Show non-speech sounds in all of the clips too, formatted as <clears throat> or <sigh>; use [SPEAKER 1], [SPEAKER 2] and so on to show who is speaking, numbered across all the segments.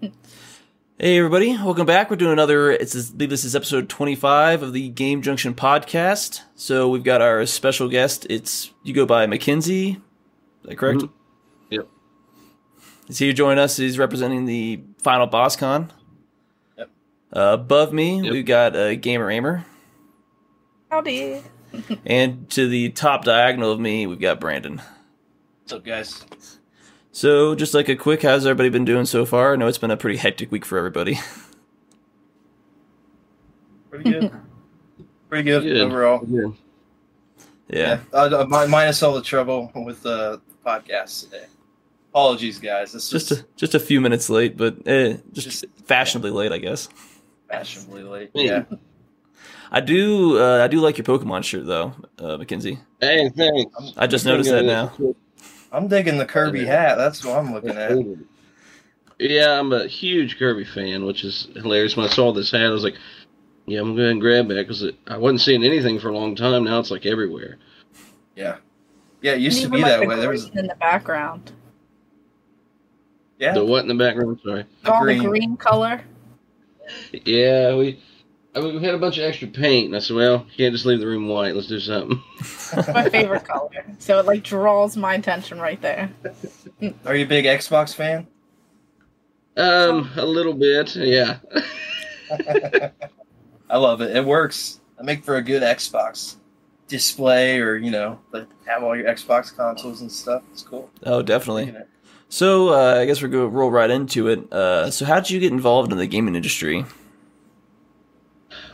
[SPEAKER 1] Hey everybody, welcome back. We're doing another. It's I believe this is episode twenty-five of the Game Junction podcast. So we've got our special guest. It's you go by Mackenzie. Is that correct?
[SPEAKER 2] Mhm. Yep.
[SPEAKER 1] Is here joining us. He's representing the final BossCon.
[SPEAKER 3] Yep.
[SPEAKER 1] Uh, above me,
[SPEAKER 2] Yep.
[SPEAKER 1] we've got uh, Gamer Aimer,
[SPEAKER 4] Howdy.
[SPEAKER 1] and to the top diagonal of me, we've got Brandon.
[SPEAKER 3] What's up, guys?
[SPEAKER 1] So, just like a quick, how's everybody been doing so far? I know it's been a pretty hectic week for everybody. <laughs>
[SPEAKER 3] Pretty good. Pretty good,
[SPEAKER 2] Good.
[SPEAKER 3] overall.
[SPEAKER 2] Yeah.
[SPEAKER 1] yeah.
[SPEAKER 3] Uh, uh, minus all the trouble with the podcast today. Apologies, guys. This
[SPEAKER 1] just
[SPEAKER 3] is
[SPEAKER 1] a, just a few minutes late, but eh, just,
[SPEAKER 3] Just-
[SPEAKER 1] fashionably late, I guess.
[SPEAKER 3] fashionably late.
[SPEAKER 2] Yeah.
[SPEAKER 3] Yeah.
[SPEAKER 1] I do uh, I do like your Pokemon shirt though, uh, Mackenzie.
[SPEAKER 2] Hey, thanks.
[SPEAKER 1] I just noticed that now.
[SPEAKER 3] I'm digging the Kirby hat. That's what I'm looking at.
[SPEAKER 2] Yeah, I'm a huge Kirby fan, which is hilarious. When I saw this hat, I was like, "Yeah, I'm gonna go and grab that because I wasn't seeing anything for a long time. Now it's like everywhere."
[SPEAKER 3] Yeah. Yeah, it used to
[SPEAKER 4] Even
[SPEAKER 3] be
[SPEAKER 4] like
[SPEAKER 3] that
[SPEAKER 4] the
[SPEAKER 3] way. There was
[SPEAKER 4] in the background.
[SPEAKER 3] yeah.
[SPEAKER 2] The what in the background? Sorry.
[SPEAKER 4] All
[SPEAKER 3] green.
[SPEAKER 4] the green color.
[SPEAKER 2] Yeah, we. I mean, we had a bunch of extra paint, and I said, "Well, you can't just leave the room white. Let's do something." <laughs>
[SPEAKER 4] My favorite color. So it like draws my attention right there.
[SPEAKER 3] Are you a big Xbox fan?
[SPEAKER 2] Um, a little bit, yeah. <laughs>
[SPEAKER 3] I love it. It works. I make for a good Xbox display, or you know, like have all your Xbox consoles and stuff. It's cool.
[SPEAKER 1] Oh, definitely. So uh, I guess we're going to roll right into it. Uh, so how did you get involved in the gaming industry?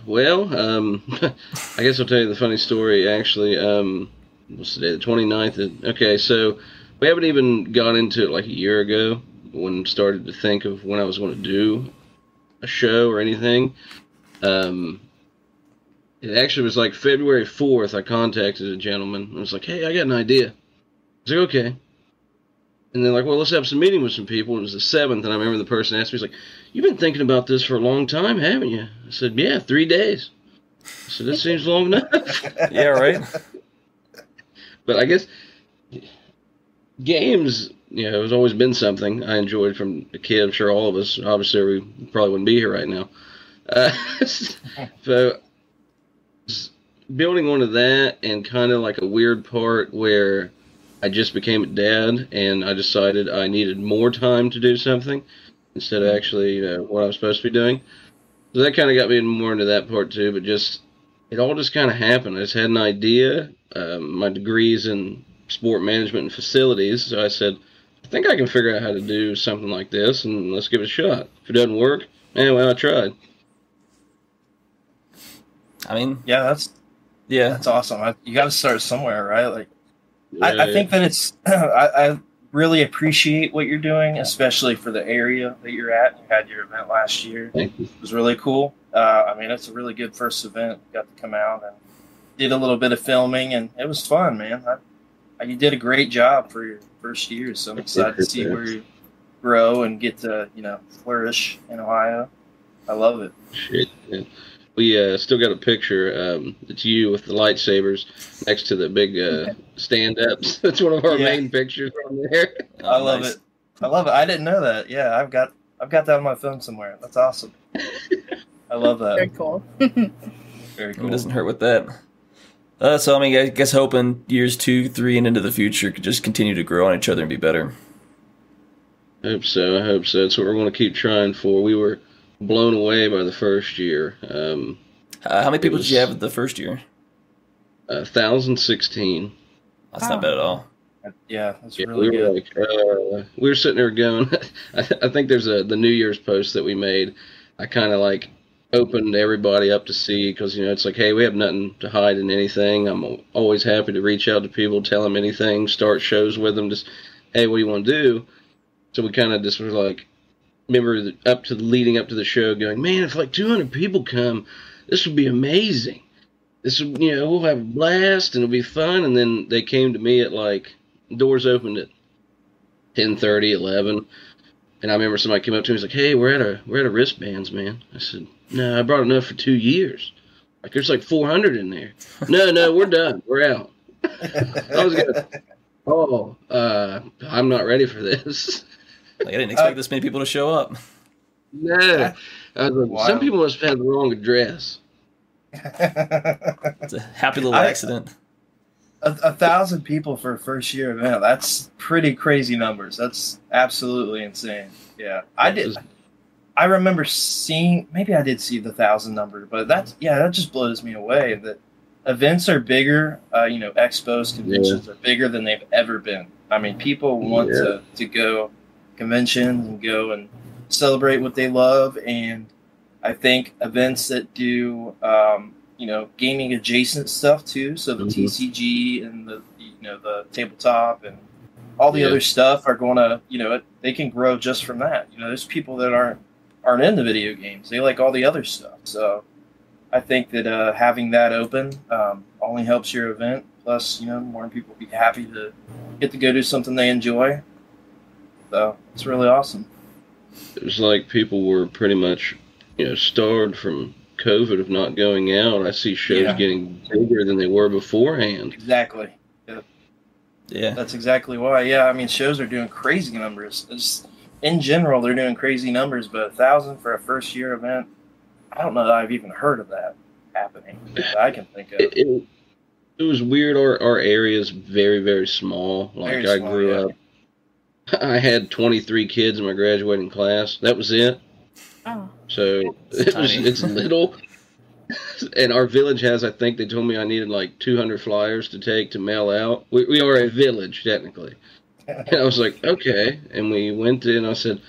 [SPEAKER 2] Well, um, <laughs> I guess I'll tell you the funny story. Actually, um, what's today? The 29th. Of- Okay, so we haven't even gone into it like a year ago when started to think of when I was going to do a show or anything. Um, it actually was like February 4th. I contacted a gentleman. I was like, "Hey, I got an idea." Was like, "Okay." And they're like, "Well, let's have some meeting with some people." It was the seventh, and I remember the person asked me, "He's like, You've been thinking about this for a long time, haven't you? I said, Yeah, three days. So That seems long enough. <laughs>
[SPEAKER 1] Yeah, right.
[SPEAKER 2] but I guess games, you know, has always been something I enjoyed from a kid. I'm sure all of us, obviously, we probably wouldn't be here right now. Uh, <laughs> so, building onto that and kind of like a weird part where I just became a dad and I decided I needed more time to do something instead of actually uh, what I was supposed to be doing. So that kind of got me more into that part too, but just it all just kind of happened. I just had an idea. Um, my degrees in sport management and facilities, so I said, I think I can figure out how to do something like this, and let's give it a shot. If it doesn't work, eh, well, I tried.
[SPEAKER 1] I mean,
[SPEAKER 3] Yeah, that's
[SPEAKER 1] yeah,
[SPEAKER 3] that's awesome. I, you got to start somewhere, right? Like. I, I think that it's <clears throat> I, I really appreciate what you're doing, especially for the area that you're at. You had your event last year;
[SPEAKER 2] Thank you.
[SPEAKER 3] it was really cool. Uh, I mean, it's a really good first event. Got to come out and did a little bit of filming, and it was fun, man. I, I, you did a great job for your first year, so I'm excited to see where you grow and get to you know flourish in Ohio. I love it.
[SPEAKER 2] Shit. yeah. We uh, still got a picture. Um, it's you with the lightsabers next to the big uh, stand-ups. <laughs> That's one of our
[SPEAKER 3] Yeah.
[SPEAKER 2] main pictures on there. <laughs>
[SPEAKER 3] I
[SPEAKER 1] Oh,
[SPEAKER 3] love
[SPEAKER 1] nice.
[SPEAKER 3] it. I love it. I didn't know that. Yeah, I've got I've got that on my phone somewhere. That's awesome. <laughs> I love
[SPEAKER 4] Very
[SPEAKER 3] that.
[SPEAKER 4] cool.
[SPEAKER 3] Very
[SPEAKER 1] It doesn't hurt with that. Uh, so I mean, I guess hoping years two, three, and into the future could just continue to grow on each other and be better.
[SPEAKER 2] I hope so. I hope so. That's what we're going to keep trying for. We were blown away by the first year. Um,
[SPEAKER 1] Uh, how many people
[SPEAKER 2] was-
[SPEAKER 1] did you have the first year?
[SPEAKER 2] uh, 1016.
[SPEAKER 1] That's
[SPEAKER 4] Wow.
[SPEAKER 1] not bad at all.
[SPEAKER 3] Yeah, that's
[SPEAKER 2] Yeah,
[SPEAKER 3] really
[SPEAKER 2] we were
[SPEAKER 3] good.
[SPEAKER 2] like, uh, we were sitting there going. <laughs> I, I think there's a the New Year's post that we made. I kind of like opened everybody up to see because you know it's like, hey, we have nothing to hide in anything. I'm always happy to reach out to people, tell them anything, start shows with them. Just, hey, what do you want to do? So we kind of just were like, remember the, up to the leading up to the show, going, man, if like 200 people come, this would be amazing. This would, you know, we'll have a blast and it'll be fun. And then they came to me at like doors opened at 10:30, 11, and I remember somebody came up to me and was like, "Hey, we're at a we're at a wristbands, man." I said, "No, I brought enough for two years. Like there's like 400 in there." <laughs> no, no, we're done. We're out. I was gonna. <laughs> Oh, uh, I'm not ready for this.
[SPEAKER 1] Like I didn't expect
[SPEAKER 3] Uh,
[SPEAKER 1] this many people to show up.
[SPEAKER 2] No. I like, some people must have had the wrong address.
[SPEAKER 1] It's a happy little
[SPEAKER 3] I-
[SPEAKER 1] accident.
[SPEAKER 3] a, a thousand people for a first year event. That's pretty crazy numbers. That's absolutely insane. Yeah, I did. I remember seeing. Maybe I did see the thousand number, but that's yeah, that just blows me away. That events are bigger. Uh, you know, expos, conventions are bigger than they've ever been. I mean, people want
[SPEAKER 2] Yeah.
[SPEAKER 3] to to go conventions and go and celebrate what they love, and I think events that do. Um, you know, gaming adjacent stuff too. So the
[SPEAKER 2] Mhm.
[SPEAKER 3] TCG and the you know the tabletop and all the
[SPEAKER 2] Yeah.
[SPEAKER 3] other stuff are going to you know they can grow just from that. You know, there's people that aren't aren't in the video games. They like all the other stuff. So I think that uh, having that open um, only helps your event. Plus, you know, more people be happy to get to go do something they enjoy. So it's really awesome.
[SPEAKER 2] It was like people were pretty much, you know, starved from COVID of not going out. I see shows
[SPEAKER 3] Yeah.
[SPEAKER 2] getting bigger than they were beforehand.
[SPEAKER 3] Exactly.
[SPEAKER 1] Yeah. Yeah.
[SPEAKER 3] That's exactly why. Yeah, I mean, shows are doing crazy numbers. Just in general, they're doing crazy numbers, but a thousand for a first year event, I don't know that I've even heard of that happening. That I can think of.
[SPEAKER 2] It, it, it was weird. Our our area is very very small. Like
[SPEAKER 3] Very
[SPEAKER 2] I
[SPEAKER 3] small,
[SPEAKER 2] grew
[SPEAKER 3] yeah.
[SPEAKER 2] up. <laughs> I had 23 kids in my graduating class. That was it.
[SPEAKER 4] Oh.
[SPEAKER 2] So
[SPEAKER 1] It's
[SPEAKER 2] it was it's little. <laughs> And our village has, I think they told me I needed like 200 flyers to take to mail out. We, we are a village, technically. <laughs> And I was like, okay. And we went in. I said,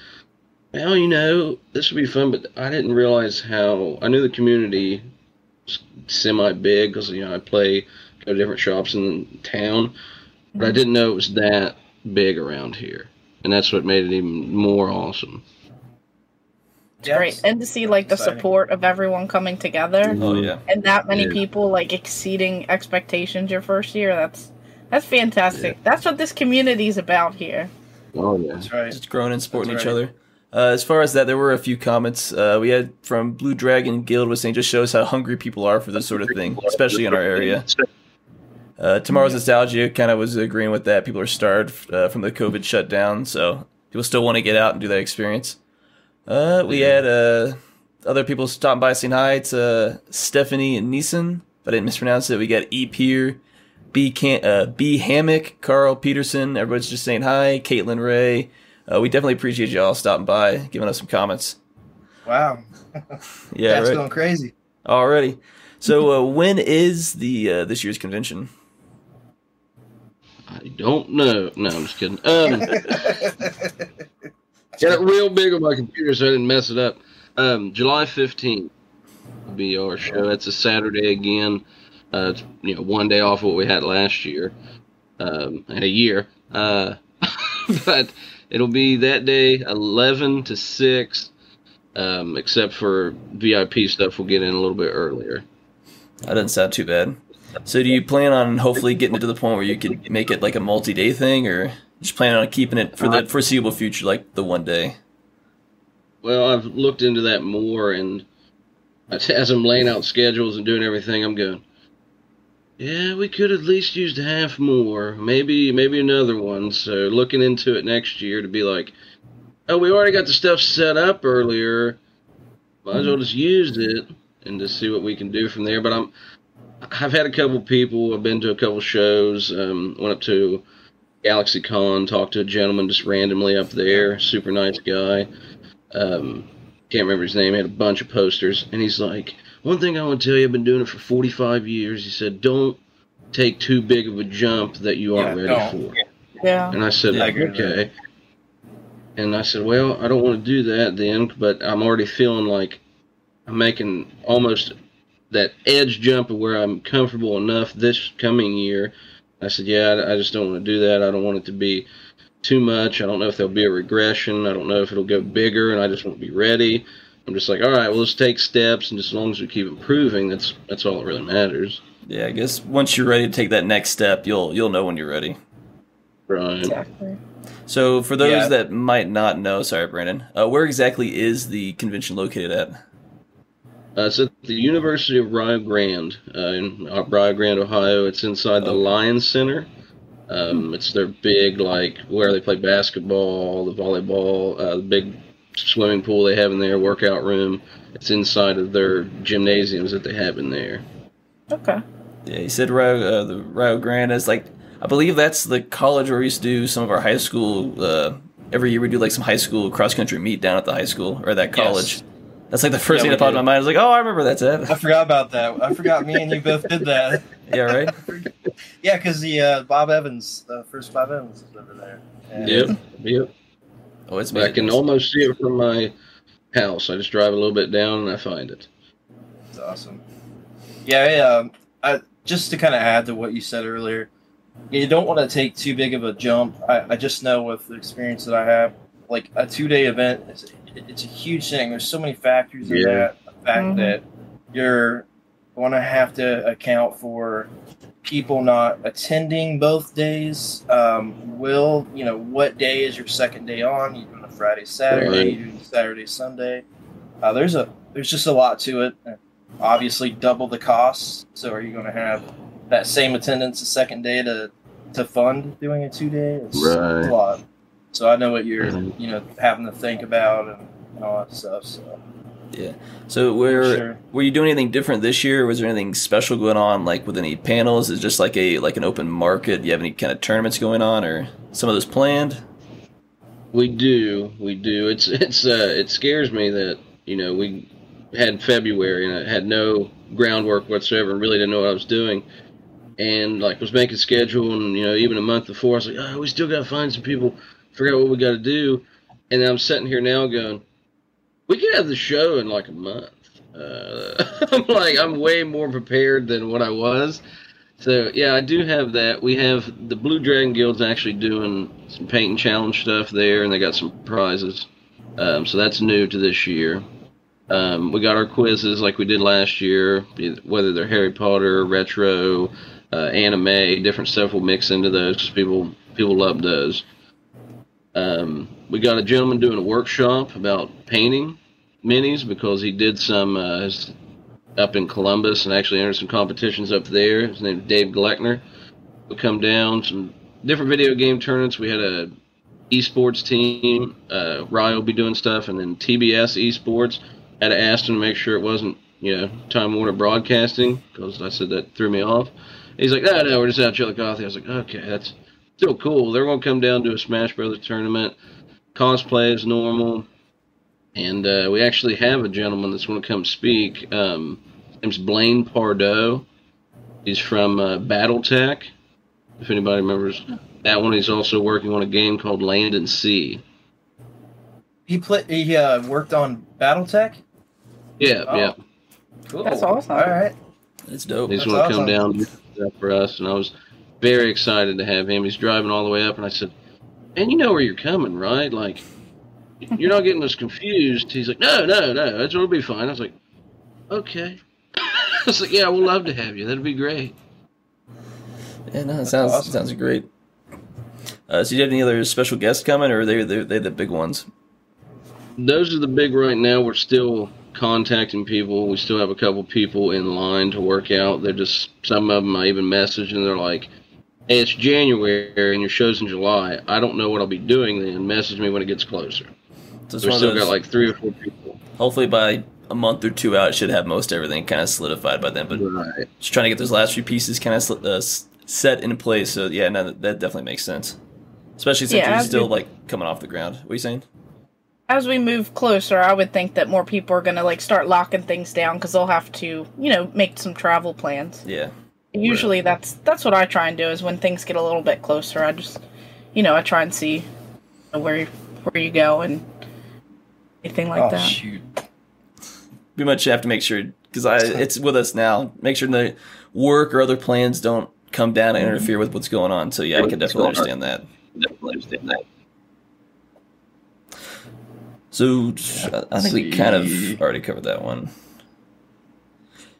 [SPEAKER 2] well, you know, this would be fun, but I didn't realize how. I knew the community semi big because, you know, I play, go to different shops in town, but I mm-hmm. didn't know it was that big around here. And that's what made it even more awesome.
[SPEAKER 4] It's great. And to see like the
[SPEAKER 3] Exciting.
[SPEAKER 4] support of everyone coming together
[SPEAKER 1] Oh yeah.
[SPEAKER 4] and that many
[SPEAKER 2] Yeah.
[SPEAKER 4] people like exceeding expectations your first year, that's that's fantastic. That's what this community is about here.
[SPEAKER 2] Oh, yeah.
[SPEAKER 3] That's right.
[SPEAKER 1] Just growing and supporting
[SPEAKER 3] That's
[SPEAKER 1] each
[SPEAKER 3] right.
[SPEAKER 1] other. Uh, as far as that, there were a few comments uh, we had from Blue Dragon Guild was saying just shows how hungry people are for this sort of thing, especially in our area. Uh, Tomorrow's Nostalgia kind of was agreeing with that. People are starved uh, from the COVID shutdown, so people still want to get out and do that experience. Uh, we had uh, other people stopping by saying hi. It's uh, Stephanie and Neeson. If I didn't mispronounce it, we got E Pier, B Can- uh, B Hammock, Carl Peterson. Everybody's just saying hi. Caitlin Ray. Uh, we definitely appreciate y'all stopping by, giving us some comments.
[SPEAKER 3] Wow.
[SPEAKER 1] Yeah, <laughs>
[SPEAKER 3] That's
[SPEAKER 1] right.
[SPEAKER 3] going crazy.
[SPEAKER 1] Alrighty. So uh, when is the uh, this year's convention?
[SPEAKER 2] I don't know. No, I'm just kidding. <laughs> Um, got it real big on my computer so I didn't mess it up. Um, July 15th will be our show. That's a Saturday again. Uh, it's, you know, one day off what we had last year, um, and a year. Uh, <laughs> but it'll be that day, 11 to 6, um, except for VIP stuff we'll get in a little bit earlier.
[SPEAKER 1] That doesn't sound too bad. So do you plan on hopefully getting it to the point where you could make it like a multi-day thing, or just plan on keeping it for the uh, foreseeable future, like the one day?
[SPEAKER 2] Well, I've looked into that more, and as I'm laying out schedules and doing everything, I'm going. Yeah, we could at least used half more, maybe maybe another one. So looking into it next year to be like, oh, we already got the stuff set up earlier. Might as well just use it and just see what we can do from there. But I'm, I've had a couple people. I've been to a couple shows. Um, went up to Galaxy Con, talked to a gentleman just randomly up there. Super nice guy um, can't remember his name. He had a bunch of posters, and he's like, "One thing I want to tell you, I've been doing it for 45 years." He said, "Don't take too big of a jump that you aren't
[SPEAKER 3] Yeah,
[SPEAKER 2] ready
[SPEAKER 3] don't.
[SPEAKER 2] for."
[SPEAKER 4] Yeah.
[SPEAKER 2] And I said,
[SPEAKER 1] Yeah, I
[SPEAKER 3] agree
[SPEAKER 2] "Okay." And I said, "Well, I don't want to do that then, but I'm already feeling like I'm making almost that edge jump of where I'm comfortable enough this coming year." I said, "Yeah, I, I just don't want to do that. I don't want it to be." too much. I don't know if there'll be a regression. I don't know if it'll go bigger, and I just won't be ready. I'm just like, all right, well, let's take steps, and just as long as we keep improving, that's that's all that really matters.
[SPEAKER 1] Yeah, I guess once you're ready to take that next step, you'll you'll know when you're ready.
[SPEAKER 2] Right.
[SPEAKER 4] Exactly.
[SPEAKER 1] So for those
[SPEAKER 3] Yeah.
[SPEAKER 1] that might not know, sorry, Brandon, uh, where exactly is the convention located at?
[SPEAKER 2] Uh, it's at the University of Rio Grande uh, in uh, Rio Grande, Ohio. It's inside the
[SPEAKER 1] Okay.
[SPEAKER 2] Lyne Center. Um, it's their big, like, where they play basketball, the volleyball, uh, the big swimming pool they have in there, workout room. It's inside of their gymnasiums that they have in there.
[SPEAKER 4] Okay.
[SPEAKER 1] Yeah, he said Rio, uh, the Rio Grande is like, I believe that's the college where we used to do some of our high school. Uh, every year we do like some high school cross country meet down at the high school or that college.
[SPEAKER 3] Yes.
[SPEAKER 1] That's like the first
[SPEAKER 3] Yeah,
[SPEAKER 1] thing
[SPEAKER 3] we
[SPEAKER 1] that popped in my mind. I was like, oh, I remember that's it.
[SPEAKER 3] I forgot about that. I forgot me and you both did that. <laughs>
[SPEAKER 1] yeah, right. <laughs>
[SPEAKER 3] Yeah, because the uh, Bob Evans, the first Bob Evans is over there. And
[SPEAKER 2] Yep, yep.
[SPEAKER 1] Oh, it's
[SPEAKER 2] But I can almost see it from my house. I just drive a little bit down and I find it.
[SPEAKER 3] It's awesome. Yeah, yeah. um, I, just to kind of add to what you said earlier, you don't want to take too big of a jump. I, I just know with the experience that I have, like a two day event, is, it's a huge thing. There's so many factors in
[SPEAKER 2] Yeah.
[SPEAKER 3] that. The fact
[SPEAKER 4] Mhm.
[SPEAKER 3] that you're going to have to account for people not attending both days. Um, will you know what day is your second day on? You doing a Friday, Saturday?
[SPEAKER 2] Right.
[SPEAKER 3] You doing Saturday, Sunday? Uh, there's a there's just a lot to it. Obviously, double the costs. So, are you going to have that same attendance the second day to to fund doing a two day? It's,
[SPEAKER 2] Right.
[SPEAKER 3] a lot. So I know what you're
[SPEAKER 2] Mhm.
[SPEAKER 3] you know having to think about and, and all that stuff. So Yeah.
[SPEAKER 1] So, were
[SPEAKER 3] Sure.
[SPEAKER 1] were you doing anything different this year? Was there anything special going on, like with any panels? Is it just like a like an open market? Do you have any kind of tournaments going on, or some of those planned?
[SPEAKER 2] We do, we do. It's it's uh it scares me that you know we had February and I had no groundwork whatsoever and really didn't know what I was doing, and like was making schedule and you know even a month before I was like oh we still got to find some people, figure out what we got to do, and I'm sitting here now going we could have the show in like a month. Uh, <laughs> I'm like I'm way more prepared than what I was. So yeah, I do have that. We have the Blue Dragon Guild's actually doing some paint and challenge stuff there, and they got some prizes. Um, so that's new to this year. Um, we got our quizzes like we did last year, whether they're Harry Potter, retro, uh, anime, different stuff. We'll mix into those because people people love those. Um, we got a gentleman doing a workshop about painting minis because he did some uh, up in Columbus and actually entered some competitions up there. His name is Dave Gleckner. We come down some different video game tournaments. We had a esports team. Uh, will be doing stuff, and then TBS esports. Had to ask him to make sure it wasn't you know Time Warner Broadcasting because I said that threw me off. He's like, no, no, we're just out Chillicothe. I was like, okay, that's still cool. They're gonna come down to a Smash Brothers tournament. Cosplay is normal. And uh, we actually have a gentleman that's going to come speak. Um, his name's Blaine Pardoe. He's from uh, BattleTech. If anybody remembers that one, he's also working on a game called Land and Sea.
[SPEAKER 3] he play he uh, worked on BattleTech.
[SPEAKER 2] Yeah,
[SPEAKER 3] Oh.
[SPEAKER 2] yeah.
[SPEAKER 3] Cool.
[SPEAKER 4] That's awesome.
[SPEAKER 3] All right.
[SPEAKER 1] It's dope.
[SPEAKER 2] He's going to come
[SPEAKER 3] awesome.
[SPEAKER 2] down and do stuff for us, and I was very excited to have him. He's driving all the way up, and I said, "And you know where you're coming, right? Like, you're not getting us confused." He's like, "No, no, no, it's it'll be fine." I was like, "Okay." <laughs> I was like, "Yeah, we'll love to have you. That'd be great."
[SPEAKER 1] Yeah, no, it sounds
[SPEAKER 3] awesome.
[SPEAKER 1] sounds great. Uh, so, do you have any other special guests coming, or are they they they the big ones?
[SPEAKER 2] Those are the big right now. We're still contacting people. We still have a couple people in line to work out. They're just some of them I even message and they're like, "Hey, it's January and your show's in July. I don't know what I'll be doing then. Message me when it gets closer."
[SPEAKER 1] So
[SPEAKER 2] We've still
[SPEAKER 1] those.
[SPEAKER 2] got like three or four people.
[SPEAKER 1] hopefully, by a month or two out, it should have most everything kind of solidified by then. But
[SPEAKER 2] Right.
[SPEAKER 1] just trying to get those last few pieces kind of sl- uh, set in place. So yeah, no, that, that definitely makes sense. Especially since
[SPEAKER 4] Yeah,
[SPEAKER 1] you're still
[SPEAKER 4] we-
[SPEAKER 1] like coming off the ground. What are you saying?
[SPEAKER 4] As we move closer, I would think that more people are gonna like start locking things down because they'll have to, you know, make some travel plans.
[SPEAKER 1] Yeah,
[SPEAKER 4] Usually, that's that's what I try and do. Is when things get a little bit closer, I just, you know, I try and see where where you go and anything like
[SPEAKER 3] oh
[SPEAKER 4] that.
[SPEAKER 3] shoot.
[SPEAKER 1] pretty much have to make sure because I it's with us now. Make sure the work or other plans don't come down and interfere with what's going on. So yeah, I can definitely understand that.
[SPEAKER 2] Definitely understand that.
[SPEAKER 1] So I think we kind of already covered that one.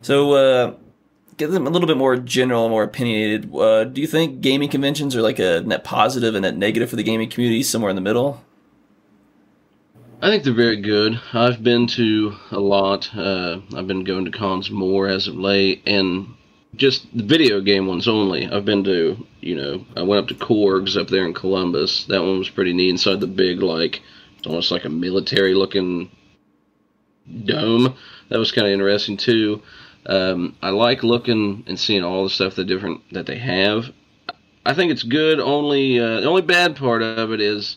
[SPEAKER 1] So uh, get them a little bit more general, more opinionated. Uh, do you think gaming conventions are like a net positive and net negative for the gaming community, somewhere in the middle?
[SPEAKER 2] I think they're very good. I've been to a lot. Uh, I've been going to cons more as of late, and just the video game ones only. I've been to, you know, I went up to Korgs up there in Columbus. That one was pretty neat inside the big, like, almost like a military looking dome. That was kind of interesting too. Um, I like looking and seeing all the stuff that different that they have. I think it's good. Only uh, the only bad part of it is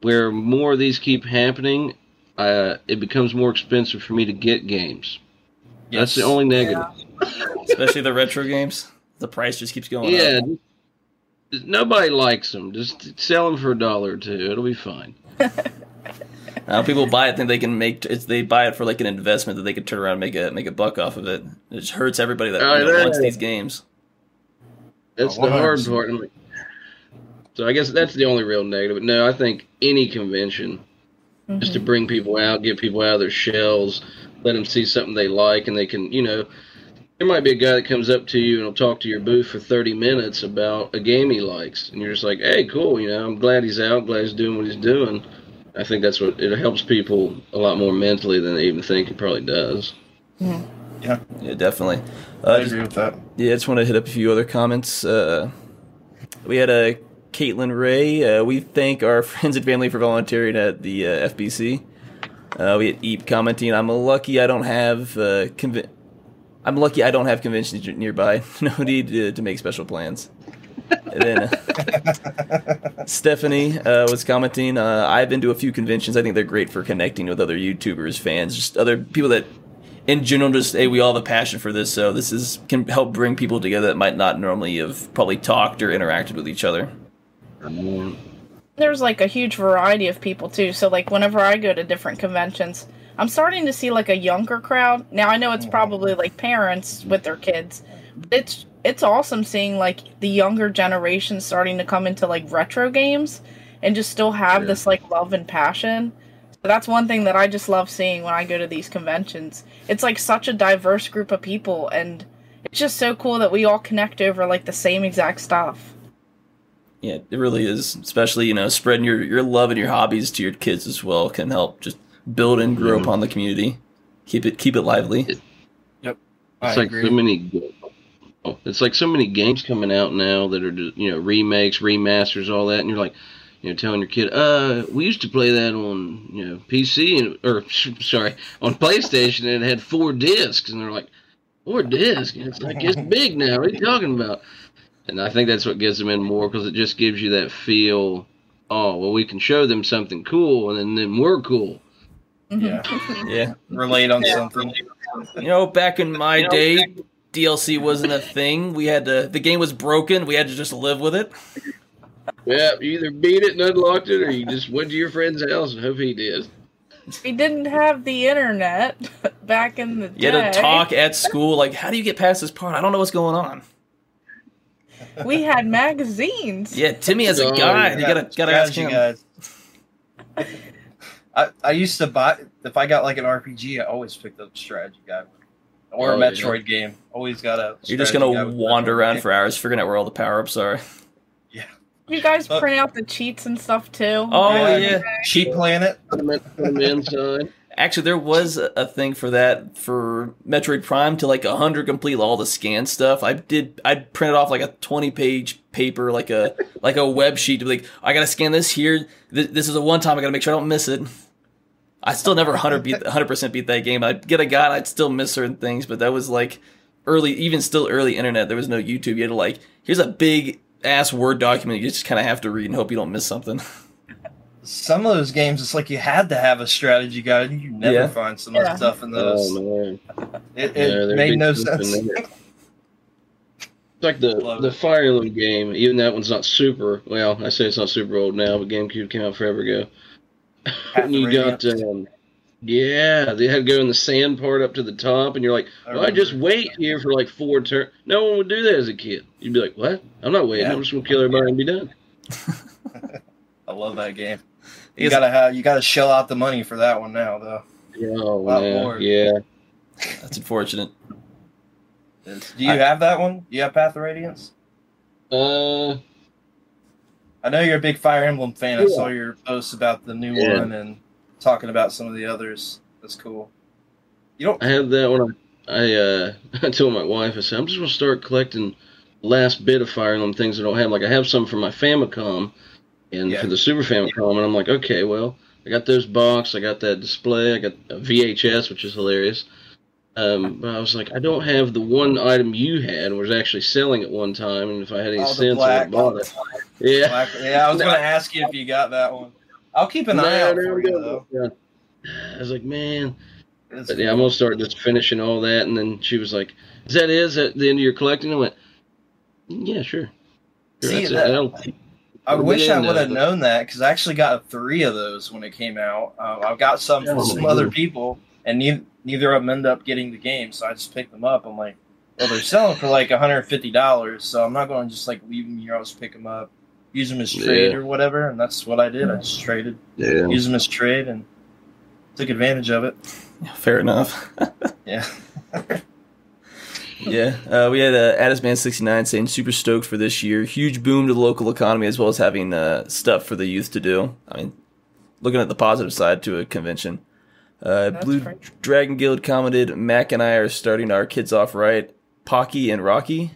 [SPEAKER 2] where more of these keep happening. Uh, it becomes more expensive for me to get games. That's the only negative. <laughs>
[SPEAKER 1] Especially the retro games. The price just keeps going
[SPEAKER 2] Yeah,
[SPEAKER 1] up.
[SPEAKER 2] just- nobody likes them. Just sell them for a dollar or two. It'll be fine. <laughs>
[SPEAKER 1] Now people buy it, think they can make. It's, they buy it for like an investment that they could turn around and make a make a buck off of it. It just hurts everybody that
[SPEAKER 2] Oh,
[SPEAKER 1] you know, wants these games.
[SPEAKER 2] That's
[SPEAKER 3] Oh,
[SPEAKER 2] the hard part. I'm So I guess that's the only real negative. But no, I think any convention, just to mm-hmm. bring people out, get people out of their shells, let them see something they like, and they can, you know, there might be a guy that comes up to you and will talk to your booth for 30 minutes about a game he likes, and you're just like, hey, cool, you know, I'm glad he's out, glad he's doing what he's doing. I think that's what it helps people a lot more mentally than they even think it probably does.
[SPEAKER 1] Yeah, Yeah, definitely.
[SPEAKER 3] I
[SPEAKER 1] Uh, just-
[SPEAKER 3] agree with that.
[SPEAKER 1] yeah, I just want to hit up a few other comments. Uh, we had a Caitlin Ray. Uh, we thank our <laughs> friends and family for volunteering at the uh, FBC. Uh, we had Eep commenting, "I'm lucky I don't have uh, convi- I'm lucky I don't have conventions nearby. <laughs> no need to, to make special plans." And then uh, <laughs> Stephanie uh, was commenting, uh, "I've been to a few conventions. I think they're great for connecting with other YouTubers, fans, just other people that." In general, just hey, we all have a passion for this, so this is can help bring people together that might not normally have probably talked or interacted with each other.
[SPEAKER 4] There's like a huge variety of people too. So like whenever I go to different conventions, I'm starting to see like a younger crowd. Now I know it's probably like parents with their kids. But it's it's awesome seeing like the younger generation starting to come into like retro games and just still have
[SPEAKER 2] Yeah.
[SPEAKER 4] this like love and passion. So that's one thing that I just love seeing when I go to these conventions. It's like such a diverse group of people and it's just so cool that we all connect over like the same exact stuff.
[SPEAKER 1] Yeah, it really is. Especially you know, spreading your your love and your hobbies to your kids as well can help just build and grow
[SPEAKER 2] Mhm.
[SPEAKER 1] upon the community. Keep it keep it lively.
[SPEAKER 3] Yep.
[SPEAKER 2] It's like
[SPEAKER 3] agree.
[SPEAKER 2] so many. Oh, It's like so many games coming out now that are just, you know remakes, remasters, all that, and you're like, you know, telling your kid, uh, we used to play that on you know PC and or <laughs> sorry on PlayStation and it had four discs, and they're like, four discs? And it's like it's big now. What are you talking about? And I think that's what gets them in more because it just gives you that feel. Oh well, we can show them something cool, and then, then we're cool.
[SPEAKER 3] Yeah.
[SPEAKER 1] Yeah,
[SPEAKER 3] Relate on something.
[SPEAKER 1] you know, back in my day, DLC wasn't a thing. We had to. The game was broken. We had to just live with it.
[SPEAKER 2] Yeah, you either beat it and unlocked it, or you just went to your friend's house and hope he did.
[SPEAKER 4] we didn't have the internet <laughs> back in the day.
[SPEAKER 1] You had to talk at school. Like, how do you get past this part? I don't know what's going on.
[SPEAKER 4] We had magazines.
[SPEAKER 1] Yeah, Timmy has a
[SPEAKER 2] Oh,
[SPEAKER 1] guide. You gotta gotta ask him.
[SPEAKER 3] guides. <laughs> I, I used to buy if I got like an RPG, I always picked up strategy guide or
[SPEAKER 2] Oh,
[SPEAKER 3] a
[SPEAKER 2] yeah.
[SPEAKER 3] Metroid game. Always gotta.
[SPEAKER 1] You're just gonna wander around
[SPEAKER 3] game.
[SPEAKER 1] for hours, figuring out where all the power ups are. <laughs> Yeah.
[SPEAKER 4] You guys print out the cheats and stuff too.
[SPEAKER 1] Oh, oh
[SPEAKER 3] Yeah.
[SPEAKER 1] yeah.
[SPEAKER 3] Cheap Planet.
[SPEAKER 2] Put them in- put them inside.
[SPEAKER 1] Actually, there was a a thing for that for Metroid Prime to like hundred complete all the scan stuff. I did. I printed off like a twenty page paper, like a like a web sheet to be like, I gotta scan this here. This, this is a one time. I gotta make sure I don't miss it. I still never hundred beat hundred percent beat that game. I'd get a guide. I'd still miss certain things, but that was like early, even still early internet. There was no YouTube. You had to like, here's a big ass word document. You just kind of have to read and hope you don't miss something. <laughs>
[SPEAKER 3] Some of those games, it's like you had to have a strategy guide. You never
[SPEAKER 1] Yeah.
[SPEAKER 3] find some of the
[SPEAKER 4] Yeah.
[SPEAKER 3] stuff in oh, those.
[SPEAKER 2] Oh man,
[SPEAKER 3] it
[SPEAKER 2] Yeah,
[SPEAKER 3] it
[SPEAKER 2] they're
[SPEAKER 3] made no sense. <laughs>
[SPEAKER 2] It's like the
[SPEAKER 3] Love
[SPEAKER 2] the
[SPEAKER 3] it.
[SPEAKER 2] Fire Emblem game. Even that one's not super. Well, I say it's not super old now, but GameCube came out forever ago. And you got, um, yeah, they had to go in the sand part up to the top, and you're like,
[SPEAKER 3] I
[SPEAKER 2] well, I just wait here for like four turns. No one would do that as a kid. You'd be like, what? I'm not waiting.
[SPEAKER 3] Yeah.
[SPEAKER 2] I'm just gonna kill everybody and be done. <laughs>
[SPEAKER 3] I love that game. <laughs> You gotta have you gotta shell out the money for that one now though.
[SPEAKER 2] Oh
[SPEAKER 3] Lot
[SPEAKER 2] man,
[SPEAKER 3] more.
[SPEAKER 2] yeah.
[SPEAKER 1] That's unfortunate.
[SPEAKER 3] Do you have that one? Do you have Path of Radiance?
[SPEAKER 2] Uh,
[SPEAKER 3] I know you're a big Fire Emblem fan. I saw your posts about the new
[SPEAKER 2] Yeah.
[SPEAKER 3] one and talking about some of the others. That's cool. You don't
[SPEAKER 2] I have that one. I uh, <laughs> I told my wife, I said, I'm just gonna start collecting last bit of Fire Emblem things I don't have. Like I have some for my Famicom and
[SPEAKER 3] Yeah.
[SPEAKER 2] for the Super Famicom, and I'm like, okay, well, I got those box. I got that display. I got a VHS, which is hilarious. Um, but I was like, I don't have the one item you had was actually selling at one time, and if I had any
[SPEAKER 3] Oh,
[SPEAKER 2] sense, I would have
[SPEAKER 3] black-
[SPEAKER 2] bought it. Yeah.
[SPEAKER 3] Black- yeah, I was going <laughs> to ask you if you got that one. I'll keep an eye out for you, though.
[SPEAKER 2] Yeah. I was like, man.
[SPEAKER 3] It's
[SPEAKER 2] But yeah, I'm gonna start just finishing all that, and then she was like, "Is that it? Is that the end of your collecting?" I went, "Yeah, sure." Sure,
[SPEAKER 3] See,
[SPEAKER 2] that's
[SPEAKER 3] that- I wish I would have
[SPEAKER 2] there.
[SPEAKER 3] known that because I actually got three of those when it came out. Uh, I got some from some other people, and neither, neither of them end up getting the game, so I just picked them up. I'm like, well, they're selling for like $150, so I'm not going to just like leave them here. I'll just pick them up, use them as trade
[SPEAKER 2] Yeah.
[SPEAKER 3] or whatever, and that's what I did. I just traded,
[SPEAKER 2] Yeah.
[SPEAKER 3] used them as trade, and took advantage of it.
[SPEAKER 1] Fair enough. <laughs>
[SPEAKER 3] Yeah.
[SPEAKER 1] yeah, uh, we had uh, Addisman69 saying super stoked for this year. Huge boom to the local economy as well as having uh, stuff for the youth to do. I mean, looking at the positive side to a convention. Uh, Blue
[SPEAKER 4] great.
[SPEAKER 1] Dragon Guild commented, Mac and I are starting our kids off right. Pocky and Rocky.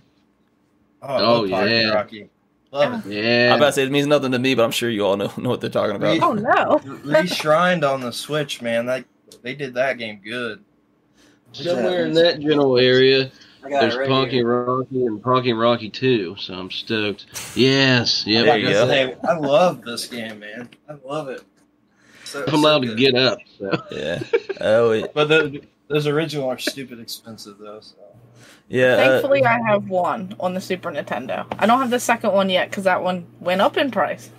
[SPEAKER 3] Oh,
[SPEAKER 2] Oh,
[SPEAKER 3] love Pocket
[SPEAKER 2] yeah.
[SPEAKER 3] Rocky. Love it.
[SPEAKER 2] Yeah.
[SPEAKER 1] I'm about to say it means nothing to me, but I'm sure you all know know what they're talking about.
[SPEAKER 4] Oh no.
[SPEAKER 3] Reshrined on the Switch, man. That they did that game good.
[SPEAKER 2] Somewhere in that general area,
[SPEAKER 3] I
[SPEAKER 2] there's Pocky Rocky and Pocky Rocky 2, so I'm stoked. Yes. Yeah.
[SPEAKER 1] There
[SPEAKER 3] I,
[SPEAKER 1] you go.
[SPEAKER 3] say, I love this game, man. I love it. So,
[SPEAKER 2] I'm allowed to get up. So.
[SPEAKER 1] Yeah. Oh, wait. <laughs>
[SPEAKER 3] But the, those original are stupid expensive though. So.
[SPEAKER 1] yeah. Uh,
[SPEAKER 4] Thankfully, I have one on the Super Nintendo. I don't have the second one yet because that one went up in price.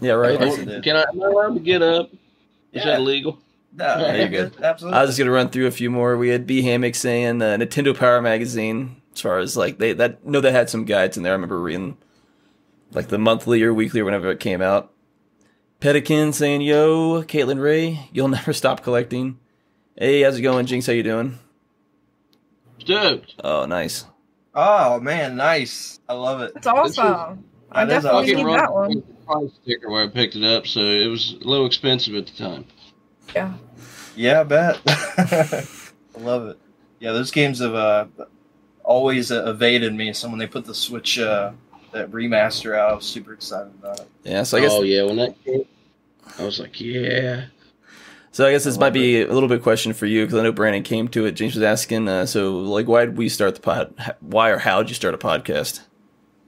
[SPEAKER 1] yeah, right.
[SPEAKER 3] course.
[SPEAKER 2] Can I, am I allowed to get up? Is
[SPEAKER 3] Yeah.
[SPEAKER 2] that legal?
[SPEAKER 3] No,
[SPEAKER 1] Yeah, you're good.
[SPEAKER 3] Absolutely.
[SPEAKER 1] I was just gonna run through a few more. We had B Hammock saying uh, Nintendo Power Magazine. As far as like they that no, they had some guides in there. I remember reading like the monthly or weekly or whenever it came out. Pedikin saying, "Yo, Caitlin Ray, you'll <laughs> never stop collecting." Hey, how's it going, Jinx? How you doing?
[SPEAKER 2] Stoked.
[SPEAKER 1] Oh, nice.
[SPEAKER 3] oh man, nice. I love it.
[SPEAKER 4] It's awesome. I
[SPEAKER 3] That is
[SPEAKER 4] definitely
[SPEAKER 3] awesome.
[SPEAKER 4] need that one.
[SPEAKER 2] price sticker where I picked it up, so it was a little expensive at the time.
[SPEAKER 4] Yeah.
[SPEAKER 3] Yeah, I bet. <laughs> I love it. Yeah, those games have uh, always uh, evaded me. So when they put the Switch uh, that remaster out, I was super excited about it.
[SPEAKER 1] Yeah, so I guess
[SPEAKER 2] oh yeah, when that came, I was like, yeah.
[SPEAKER 1] so. I guess this might be a little bit question for you because I know Brandon came to it. James was asking, uh, so like, why did we start the pod? Why or how did you start a podcast?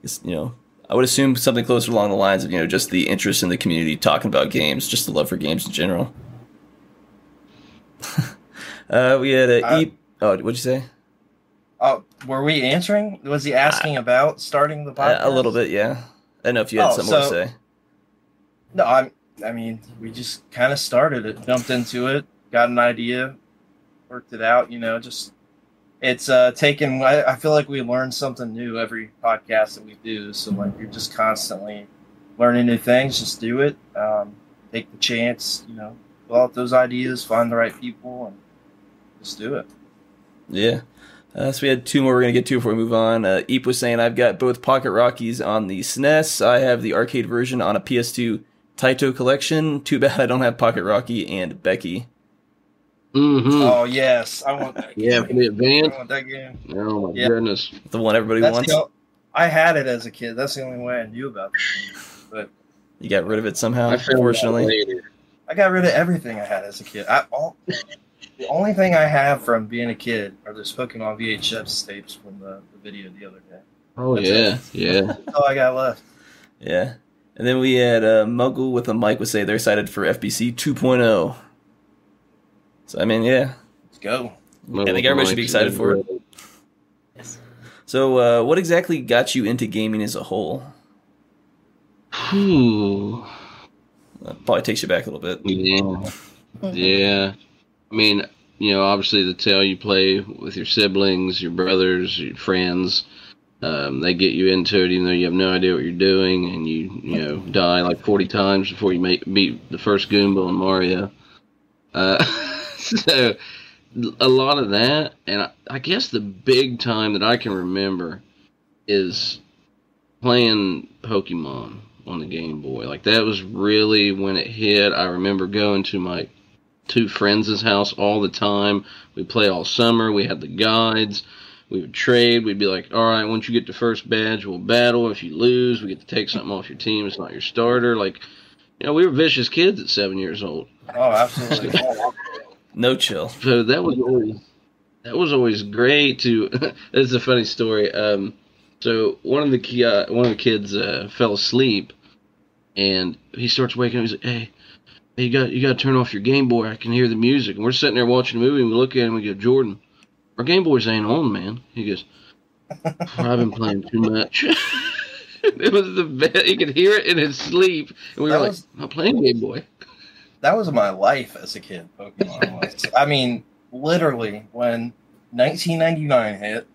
[SPEAKER 1] It's, you know, I would assume something closer along the lines of you know just the interest in the community, talking about games, just the love for games in general. <laughs> uh, we had a
[SPEAKER 3] Uh,
[SPEAKER 1] e- oh, what'd you say?
[SPEAKER 3] Oh, were we answering? Was he asking about starting the
[SPEAKER 1] Uh,
[SPEAKER 3] podcast?
[SPEAKER 1] a little bit, yeah. I don't know if you had
[SPEAKER 3] Oh,
[SPEAKER 1] something more to say.
[SPEAKER 3] No, I. I mean, we just kind of started it, jumped into it, got an idea, worked it out. You know, just it's uh taken. I, I feel like we learn something new every podcast that we do. So like, you're just constantly learning new things. Just do it. Um, take the chance. You know, fill out those ideas, find the right people, and just do it.
[SPEAKER 1] Yeah. Uh, so we had two more we're going to get to before we move on. Uh, Eep was saying, I've got both Pocky Rockies on the SNES. I have the arcade version on a PS2 Taito collection. Too bad I don't have Pocky Rocky and Becky.
[SPEAKER 2] Mm-hmm.
[SPEAKER 3] Oh yes, I want that. game. <laughs>
[SPEAKER 2] yeah, for
[SPEAKER 3] game.
[SPEAKER 2] the
[SPEAKER 3] I
[SPEAKER 2] advance.
[SPEAKER 3] want that game.
[SPEAKER 2] Oh my
[SPEAKER 3] Yeah.
[SPEAKER 2] goodness.
[SPEAKER 1] The one everybody
[SPEAKER 3] That's
[SPEAKER 1] wants.
[SPEAKER 3] the, o- I had it as a kid. That's the only way I knew about it. But
[SPEAKER 1] You got rid of it somehow,
[SPEAKER 2] I
[SPEAKER 1] unfortunately.
[SPEAKER 3] I got rid of everything I had as a kid. I, all, the only thing I have from being a kid are those Pokemon VHS tapes from the, the video the other day.
[SPEAKER 2] Oh
[SPEAKER 3] That's
[SPEAKER 2] yeah,
[SPEAKER 3] it.
[SPEAKER 2] yeah. <laughs>
[SPEAKER 3] That's all I got left.
[SPEAKER 1] Yeah. And then we had uh, Muggle with a mic would say they're excited for FBC 2.0. So, I mean, yeah.
[SPEAKER 3] Let's go.
[SPEAKER 1] I think everybody should be excited for it.
[SPEAKER 4] Yes.
[SPEAKER 1] So, uh, what exactly got you into gaming as a whole?
[SPEAKER 2] Whew.
[SPEAKER 1] Uh, probably takes you back a little bit.
[SPEAKER 2] Yeah.
[SPEAKER 4] Mhm.
[SPEAKER 2] Yeah. I mean, you know, obviously the tale you play with your siblings, your brothers, your friends, um, they get you into it even though you have no idea what you're doing and you, you know, die like 40 times before you make, beat the first Goomba in Mario. Uh, <laughs> so a lot of that, and I, I guess the big time that I can remember is playing Pokemon on the Game Boy. Like that was really when it hit. I remember going to my two friends' house all the time. We'd play all summer. We had the guides. We would trade. We'd be like, all right, once you get the first badge, we'll battle. If you lose, we get to take something off your team. It's not your starter. Like, you know, we were vicious kids at seven years old.
[SPEAKER 3] Oh, absolutely. <laughs>
[SPEAKER 1] No chill.
[SPEAKER 2] So that was always that was always great. To <laughs> this is a funny story. Um, so one of the ki- uh, one of the kids uh, fell asleep, and he starts waking up. He's like, "Hey, hey, you got you got to turn off your Game Boy. I can hear the music." And we're sitting there watching a movie, and we look at him. and We go, "Jordan, our Game Boys ain't on, man." He goes, "I've been playing too much." <laughs> it was the best. He could hear it in his sleep, and we
[SPEAKER 3] That
[SPEAKER 2] were
[SPEAKER 3] was-
[SPEAKER 2] like, "I'm not playing Game Boy."
[SPEAKER 3] that was my life as a kid. Pokemon was. I mean, literally when 1999 hit,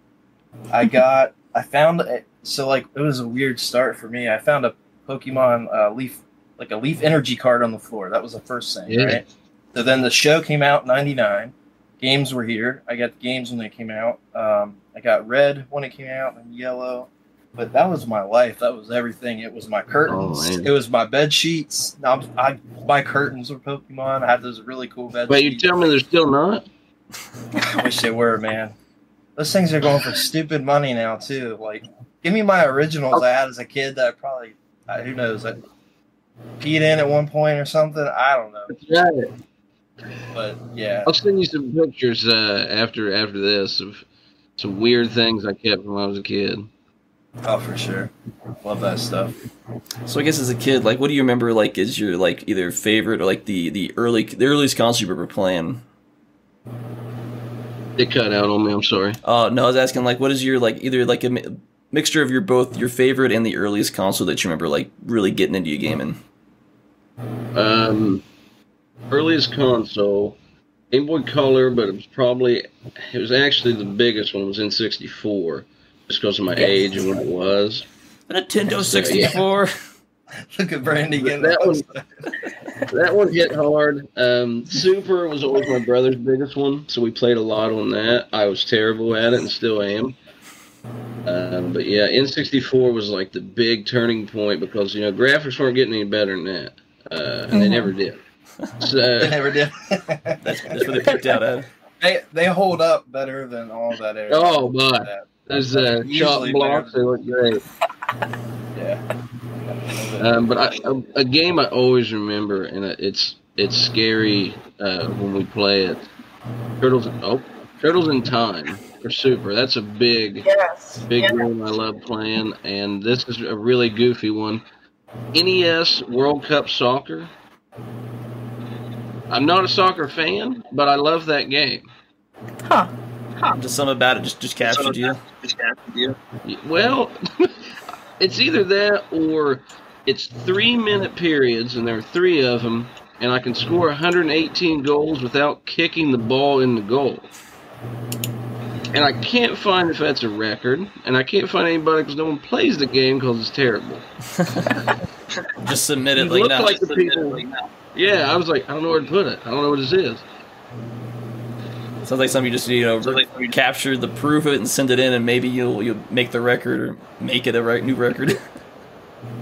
[SPEAKER 3] I got I found it. So like it was a weird start for me. I found a Pokemon uh, Leaf like a Leaf Energy card on the floor. That was the first thing,
[SPEAKER 2] Yeah.
[SPEAKER 3] right? So then the show came out '99. Games were here. I got the games when they came out. Um, I got red when it came out and yellow. But that was my life. That was everything. It was my curtains.
[SPEAKER 2] Oh,
[SPEAKER 3] it was my bed sheets. Now I, my curtains were Pokemon. I had those really cool bed
[SPEAKER 2] But you tell me they're still not.
[SPEAKER 3] I wish they were, man. Those things are going for stupid money now too. Like, give me my originals I had as a kid that I probably, uh, who knows, I peed in at one point or something. I don't know,
[SPEAKER 2] Right.
[SPEAKER 3] but yeah,
[SPEAKER 2] I'll send you some pictures uh, after after this of some weird things I kept when I was a kid.
[SPEAKER 3] oh for sure, love that stuff.
[SPEAKER 1] So I guess as a kid, like, what do you remember? Like, is your like either favorite or like the the early the earliest console you remember playing?
[SPEAKER 2] It cut out on me. I'm sorry.
[SPEAKER 1] Oh no, I was asking like, what is your like either like a mi- mixture of your both your favorite and the earliest console that you remember like really getting into your gaming?
[SPEAKER 2] Um, earliest console, Game Boy Color, but it was probably it was actually the biggest one. It Was in '64, just because of my age and what it was.
[SPEAKER 1] The Nintendo
[SPEAKER 2] Yeah.
[SPEAKER 1] sixty four. <laughs>
[SPEAKER 3] Look at Brandy getting
[SPEAKER 2] That
[SPEAKER 3] that
[SPEAKER 2] was- That one hit hard. Um, Super was always my brother's biggest one, so we played a lot on that. I was terrible at it and still am. Um, but yeah, N64 was like the big turning point because you know graphics weren't getting any better than that, uh, and they
[SPEAKER 4] Mhm.
[SPEAKER 2] never did. <laughs> So They
[SPEAKER 3] never did. <laughs>
[SPEAKER 1] That's, that's where they picked out at.
[SPEAKER 3] they they hold up better than all that. Era.
[SPEAKER 2] Oh, my.
[SPEAKER 3] That-
[SPEAKER 2] those uh, chop
[SPEAKER 3] better
[SPEAKER 2] blocks, they look great.
[SPEAKER 3] Yeah.
[SPEAKER 2] Um, but I, a, a game I always remember, and it's it's scary uh, when we play it. Turtles, oh, Turtles in Time for Super. That's a big,
[SPEAKER 4] Yes.
[SPEAKER 2] big
[SPEAKER 4] Yeah.
[SPEAKER 2] game I love playing, and this is a really goofy one. NES World Cup Soccer. I'm not a soccer fan, but I love that game.
[SPEAKER 4] Huh.
[SPEAKER 1] Just something about it just just captured you. just captured you.
[SPEAKER 2] Well, <laughs> it's either that or it's three minute periods, and there are three of them, and I can score 118 goals without kicking the ball in the goal. And I can't find if that's a record, and I can't find anybody because no one plays the game because it's terrible. <laughs>
[SPEAKER 1] Just submit it
[SPEAKER 2] You
[SPEAKER 1] like
[SPEAKER 2] look
[SPEAKER 1] that.
[SPEAKER 2] like the people. Yeah, I was like, I don't know where to put it. I don't know what this is.
[SPEAKER 1] Sounds like something you just you know capture the proof of it and send it in, and maybe you'll you'll make the record or make it a right new record. <laughs>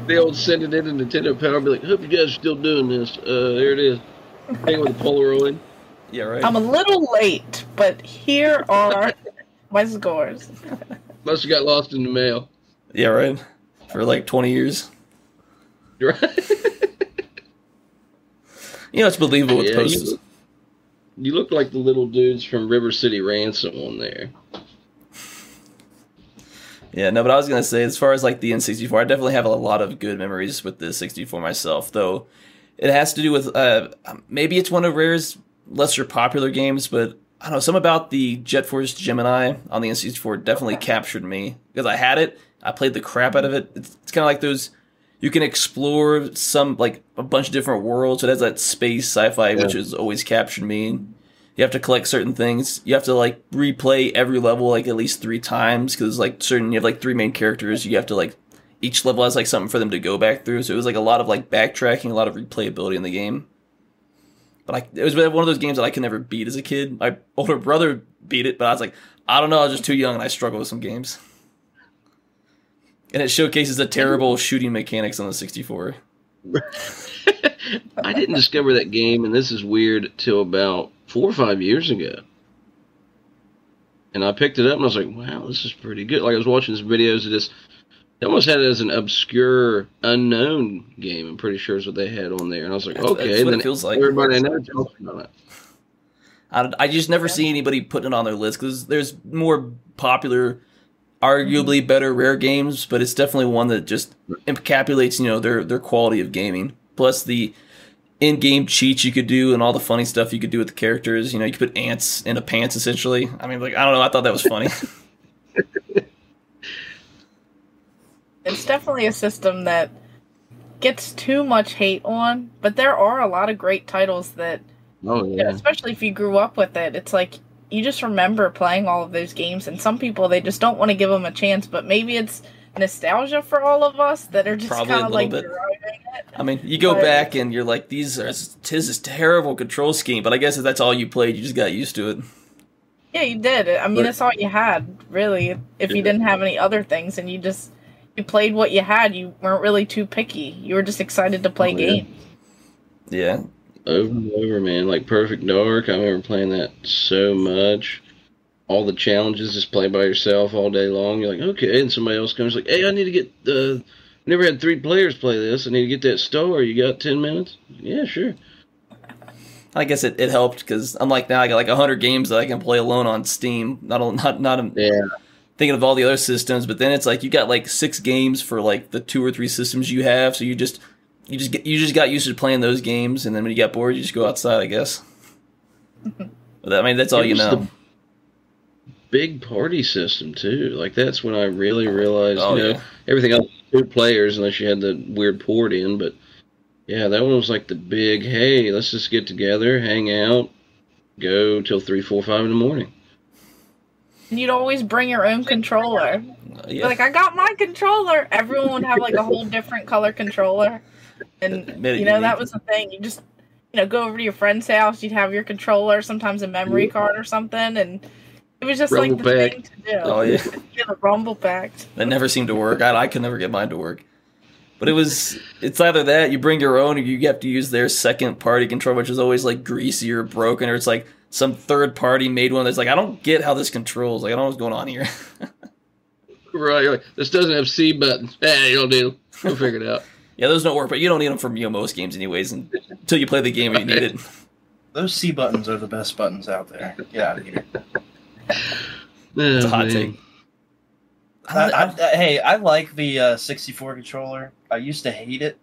[SPEAKER 2] The old send it in to Nintendo Power, be like, hope you guys are still doing this. Uh, there it is. Thing with a Polaroid.
[SPEAKER 1] yeah, right.
[SPEAKER 4] I'm a little late, but here are my scores.
[SPEAKER 2] Must have got lost in the mail.
[SPEAKER 1] yeah, right. For like twenty years.
[SPEAKER 2] Right? <laughs>
[SPEAKER 1] You know, it's believable with
[SPEAKER 2] Yeah,
[SPEAKER 1] posts.
[SPEAKER 2] you, you look like the little dudes from River City Ransom on there.
[SPEAKER 1] Yeah, no, but I was gonna say, as far as like the N64, I definitely have a lot of good memories with the 64 myself. Though it has to do with uh, maybe it's one of Rare's lesser popular games, but I don't know, some about the Jet Force Gemini on the N64 definitely <laughs> captured me because I had it, I played the crap out of it. It's, it's kind of like those. You can explore some like a bunch of different worlds. It has that space sci-fi, which has always captured me. You have to collect certain things. You have to like replay every level like at least three times because like certain you have like three main characters. You have to like each level has like something for them to go back through. So it was like a lot of like backtracking, a lot of replayability in the game. But I, it was one of those games that I could never beat as a kid. My older brother beat it, but I was like, I don't know, I was just too young and I struggled with some games. And it showcases the terrible shooting mechanics on the 64. <laughs>
[SPEAKER 2] I didn't discover that game, and this is weird, till about four or five years ago. And I picked it up and I was like, wow, this is pretty good. Like I was watching some videos of this They almost had it as an obscure, unknown game. I'm pretty sure is what they had on there, and I was like,
[SPEAKER 1] That's-
[SPEAKER 2] okay.
[SPEAKER 1] that's
[SPEAKER 2] and
[SPEAKER 1] what
[SPEAKER 2] then
[SPEAKER 1] it feels like.
[SPEAKER 2] Everybody I know talks about it.
[SPEAKER 1] I, I just never see anybody putting it on their list because there's more popular, arguably better Rare games, but it's definitely one that just encapsulates you know their their quality of gaming. Plus the in-game cheats you could do and all the funny stuff you could do with the characters. You know, you could put ants in a pants essentially. I mean, like I don't know, I thought that was funny. <laughs>
[SPEAKER 4] It's definitely a system that gets too much hate on, but there are a lot of great titles that,
[SPEAKER 2] Oh
[SPEAKER 4] you know, especially if you grew up with it, it's like you just remember playing all of those games, and some people they just don't want to give them a chance, but maybe it's nostalgia for all of us that are just
[SPEAKER 1] Probably a
[SPEAKER 4] kind of
[SPEAKER 1] little
[SPEAKER 4] like
[SPEAKER 1] bit. I mean, you go
[SPEAKER 4] But-
[SPEAKER 1] back and you're like, these are tis this terrible control scheme, but I guess if that's all you played, you just got used to it.
[SPEAKER 4] Yeah, you did. I mean,
[SPEAKER 2] But-
[SPEAKER 4] it's all you had, really. If you didn't have any other things, and you just you played what you had, you weren't really too picky. You were just excited to play
[SPEAKER 2] Oh, yeah.
[SPEAKER 4] games.
[SPEAKER 1] Yeah,
[SPEAKER 2] over and over, man. Like Perfect Dark, I remember playing that so much. All the challenges, just play by yourself all day long. You're like, okay, and somebody else comes like, hey, I need to get the. Never had three players play this. I need to get that star. You got ten minutes? Yeah, sure.
[SPEAKER 1] I guess it, it helped because unlike now, I got like hundred games that I can play alone on Steam. Not a- not not
[SPEAKER 2] Yeah,
[SPEAKER 1] thinking of all the other systems, but then it's like you got like six games for like the two or three systems you have, so you just you just get you just got used to playing those games, and then when you get bored, you just go outside, I guess. <laughs> but I mean, that's all
[SPEAKER 2] It
[SPEAKER 1] you know.
[SPEAKER 2] big party system too. Like that's when I really realized,
[SPEAKER 1] Oh,
[SPEAKER 2] you know,
[SPEAKER 1] yeah.
[SPEAKER 2] everything else was two players unless you had the weird port in. But yeah, that one was like the big. Hey, let's just get together, hang out, go till three, four, five in the morning.
[SPEAKER 4] And you'd always bring your own controller.
[SPEAKER 1] Uh, yeah.
[SPEAKER 4] Like I got my controller. Everyone would have like a whole different color controller, and
[SPEAKER 1] Made it
[SPEAKER 4] you know that was the thing. You just you know go over to your friend's house. You'd have your controller, sometimes a memory card or something, and it was just like the
[SPEAKER 2] pack.
[SPEAKER 4] thing to do.
[SPEAKER 1] Oh yeah. <laughs>
[SPEAKER 4] Yeah, the Rumble Pak.
[SPEAKER 1] That never seemed to work. I, I could never get mine to work. But it was it's either that you bring your own or you have to use their second party controller, which is always like greasy or broken, or it's like some third party made one that's like I don't get how this controls. Like I don't know what's going on here. <laughs>
[SPEAKER 2] Right. You're like, this doesn't have C buttons. Hey, you'll do. We'll figure it out. <laughs>
[SPEAKER 1] yeah, those don't work, but you don't need them for you know, most games anyways, and, until you play the game and you need it. <laughs>
[SPEAKER 3] Those C buttons are the best buttons out there. Get out of here.
[SPEAKER 1] It's a
[SPEAKER 2] Oh,
[SPEAKER 1] hot
[SPEAKER 2] man.
[SPEAKER 1] take.
[SPEAKER 3] I, I, I- hey, I like the uh, 64 controller. I used to hate it.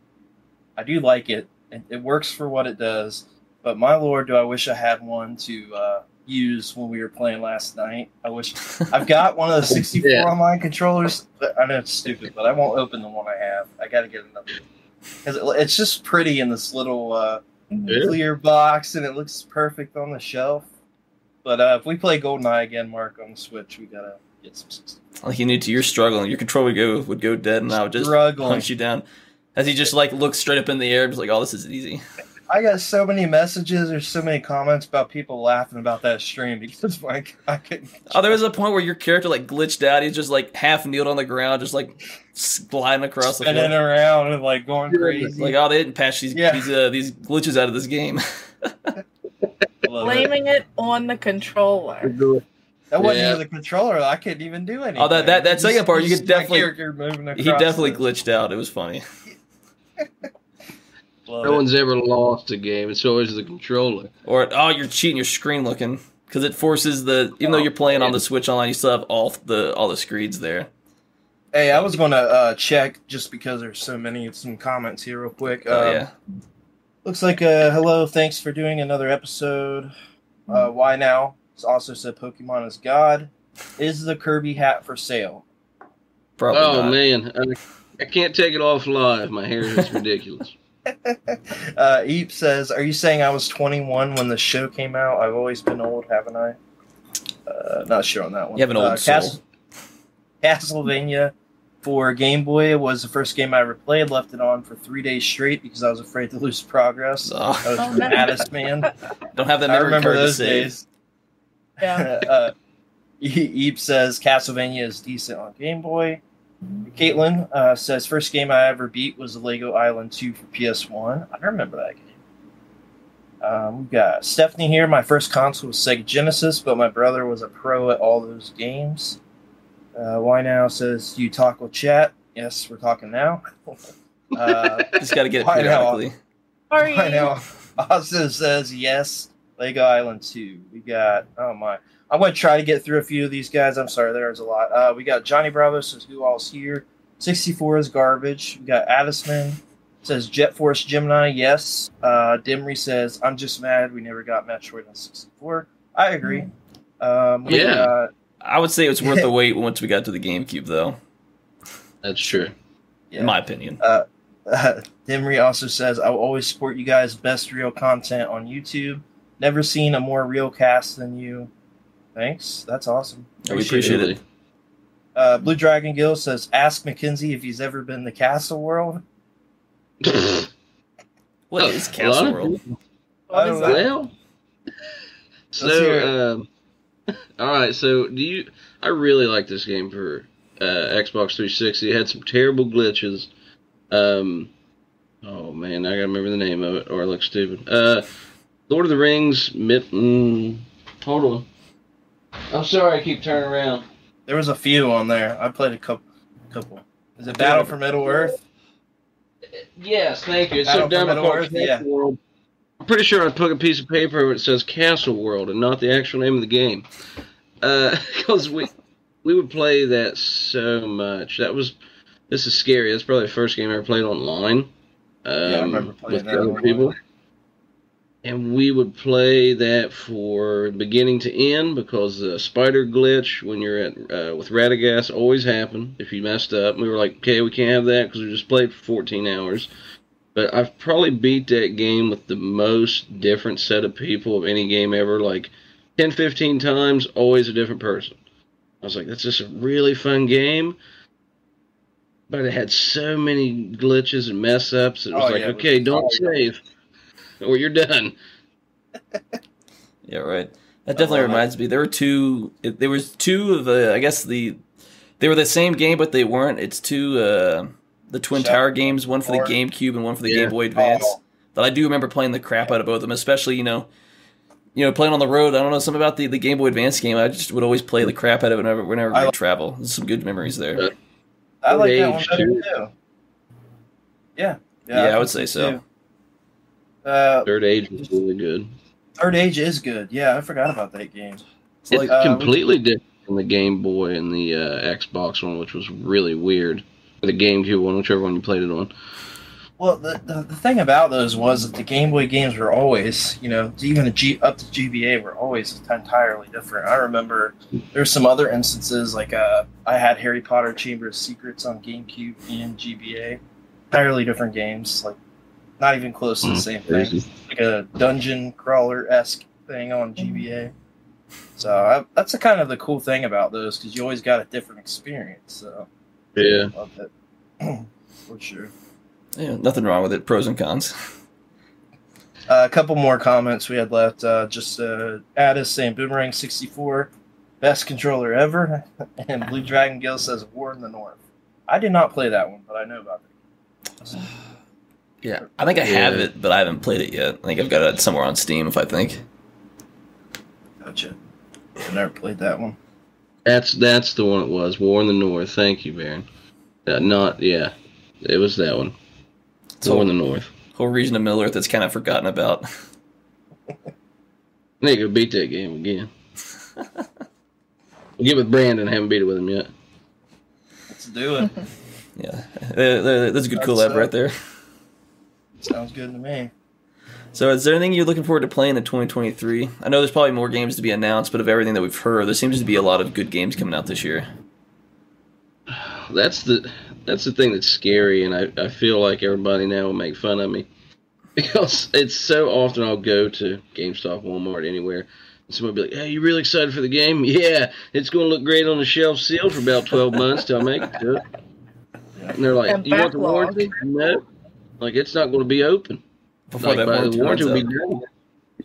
[SPEAKER 3] I do like it. It, it works for what it does. But my lord, do I wish I had one to uh, use when we were playing last night. I wish <laughs> I've got one of the 64
[SPEAKER 2] Yeah.
[SPEAKER 3] online controllers. But I know it's stupid, but I won't open the one I have. I got to get another because it, it's just pretty in this little uh, clear box, and it looks perfect on the shelf. But uh, if we play GoldenEye again, Mark, on the Switch, we gotta get some 64.
[SPEAKER 1] Like you need to, you're struggling. Your controller would go would go dead, and I would just
[SPEAKER 3] Struggling.
[SPEAKER 1] punch you down. As he just like looks straight up in the air, just like, oh, this is easy.
[SPEAKER 3] I got so many messages or so many comments about people laughing about that stream because like I couldn't.
[SPEAKER 1] Oh, there was a point where your character like glitched out. He's just like half kneeled on the ground, just like gliding across the
[SPEAKER 3] spinning
[SPEAKER 1] floor.
[SPEAKER 3] around and like going crazy.
[SPEAKER 1] Like, oh, they didn't patch these
[SPEAKER 3] Yeah.
[SPEAKER 1] these uh, these glitches out of this game. <laughs>
[SPEAKER 3] Love it.
[SPEAKER 4] Blaming it on the controller.
[SPEAKER 3] That wasn't
[SPEAKER 2] Yeah.
[SPEAKER 3] even the controller. I couldn't even do anything.
[SPEAKER 1] Oh, that- that- that second part, you could
[SPEAKER 3] my
[SPEAKER 1] definitely-
[SPEAKER 3] character moving
[SPEAKER 1] he definitely
[SPEAKER 3] the-
[SPEAKER 1] glitched out. It was funny. <laughs>
[SPEAKER 3] Love
[SPEAKER 2] No
[SPEAKER 3] it.
[SPEAKER 2] one's ever lost a game. It's always the controller.
[SPEAKER 1] Or oh, you're cheating your screen looking because it forces the even though
[SPEAKER 2] Oh,
[SPEAKER 1] you're playing on the Switch online, you still have all the all the screens there.
[SPEAKER 3] Hey, I was gonna uh, check just because there's so many some comments here real quick.
[SPEAKER 1] Oh
[SPEAKER 3] Um,
[SPEAKER 1] yeah,
[SPEAKER 3] Looks like uh hello, thanks for doing another episode. Uh why now? It's also said Pokemon is God. Is the Kirby hat for sale?
[SPEAKER 1] probably
[SPEAKER 2] oh
[SPEAKER 1] not.
[SPEAKER 2] man, I, I can't take it off live. My hair is ridiculous. <laughs>
[SPEAKER 3] uh Eep says, Are you saying I was twenty one when the show came out? I've always been old, haven't I? Uh not sure on that one.
[SPEAKER 1] You have an old
[SPEAKER 3] uh,
[SPEAKER 1] soul.
[SPEAKER 3] Castlevania for Game Boy was the first game I ever played. Left it on for three days straight because I was afraid to lose progress. I
[SPEAKER 1] Oh,
[SPEAKER 3] was
[SPEAKER 4] Oh,
[SPEAKER 3] the maddest man.
[SPEAKER 1] don't have that
[SPEAKER 3] I
[SPEAKER 1] memory
[SPEAKER 3] remember
[SPEAKER 1] card
[SPEAKER 3] those
[SPEAKER 1] save.
[SPEAKER 3] days.
[SPEAKER 4] Yeah. <laughs>
[SPEAKER 3] uh, E- Eep says Castlevania is decent on Game Boy. Caitlin uh, says first game I ever beat was Lego Island 2 for PS1. I remember that game. Um, we've got Stephanie here. My first console was Sega Genesis, but my brother was a pro at all those games. Uh, why now says you talk with chat. Yes, we're talking now. <laughs> uh,
[SPEAKER 1] Just got to get it
[SPEAKER 3] Why now?
[SPEAKER 1] periodically.
[SPEAKER 4] Are you?
[SPEAKER 3] I know. Austin says yes. Lego Island 2. We got, oh my. I'm going to try to get through a few of these guys. I'm sorry, there's a lot. Uh, we got Johnny Bravo says, Who all's here? 64 is garbage. We got Addisman says, Jet Force Gemini, yes. Uh, Dimry says, I'm just mad we never got Metroid on 64. I agree. Um,
[SPEAKER 2] Yeah.
[SPEAKER 3] got-
[SPEAKER 1] I would say it's worth the <laughs> wait once we got to the GameCube, though,
[SPEAKER 2] That's true.
[SPEAKER 3] yeah.
[SPEAKER 1] in my opinion.
[SPEAKER 3] Uh, <laughs> Dimry also says, I will always support you guys' best real content on YouTube. Never seen a more real cast than you. Thanks. That's awesome.
[SPEAKER 1] we appreciate it.
[SPEAKER 3] Uh, Blue Dragon Gill says, Ask Mackenzie if he's ever been to Castle World. <laughs>
[SPEAKER 1] What
[SPEAKER 2] Oh,
[SPEAKER 1] is Castle World?
[SPEAKER 2] people-
[SPEAKER 3] I.
[SPEAKER 2] Well,
[SPEAKER 3] Let's hear it.
[SPEAKER 2] so um, <laughs> all right. So do you? I really like this game for uh, Xbox 360. It had some terrible glitches. Um, oh man, I gotta remember the name of it, or I look stupid. Uh, Lord of the Rings. Mid- mm, hold on. I'm sorry, I keep turning around.
[SPEAKER 3] There was a few on there. I played a couple. couple. Is it Battle for Middle Earth?
[SPEAKER 2] Yes, thank you. It's
[SPEAKER 3] Battle
[SPEAKER 2] so
[SPEAKER 3] for Middle Earth, yeah.
[SPEAKER 2] World. I'm pretty sure I put a piece of paper where it says Castle World and not the actual name of the game. <laughs> Because we we would play that so much. That was this is scary. That's probably the first game I ever played online. Um,
[SPEAKER 3] I remember playing
[SPEAKER 2] with
[SPEAKER 3] that
[SPEAKER 2] other
[SPEAKER 3] online.
[SPEAKER 2] people. And we would play that for beginning to end because the spider glitch when you're at uh, with Radagast always happened if you messed up. We were like, okay, we can't have that because we just played for 14 hours. But I've probably beat that game with the most different set of people of any game ever. Like 10, 15 times, always a different person. I was like, that's just a really fun game. But it had so many glitches and mess ups. It was
[SPEAKER 3] Oh,
[SPEAKER 2] like,
[SPEAKER 3] yeah, it
[SPEAKER 2] okay,
[SPEAKER 3] was-
[SPEAKER 2] don't
[SPEAKER 3] oh, yeah. <laughs>
[SPEAKER 2] save, or you're done.
[SPEAKER 1] Yeah, right. That definitely
[SPEAKER 3] love it.
[SPEAKER 1] reminds me. There were two. It, there was two of the. I guess the. They were the same game, but they weren't. It's two. Uh, the Twin
[SPEAKER 3] Shep-
[SPEAKER 1] Tower games, one for the GameCube and one for the
[SPEAKER 2] Yeah.
[SPEAKER 1] Game Boy Advance.
[SPEAKER 3] Oh.
[SPEAKER 1] That I do remember playing the crap out of both of them, especially you know, you know, playing on the road. I don't know something about the, the Game Boy Advance game. I just would always play the crap out of it whenever whenever
[SPEAKER 3] I
[SPEAKER 1] would
[SPEAKER 3] like-
[SPEAKER 1] travel. There's some good memories there.
[SPEAKER 2] Uh,
[SPEAKER 3] I like that one better
[SPEAKER 2] too.
[SPEAKER 3] too. Yeah.
[SPEAKER 1] Yeah, I
[SPEAKER 3] think
[SPEAKER 1] would say so.
[SPEAKER 3] too. Uh,
[SPEAKER 2] Third Age is really good.
[SPEAKER 3] Third Age is good. Yeah, I forgot about that game.
[SPEAKER 1] It's
[SPEAKER 2] It's
[SPEAKER 1] like
[SPEAKER 3] uh,
[SPEAKER 2] completely different from the Game Boy and the uh, Xbox one, which was really weird. Or the GameCube one, whichever one you played it on.
[SPEAKER 3] Well, the, the, the thing about those was that the Game Boy games were always, you know, even a G, up to GBA were always entirely different. I remember there's some other instances like uh, I had Harry Potter Chamber of Secrets on GameCube and GBA, entirely different games, like not even close to the
[SPEAKER 2] Mm,
[SPEAKER 3] same thing. Like a dungeon crawler esque thing on GBA. So I, that's the kind of the cool thing about those because you always got a different experience. So
[SPEAKER 2] Yeah.
[SPEAKER 3] love it <clears throat> for sure.
[SPEAKER 1] yeah, nothing wrong with it. Pros and cons.
[SPEAKER 3] Uh, a couple more comments we had left. Uh, just uh, Addis saying Boomerang 64, best controller ever. <laughs> and Blue Dragon Gill says War in the North. I did not play that one, but I know about it. <sighs>
[SPEAKER 1] Yeah, I think I have it, but I haven't played it yet. I think I've got it somewhere on Steam. If I think.
[SPEAKER 3] Gotcha. I never played that one.
[SPEAKER 2] That's that's the one it was. War in the North. Thank you, Baron. Uh, not yeah, it was that one.
[SPEAKER 1] It's
[SPEAKER 2] War in the North.
[SPEAKER 1] whole region of Middle Earth that's kind of forgotten about.
[SPEAKER 2] I need to beat that game again. We'll <laughs> get with Brandon. I haven't beat it with him yet.
[SPEAKER 3] Let's do it. <laughs>
[SPEAKER 1] Yeah, that's a good
[SPEAKER 3] That's,
[SPEAKER 1] collab right there.
[SPEAKER 3] Sounds good to me.
[SPEAKER 1] So, is there anything you're looking forward to playing in 2023? I know there's probably more games to be announced, but of everything that we've heard, there seems to be a lot of good games coming out this year.
[SPEAKER 2] That's the that's the thing that's scary, and I, I feel like everybody now will make fun of me <laughs> because it's so often I'll go to GameStop, Walmart, anywhere, and someone will be like, "Hey, you really excited for the game? <laughs> Yeah, it's going to look great on the shelf, sealed for about twelve months till I make it to it." And they're like,
[SPEAKER 4] And
[SPEAKER 2] "You want the warranty?" No, like it's not going to be open.
[SPEAKER 1] Before
[SPEAKER 2] like
[SPEAKER 1] that
[SPEAKER 2] by the warranty
[SPEAKER 1] runs
[SPEAKER 2] will be done.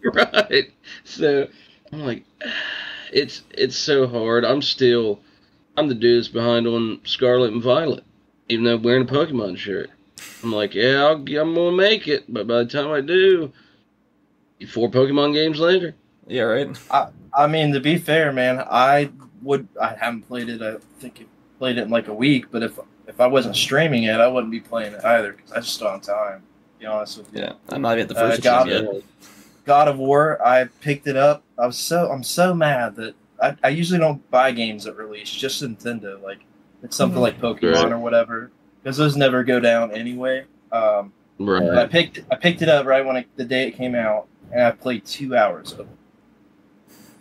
[SPEAKER 2] <laughs> right. So I'm like, <sighs> it's it's so hard. I'm still, I'm the dude that's behind on Scarlet and Violet, even though I'm wearing a Pokemon shirt. I'm like, yeah, I'll, I'm gonna make it, but by the time I do, four Pokemon games later.
[SPEAKER 1] Yeah, right.
[SPEAKER 3] I mean, to be fair, man, I would. I haven't played it. I think I played it in like a week. But if if I wasn't streaming it, I wouldn't be playing it either because I just don't have time. Be honest with you.
[SPEAKER 1] Yeah, I'm not at the
[SPEAKER 3] Uh,
[SPEAKER 1] first
[SPEAKER 3] God,
[SPEAKER 1] game yet.
[SPEAKER 3] God of War, I picked it up. I was so I'm so mad that I, I usually don't buy games at release, just Nintendo. Like it's something
[SPEAKER 4] Mhm.
[SPEAKER 3] like Pokemon
[SPEAKER 2] Right.
[SPEAKER 3] or whatever, because those never go down anyway. Um, but I picked I picked it up right when it, the day it came out, and I played two hours of it.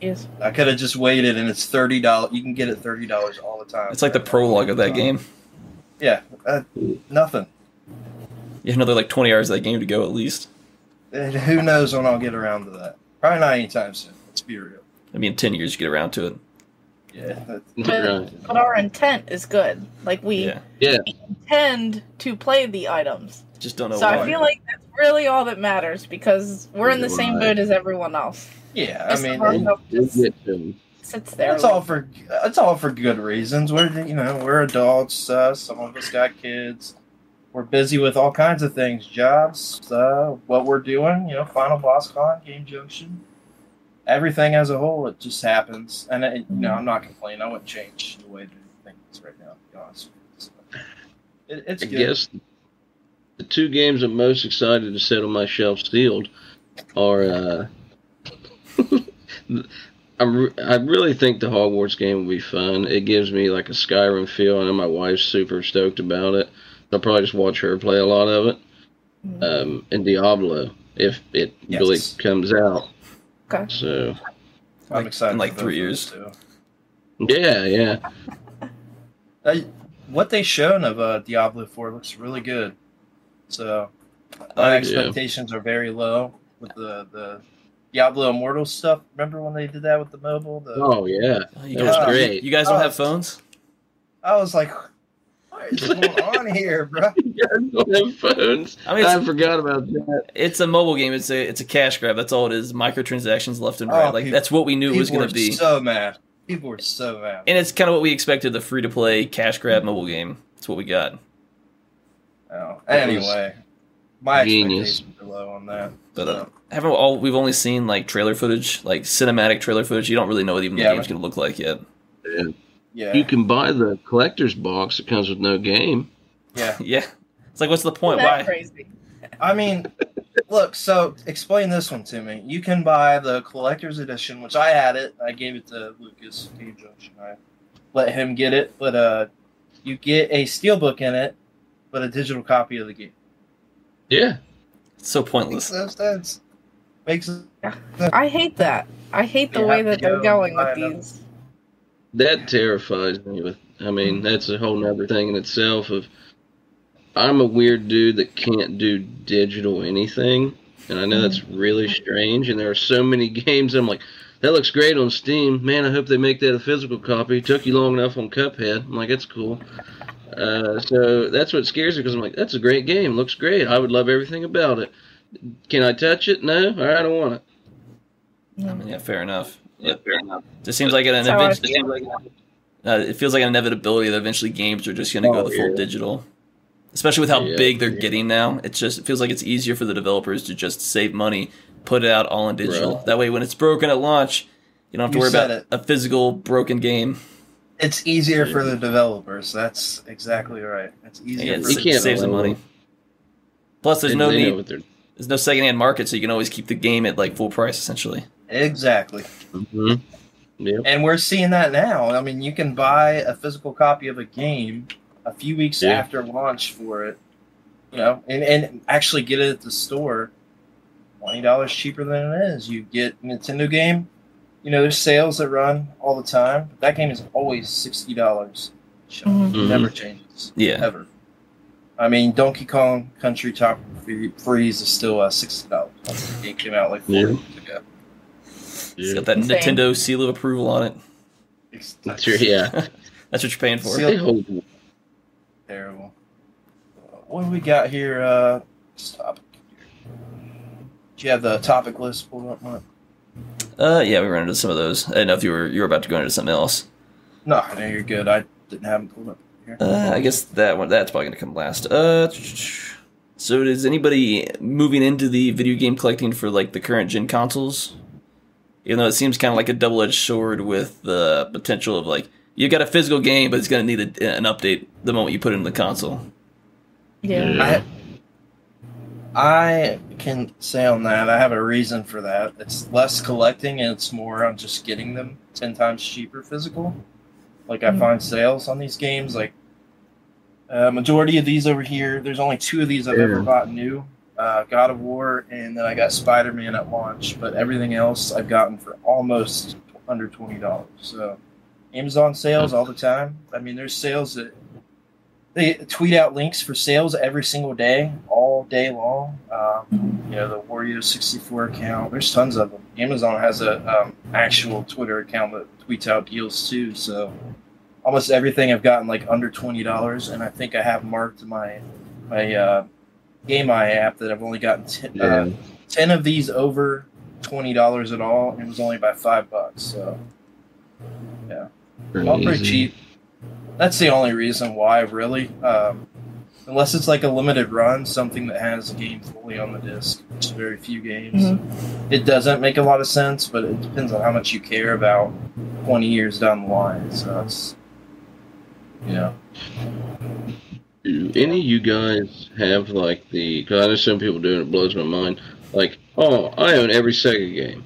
[SPEAKER 4] Is
[SPEAKER 3] I could have just waited, and it's thirty dollars. You can get it thirty dollars all the time.
[SPEAKER 1] It's like the prologue of that game.
[SPEAKER 3] Yeah, uh, nothing.
[SPEAKER 1] You have another like 20 hours of that game to go at least.
[SPEAKER 3] And who knows when I'll get around to that? Probably not anytime soon. Let's be real.
[SPEAKER 1] I mean, 10 years you get around to it.
[SPEAKER 3] Yeah, that-
[SPEAKER 2] Right.
[SPEAKER 4] but our intent is good. Like we
[SPEAKER 1] Yeah,
[SPEAKER 2] Yeah.
[SPEAKER 4] intend to play the items.
[SPEAKER 1] just don't know
[SPEAKER 4] so
[SPEAKER 1] why.
[SPEAKER 4] I feel like that's really all that matters because we're in the same boat as everyone else.
[SPEAKER 3] yeah. I mean,
[SPEAKER 4] of our
[SPEAKER 3] it-
[SPEAKER 2] We'll
[SPEAKER 4] just
[SPEAKER 2] get to 'em.
[SPEAKER 4] Sits there.
[SPEAKER 3] It's all for it's all for good reasons. We're you know we're adults. Uh, some of us got kids. We're busy with all kinds of things, jobs, uh, what we're doing. You know, Final Boss Con, Game Junction, everything as a whole. It just happens, and it, you know I'm not complaining. I wouldn't change the way that things is right now. To be honest, with you. So, it, it's
[SPEAKER 2] I
[SPEAKER 3] good.
[SPEAKER 2] guess the two games I'm most excited to set on my shelf sealed are. Uh, <laughs> I'm re- I really think the Hogwarts game will be fun. It gives me like a Skyrim feel. I know my wife's super stoked about it. I'll probably just watch her play a lot of it.
[SPEAKER 4] Mm-hmm.
[SPEAKER 2] Um, and Diablo, if it really comes out.
[SPEAKER 4] Okay.
[SPEAKER 2] So
[SPEAKER 3] I'm excited
[SPEAKER 1] in like
[SPEAKER 3] for
[SPEAKER 1] three years.
[SPEAKER 3] those, too.
[SPEAKER 2] yeah, yeah,
[SPEAKER 3] Uh, what they shown of uh, Diablo 4 looks really good. So my expectations are very low with the the Diablo Immortal stuff. Remember when they did that with the mobile? The,
[SPEAKER 2] oh yeah,
[SPEAKER 1] Oh, you
[SPEAKER 2] That
[SPEAKER 1] guys,
[SPEAKER 2] was
[SPEAKER 3] Uh,
[SPEAKER 2] great.
[SPEAKER 1] You guys don't
[SPEAKER 3] Oh.
[SPEAKER 1] have phones?
[SPEAKER 3] I was like, what is going on here, bro? <laughs>
[SPEAKER 2] you guys don't have phones.
[SPEAKER 1] I mean,
[SPEAKER 2] I forgot about that.
[SPEAKER 1] it's a mobile game. It's a it's a cash grab. That's all it is. Microtransactions left and
[SPEAKER 3] Oh,
[SPEAKER 1] right. Like
[SPEAKER 3] people-
[SPEAKER 1] that's what we knew it was going to be.
[SPEAKER 3] so mad. People were so mad.
[SPEAKER 1] and it's kind of what we expected. The free to play cash grab mobile game. That's what we got.
[SPEAKER 3] Oh, anyway, my
[SPEAKER 2] genius.
[SPEAKER 3] expectations are low on that.
[SPEAKER 1] But
[SPEAKER 3] So,
[SPEAKER 1] uh, haven't all we've only seen like trailer footage, like cinematic trailer footage. You don't really know what even
[SPEAKER 3] Yeah,
[SPEAKER 1] the game's going to look like yet.
[SPEAKER 3] yeah,
[SPEAKER 2] You can buy the collector's box that comes with no game.
[SPEAKER 3] yeah. <laughs>
[SPEAKER 1] Yeah, it's like what's the point?
[SPEAKER 4] Isn't that
[SPEAKER 1] Why?
[SPEAKER 4] crazy? <laughs>
[SPEAKER 3] I mean, look. So explain this one to me. You can buy the collector's edition, which I had it. I gave it to Lucas Game Junction. I let him get it, but uh, you get a steelbook in it, but a digital copy of the game.
[SPEAKER 2] Yeah,
[SPEAKER 1] It's so
[SPEAKER 3] Makes
[SPEAKER 1] pointless.
[SPEAKER 3] no sense. Makes
[SPEAKER 4] I hate that. I hate the
[SPEAKER 3] You
[SPEAKER 4] way that they're
[SPEAKER 3] go
[SPEAKER 4] going with
[SPEAKER 3] them.
[SPEAKER 4] these.
[SPEAKER 2] that terrifies me. With I mean, that's a whole nother thing in itself. Of I'm a weird dude that can't do digital anything, and I know that's really strange. And there are so many <laughs> games I'm like, that looks great on Steam. Man, I hope they make that a physical copy. Took you long enough on Cuphead. I'm like, that's cool. Uh, so that's what scares me because I'm like, that's a great game. Looks great. I would love everything about it. Can I touch it? No. All right, I don't want it. Yeah.
[SPEAKER 1] I mean, yeah, fair enough. Yeah, Just seems like an
[SPEAKER 4] That's how
[SPEAKER 1] uh, it feels like an inevitability that eventually games are just going to go
[SPEAKER 2] Oh,
[SPEAKER 1] the full
[SPEAKER 2] yeah.
[SPEAKER 1] digital. Especially with how
[SPEAKER 2] Yeah.
[SPEAKER 1] big they're getting now, it's just it feels like it's easier for the developers to just save money, put it out all in digital.
[SPEAKER 2] Right.
[SPEAKER 1] That way, when it's broken at launch, you don't have to
[SPEAKER 3] You
[SPEAKER 1] worry
[SPEAKER 3] said
[SPEAKER 1] about a physical broken game.
[SPEAKER 3] it's easier for the developers. That's exactly right. It's easier
[SPEAKER 1] Yeah,
[SPEAKER 3] for
[SPEAKER 1] it
[SPEAKER 2] You can't
[SPEAKER 1] saves them money. Plus, there's
[SPEAKER 2] They-
[SPEAKER 1] no
[SPEAKER 2] they know
[SPEAKER 1] need.
[SPEAKER 2] What they're-
[SPEAKER 1] There's no secondhand market, so you can always keep the game at like full price essentially.
[SPEAKER 3] exactly.
[SPEAKER 2] Mhm. Yep.
[SPEAKER 3] And we're seeing that now. I mean, you can buy a physical copy of a game a few weeks
[SPEAKER 2] Yeah.
[SPEAKER 3] after launch for it, you know, and, and actually get it at the store twenty dollars cheaper than it is. You get Nintendo game, you know, there's sales that run all the time. But that game is always sixty dollars.
[SPEAKER 4] Mhm.
[SPEAKER 2] Mhm.
[SPEAKER 3] Never changes.
[SPEAKER 1] Yeah.
[SPEAKER 3] Ever. I mean, Donkey Kong Country Top Freeze is still uh, sixty dollars. It came out like four
[SPEAKER 2] Yeah.
[SPEAKER 3] years ago.
[SPEAKER 1] It's
[SPEAKER 2] Yeah.
[SPEAKER 1] got that
[SPEAKER 4] Insane.
[SPEAKER 1] Nintendo seal of approval on it.
[SPEAKER 3] It's
[SPEAKER 2] Sure, yeah. <laughs>
[SPEAKER 1] That's what you're paying for.
[SPEAKER 3] Seal- Terrible. What do we got here? Uh, this topic. Do you have the topic list pulled up, Mark?
[SPEAKER 1] Uh, yeah, we ran into some of those. I didn't know if you were you were about to go into something else.
[SPEAKER 3] No, I know you're good. I didn't have them pulled up here.
[SPEAKER 1] Uh, I guess that one that's probably gonna come last. Uh, so is anybody moving into the video game collecting for like the current gen consoles? Even though it seems kind of like a double edged sword with the potential of like you've got a physical game, but it's going to need a, an update the moment you put it in the console.
[SPEAKER 4] Yeah.
[SPEAKER 3] I, I can say on that, I have a reason for that. It's less collecting and it's more on just getting them 10 times cheaper physical. Like, I
[SPEAKER 4] Mhm.
[SPEAKER 3] find sales on these games, like, uh, majority of these over here, there's only two of these I've ever bought new uh, God of War, and then I got Spider Man at launch. But everything else I've gotten for almost under $20. So, Amazon sales all the time. I mean, there's sales that they tweet out links for sales every single day, all day long. Um, you know, the Wario 64 account. There's tons of them. Amazon has a um, actual Twitter account that tweets out deals too. So almost everything I've gotten like under twenty dollars, and I think I have marked my my uh, Game Eye app that I've only gotten ten,
[SPEAKER 2] Yeah.
[SPEAKER 3] uh, ten of these over twenty dollars at all, and it was only by five bucks. So yeah. all pretty
[SPEAKER 2] Crazy.
[SPEAKER 3] cheap. That's the only reason why, really. Um, unless it's like a limited run, something that has a game fully on the disc, which is very few games.
[SPEAKER 4] Mm-hmm.
[SPEAKER 3] It doesn't make a lot of sense, but it depends on how much you care about 20 years down the line. So it's, you know,
[SPEAKER 2] Do any of you guys have like the? Because I know some people do, and it blows my mind. Like, oh, I own every Sega game,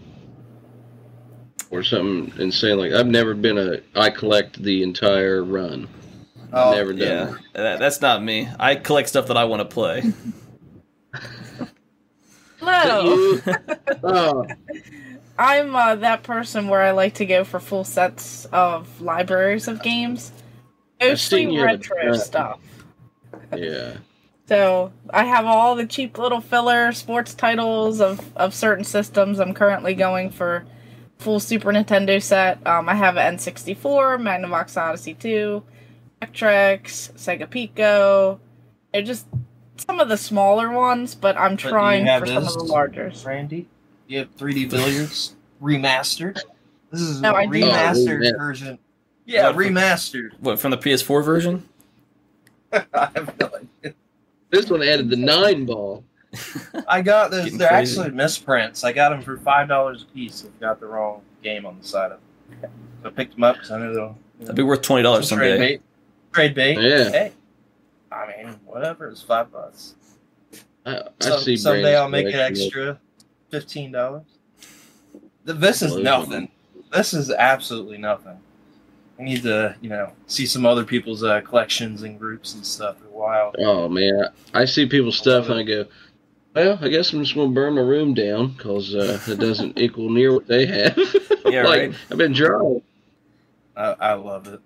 [SPEAKER 2] or something insane. Like, I've never been a. I collect the entire run.
[SPEAKER 3] Oh,
[SPEAKER 2] never done.
[SPEAKER 1] Yeah, that, that's not me. I collect stuff that I want to play. <laughs>
[SPEAKER 4] Hello.
[SPEAKER 2] You- oh, <laughs>
[SPEAKER 4] I'm uh, that person where I like to go for full sets of libraries of games, mostly
[SPEAKER 2] seen you the
[SPEAKER 4] retro stuff.
[SPEAKER 2] yeah.
[SPEAKER 4] So I have all the cheap little filler sports titles of, of certain systems. I'm currently going for full Super Nintendo set. Um, I have an N64, Magnavox Odyssey 2, Vectrex, Sega Pico. They're just some of the smaller ones, but I'm
[SPEAKER 3] do
[SPEAKER 4] trying
[SPEAKER 3] have
[SPEAKER 4] for some of
[SPEAKER 3] this?
[SPEAKER 4] the largers.
[SPEAKER 3] Randy, you have 3D billiards <laughs> remastered. This is
[SPEAKER 4] No,
[SPEAKER 3] a
[SPEAKER 4] I
[SPEAKER 3] remastered
[SPEAKER 2] Oh,
[SPEAKER 3] version. Yeah,
[SPEAKER 1] What, from-
[SPEAKER 3] remastered.
[SPEAKER 1] What from the PS4 version? <laughs>
[SPEAKER 3] I have no idea.
[SPEAKER 2] This one added the nine ball.
[SPEAKER 3] I got those.
[SPEAKER 1] Getting
[SPEAKER 3] They're
[SPEAKER 1] crazy.
[SPEAKER 3] actually misprints. I got them for five dollars a piece. I've got the wrong game on the side of them. So I picked them up because I knew they'll.
[SPEAKER 1] That'd be worth twenty dollars
[SPEAKER 3] Trade
[SPEAKER 1] someday.
[SPEAKER 3] bait. Trade bait.
[SPEAKER 2] Yeah.
[SPEAKER 3] Hey, I mean, whatever. It's five bucks.
[SPEAKER 2] I, I
[SPEAKER 3] So,
[SPEAKER 2] see.
[SPEAKER 3] someday I'll make it
[SPEAKER 2] collection of-
[SPEAKER 3] extra fifteen dollars. This is nothing. This is absolutely nothing. I need to, you know, see some other people's uh, collections and groups and stuff. They're wild.
[SPEAKER 2] Oh man, I see people's stuff and I go, well, I guess I'm just gonna burn my room down because uh, it doesn't <laughs> equal near what they have. <laughs>
[SPEAKER 1] Yeah,
[SPEAKER 2] like
[SPEAKER 1] right.
[SPEAKER 2] I've been drawing.
[SPEAKER 3] I, I love it.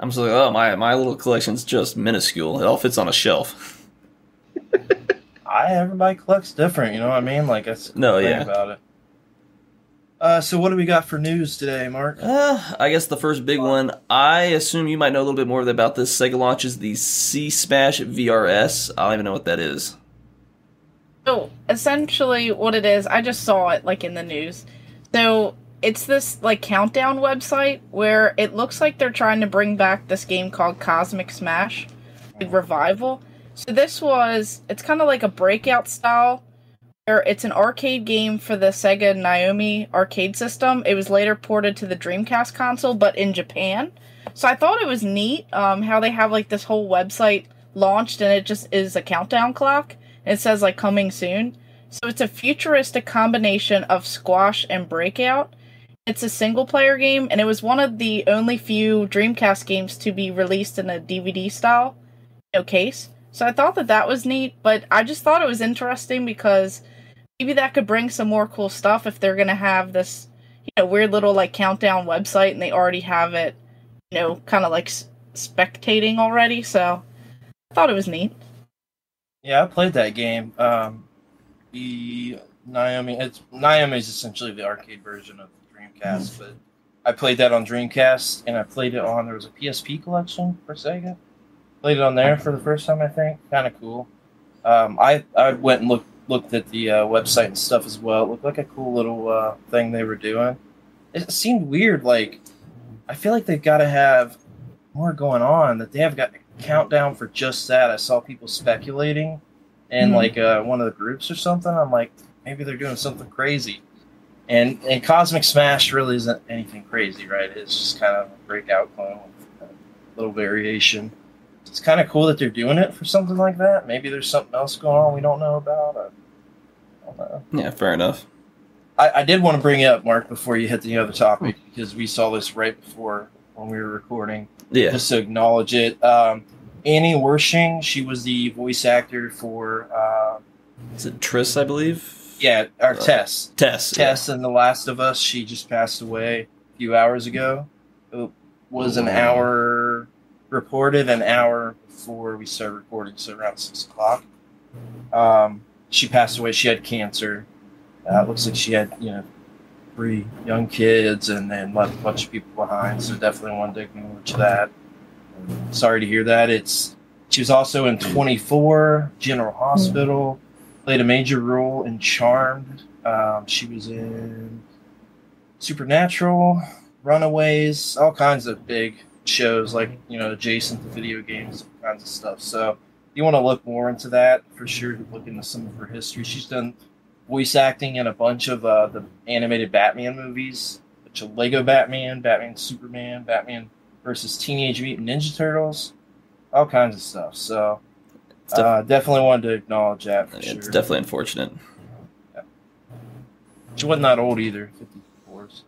[SPEAKER 1] I'm just like, oh my, my little collection's just minuscule. It all fits on a shelf. <laughs>
[SPEAKER 3] I everybody collects different. You know what I mean? Like that's the
[SPEAKER 1] No, yeah.
[SPEAKER 3] about it. Uh, so what do we got for news today, Mark?
[SPEAKER 1] Uh, I guess the first big one. I assume you might know a little bit more about this. Sega launches the C Smash VRS. I don't even know what that is.
[SPEAKER 4] So essentially, what it is, I just saw it like in the news. So it's this like countdown website where it looks like they're trying to bring back this game called Cosmic Smash, like revival. So this was, it's kind of like a breakout style, where it's an arcade game for the Sega Naomi arcade system. It was later ported to the Dreamcast console, but in Japan. So I thought it was neat um, how they have like this whole website launched and it just is a countdown clock. It says like coming soon. So it's a futuristic combination of squash and breakout. It's a single player game and it was one of the only few Dreamcast games to be released in a DVD style you know, case. So I thought that that was neat, but I just thought it was interesting because maybe that could bring some more cool stuff if they're going to have this you know weird little like countdown website and they already have it you know kind of like s- spectating already. So I thought it was neat.
[SPEAKER 3] Yeah, I played that game. Um, the Naomi, it's Naomi is essentially the arcade version of Dreamcast, but I played that on Dreamcast, and I played it on there was a PSP collection for Sega. Played it on there for the first time, I think. Kind of cool. Um, I I went and looked looked at the uh, website and stuff as well. It looked like a cool little uh, thing they were doing. It seemed weird. Like I feel like they've got to have more going on. That they have got a countdown for just that. I saw people speculating in
[SPEAKER 4] Mhm.
[SPEAKER 3] like uh, one of the groups or something. I'm like, maybe they're doing something crazy. And and Cosmic Smash really isn't anything crazy, right? It's just kind of a breakout clone with a little variation. It's kind of cool that they're doing it for something like that. Maybe there's something else going on we don't know about. I don't know.
[SPEAKER 1] Yeah, fair enough.
[SPEAKER 3] I, I did want to bring it up, Mark, before you hit the other topic, because we saw this right before when we were recording.
[SPEAKER 1] Yeah.
[SPEAKER 3] Just to acknowledge it. Um, Annie Wersching, she was the voice actor for, uh,
[SPEAKER 1] Is it Triss, I believe?
[SPEAKER 3] yeah, our
[SPEAKER 1] Uh,
[SPEAKER 3] Tess.
[SPEAKER 1] Tess. yeah.
[SPEAKER 3] Tess in The Last of Us. She just passed away a few hours ago. It was an hour reported, an hour before we started recording, so around six o'clock. Um, she passed away. She had cancer. Uh, it looks like she had, you know, three young kids and then left a bunch of people behind. So definitely wanted to acknowledge that. Sorry to hear that. It's she was also in 24 General Hospital. Played a major role in Charmed. Um, she was in Supernatural, Runaways, all kinds of big shows like you know adjacent to video games, kinds of stuff. So if you want to look more into that for sure. Look into some of her history. She's done voice acting in a bunch of uh, the animated Batman movies, which are Lego Batman, Batman Superman, Batman versus Teenage Mutant Ninja Turtles, all kinds of stuff. So uh, definitely wanted to acknowledge that
[SPEAKER 1] it's
[SPEAKER 3] sure.
[SPEAKER 1] definitely unfortunate.
[SPEAKER 3] She wasn't that old either, 54. So.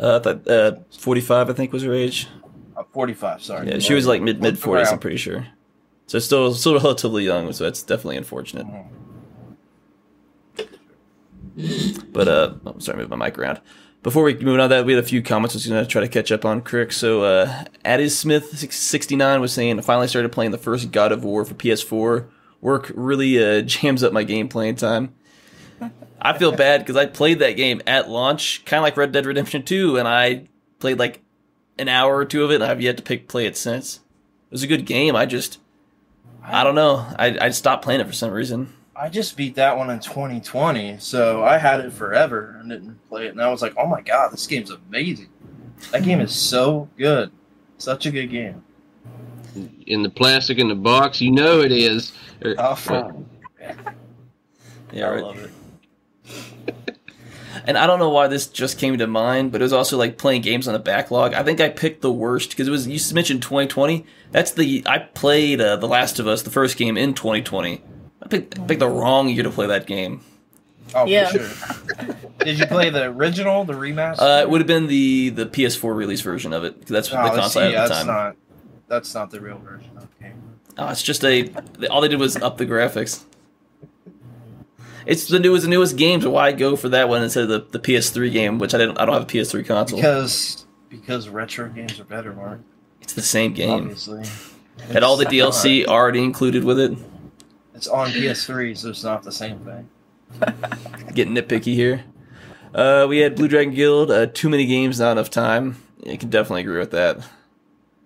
[SPEAKER 1] Uh, I thought, uh, 45, I think, was her age.
[SPEAKER 3] Uh, 45, sorry.
[SPEAKER 1] Yeah, she was like mid mid 40s, I'm pretty sure. So still still relatively young, so that's definitely unfortunate.
[SPEAKER 3] Mhm.
[SPEAKER 1] But uh, oh, sorry, move my mic around. Before we move on to that, we had a few comments. I was going to try to catch up on Crick. So, uh, Addie Smith sixty nine was saying, I finally started playing the first God of War for PS4. Work really uh, <laughs> jams up my game playing time. I feel bad because I played that game at launch, kind of like Red Dead Redemption 2, and I played like an hour or two of it, I've yet to pick play it since. It was a good game. I just, I don't know. I, I stopped playing it for some reason.
[SPEAKER 3] I just beat that one in 2020, so I had it forever and didn't play it. And I was like, oh my god, this game's amazing. That game is so good. Such a good game.
[SPEAKER 2] In the plastic in the box, you know it is.
[SPEAKER 3] Oh, fuck. <laughs>
[SPEAKER 1] Yeah,
[SPEAKER 3] I
[SPEAKER 1] right.
[SPEAKER 3] love it. <laughs>
[SPEAKER 1] And I don't know why this just came to mind, but it was also like playing games on the backlog. I think I picked the worst because it was you mentioned 2020. That's the I played uh, The Last of Us, the first game in 2020. I picked, I picked the wrong year to play that game.
[SPEAKER 3] Oh,
[SPEAKER 4] Yeah.
[SPEAKER 3] for sure. Did you play the original, the remaster?
[SPEAKER 1] Uh, it would have been the the PS4 release version of it because that's
[SPEAKER 3] No,
[SPEAKER 1] the
[SPEAKER 3] let's
[SPEAKER 1] console I
[SPEAKER 3] see,
[SPEAKER 1] at the
[SPEAKER 3] that's
[SPEAKER 1] time.
[SPEAKER 3] not. That's not the real version of the game.
[SPEAKER 1] Oh, it's just a all they did was up the graphics. It's the newest the newest games. Why go for that one instead of the, the PS3 game, which I didn't. I don't have a PS3 console.
[SPEAKER 3] Because because retro games are better, Mark.
[SPEAKER 1] it's the same game.
[SPEAKER 3] Obviously.
[SPEAKER 1] Had all the DLC already included with it.
[SPEAKER 3] It's on PS3, so it's not the same thing. <laughs>
[SPEAKER 1] Getting nitpicky here. Uh, we had Blue Dragon Guild. Uh, too many games, not enough time. I can definitely agree with that.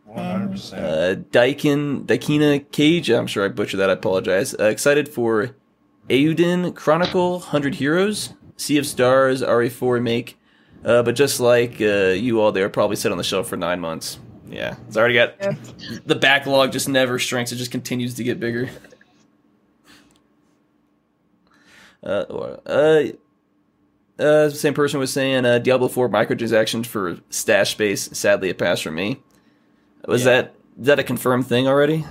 [SPEAKER 3] One hundred percent.
[SPEAKER 1] Uh, Daikin, Daikina Cage. I'm sure I butchered that. I apologize. Uh, excited for Eiyuden Chronicle 100 Heroes, Sea of Stars, RE4 remake. Uh, but just like uh, you all, they're probably sit on the shelf for nine months. Yeah, it's already got
[SPEAKER 4] Yeah.
[SPEAKER 1] the backlog. Just never shrinks. It just continues to get bigger. Uh, or- uh, uh, same person was saying uh, Diablo 4 microtransactions for stash space. Sadly, it passed for me. Was
[SPEAKER 3] Yeah.
[SPEAKER 1] that is that a confirmed thing already?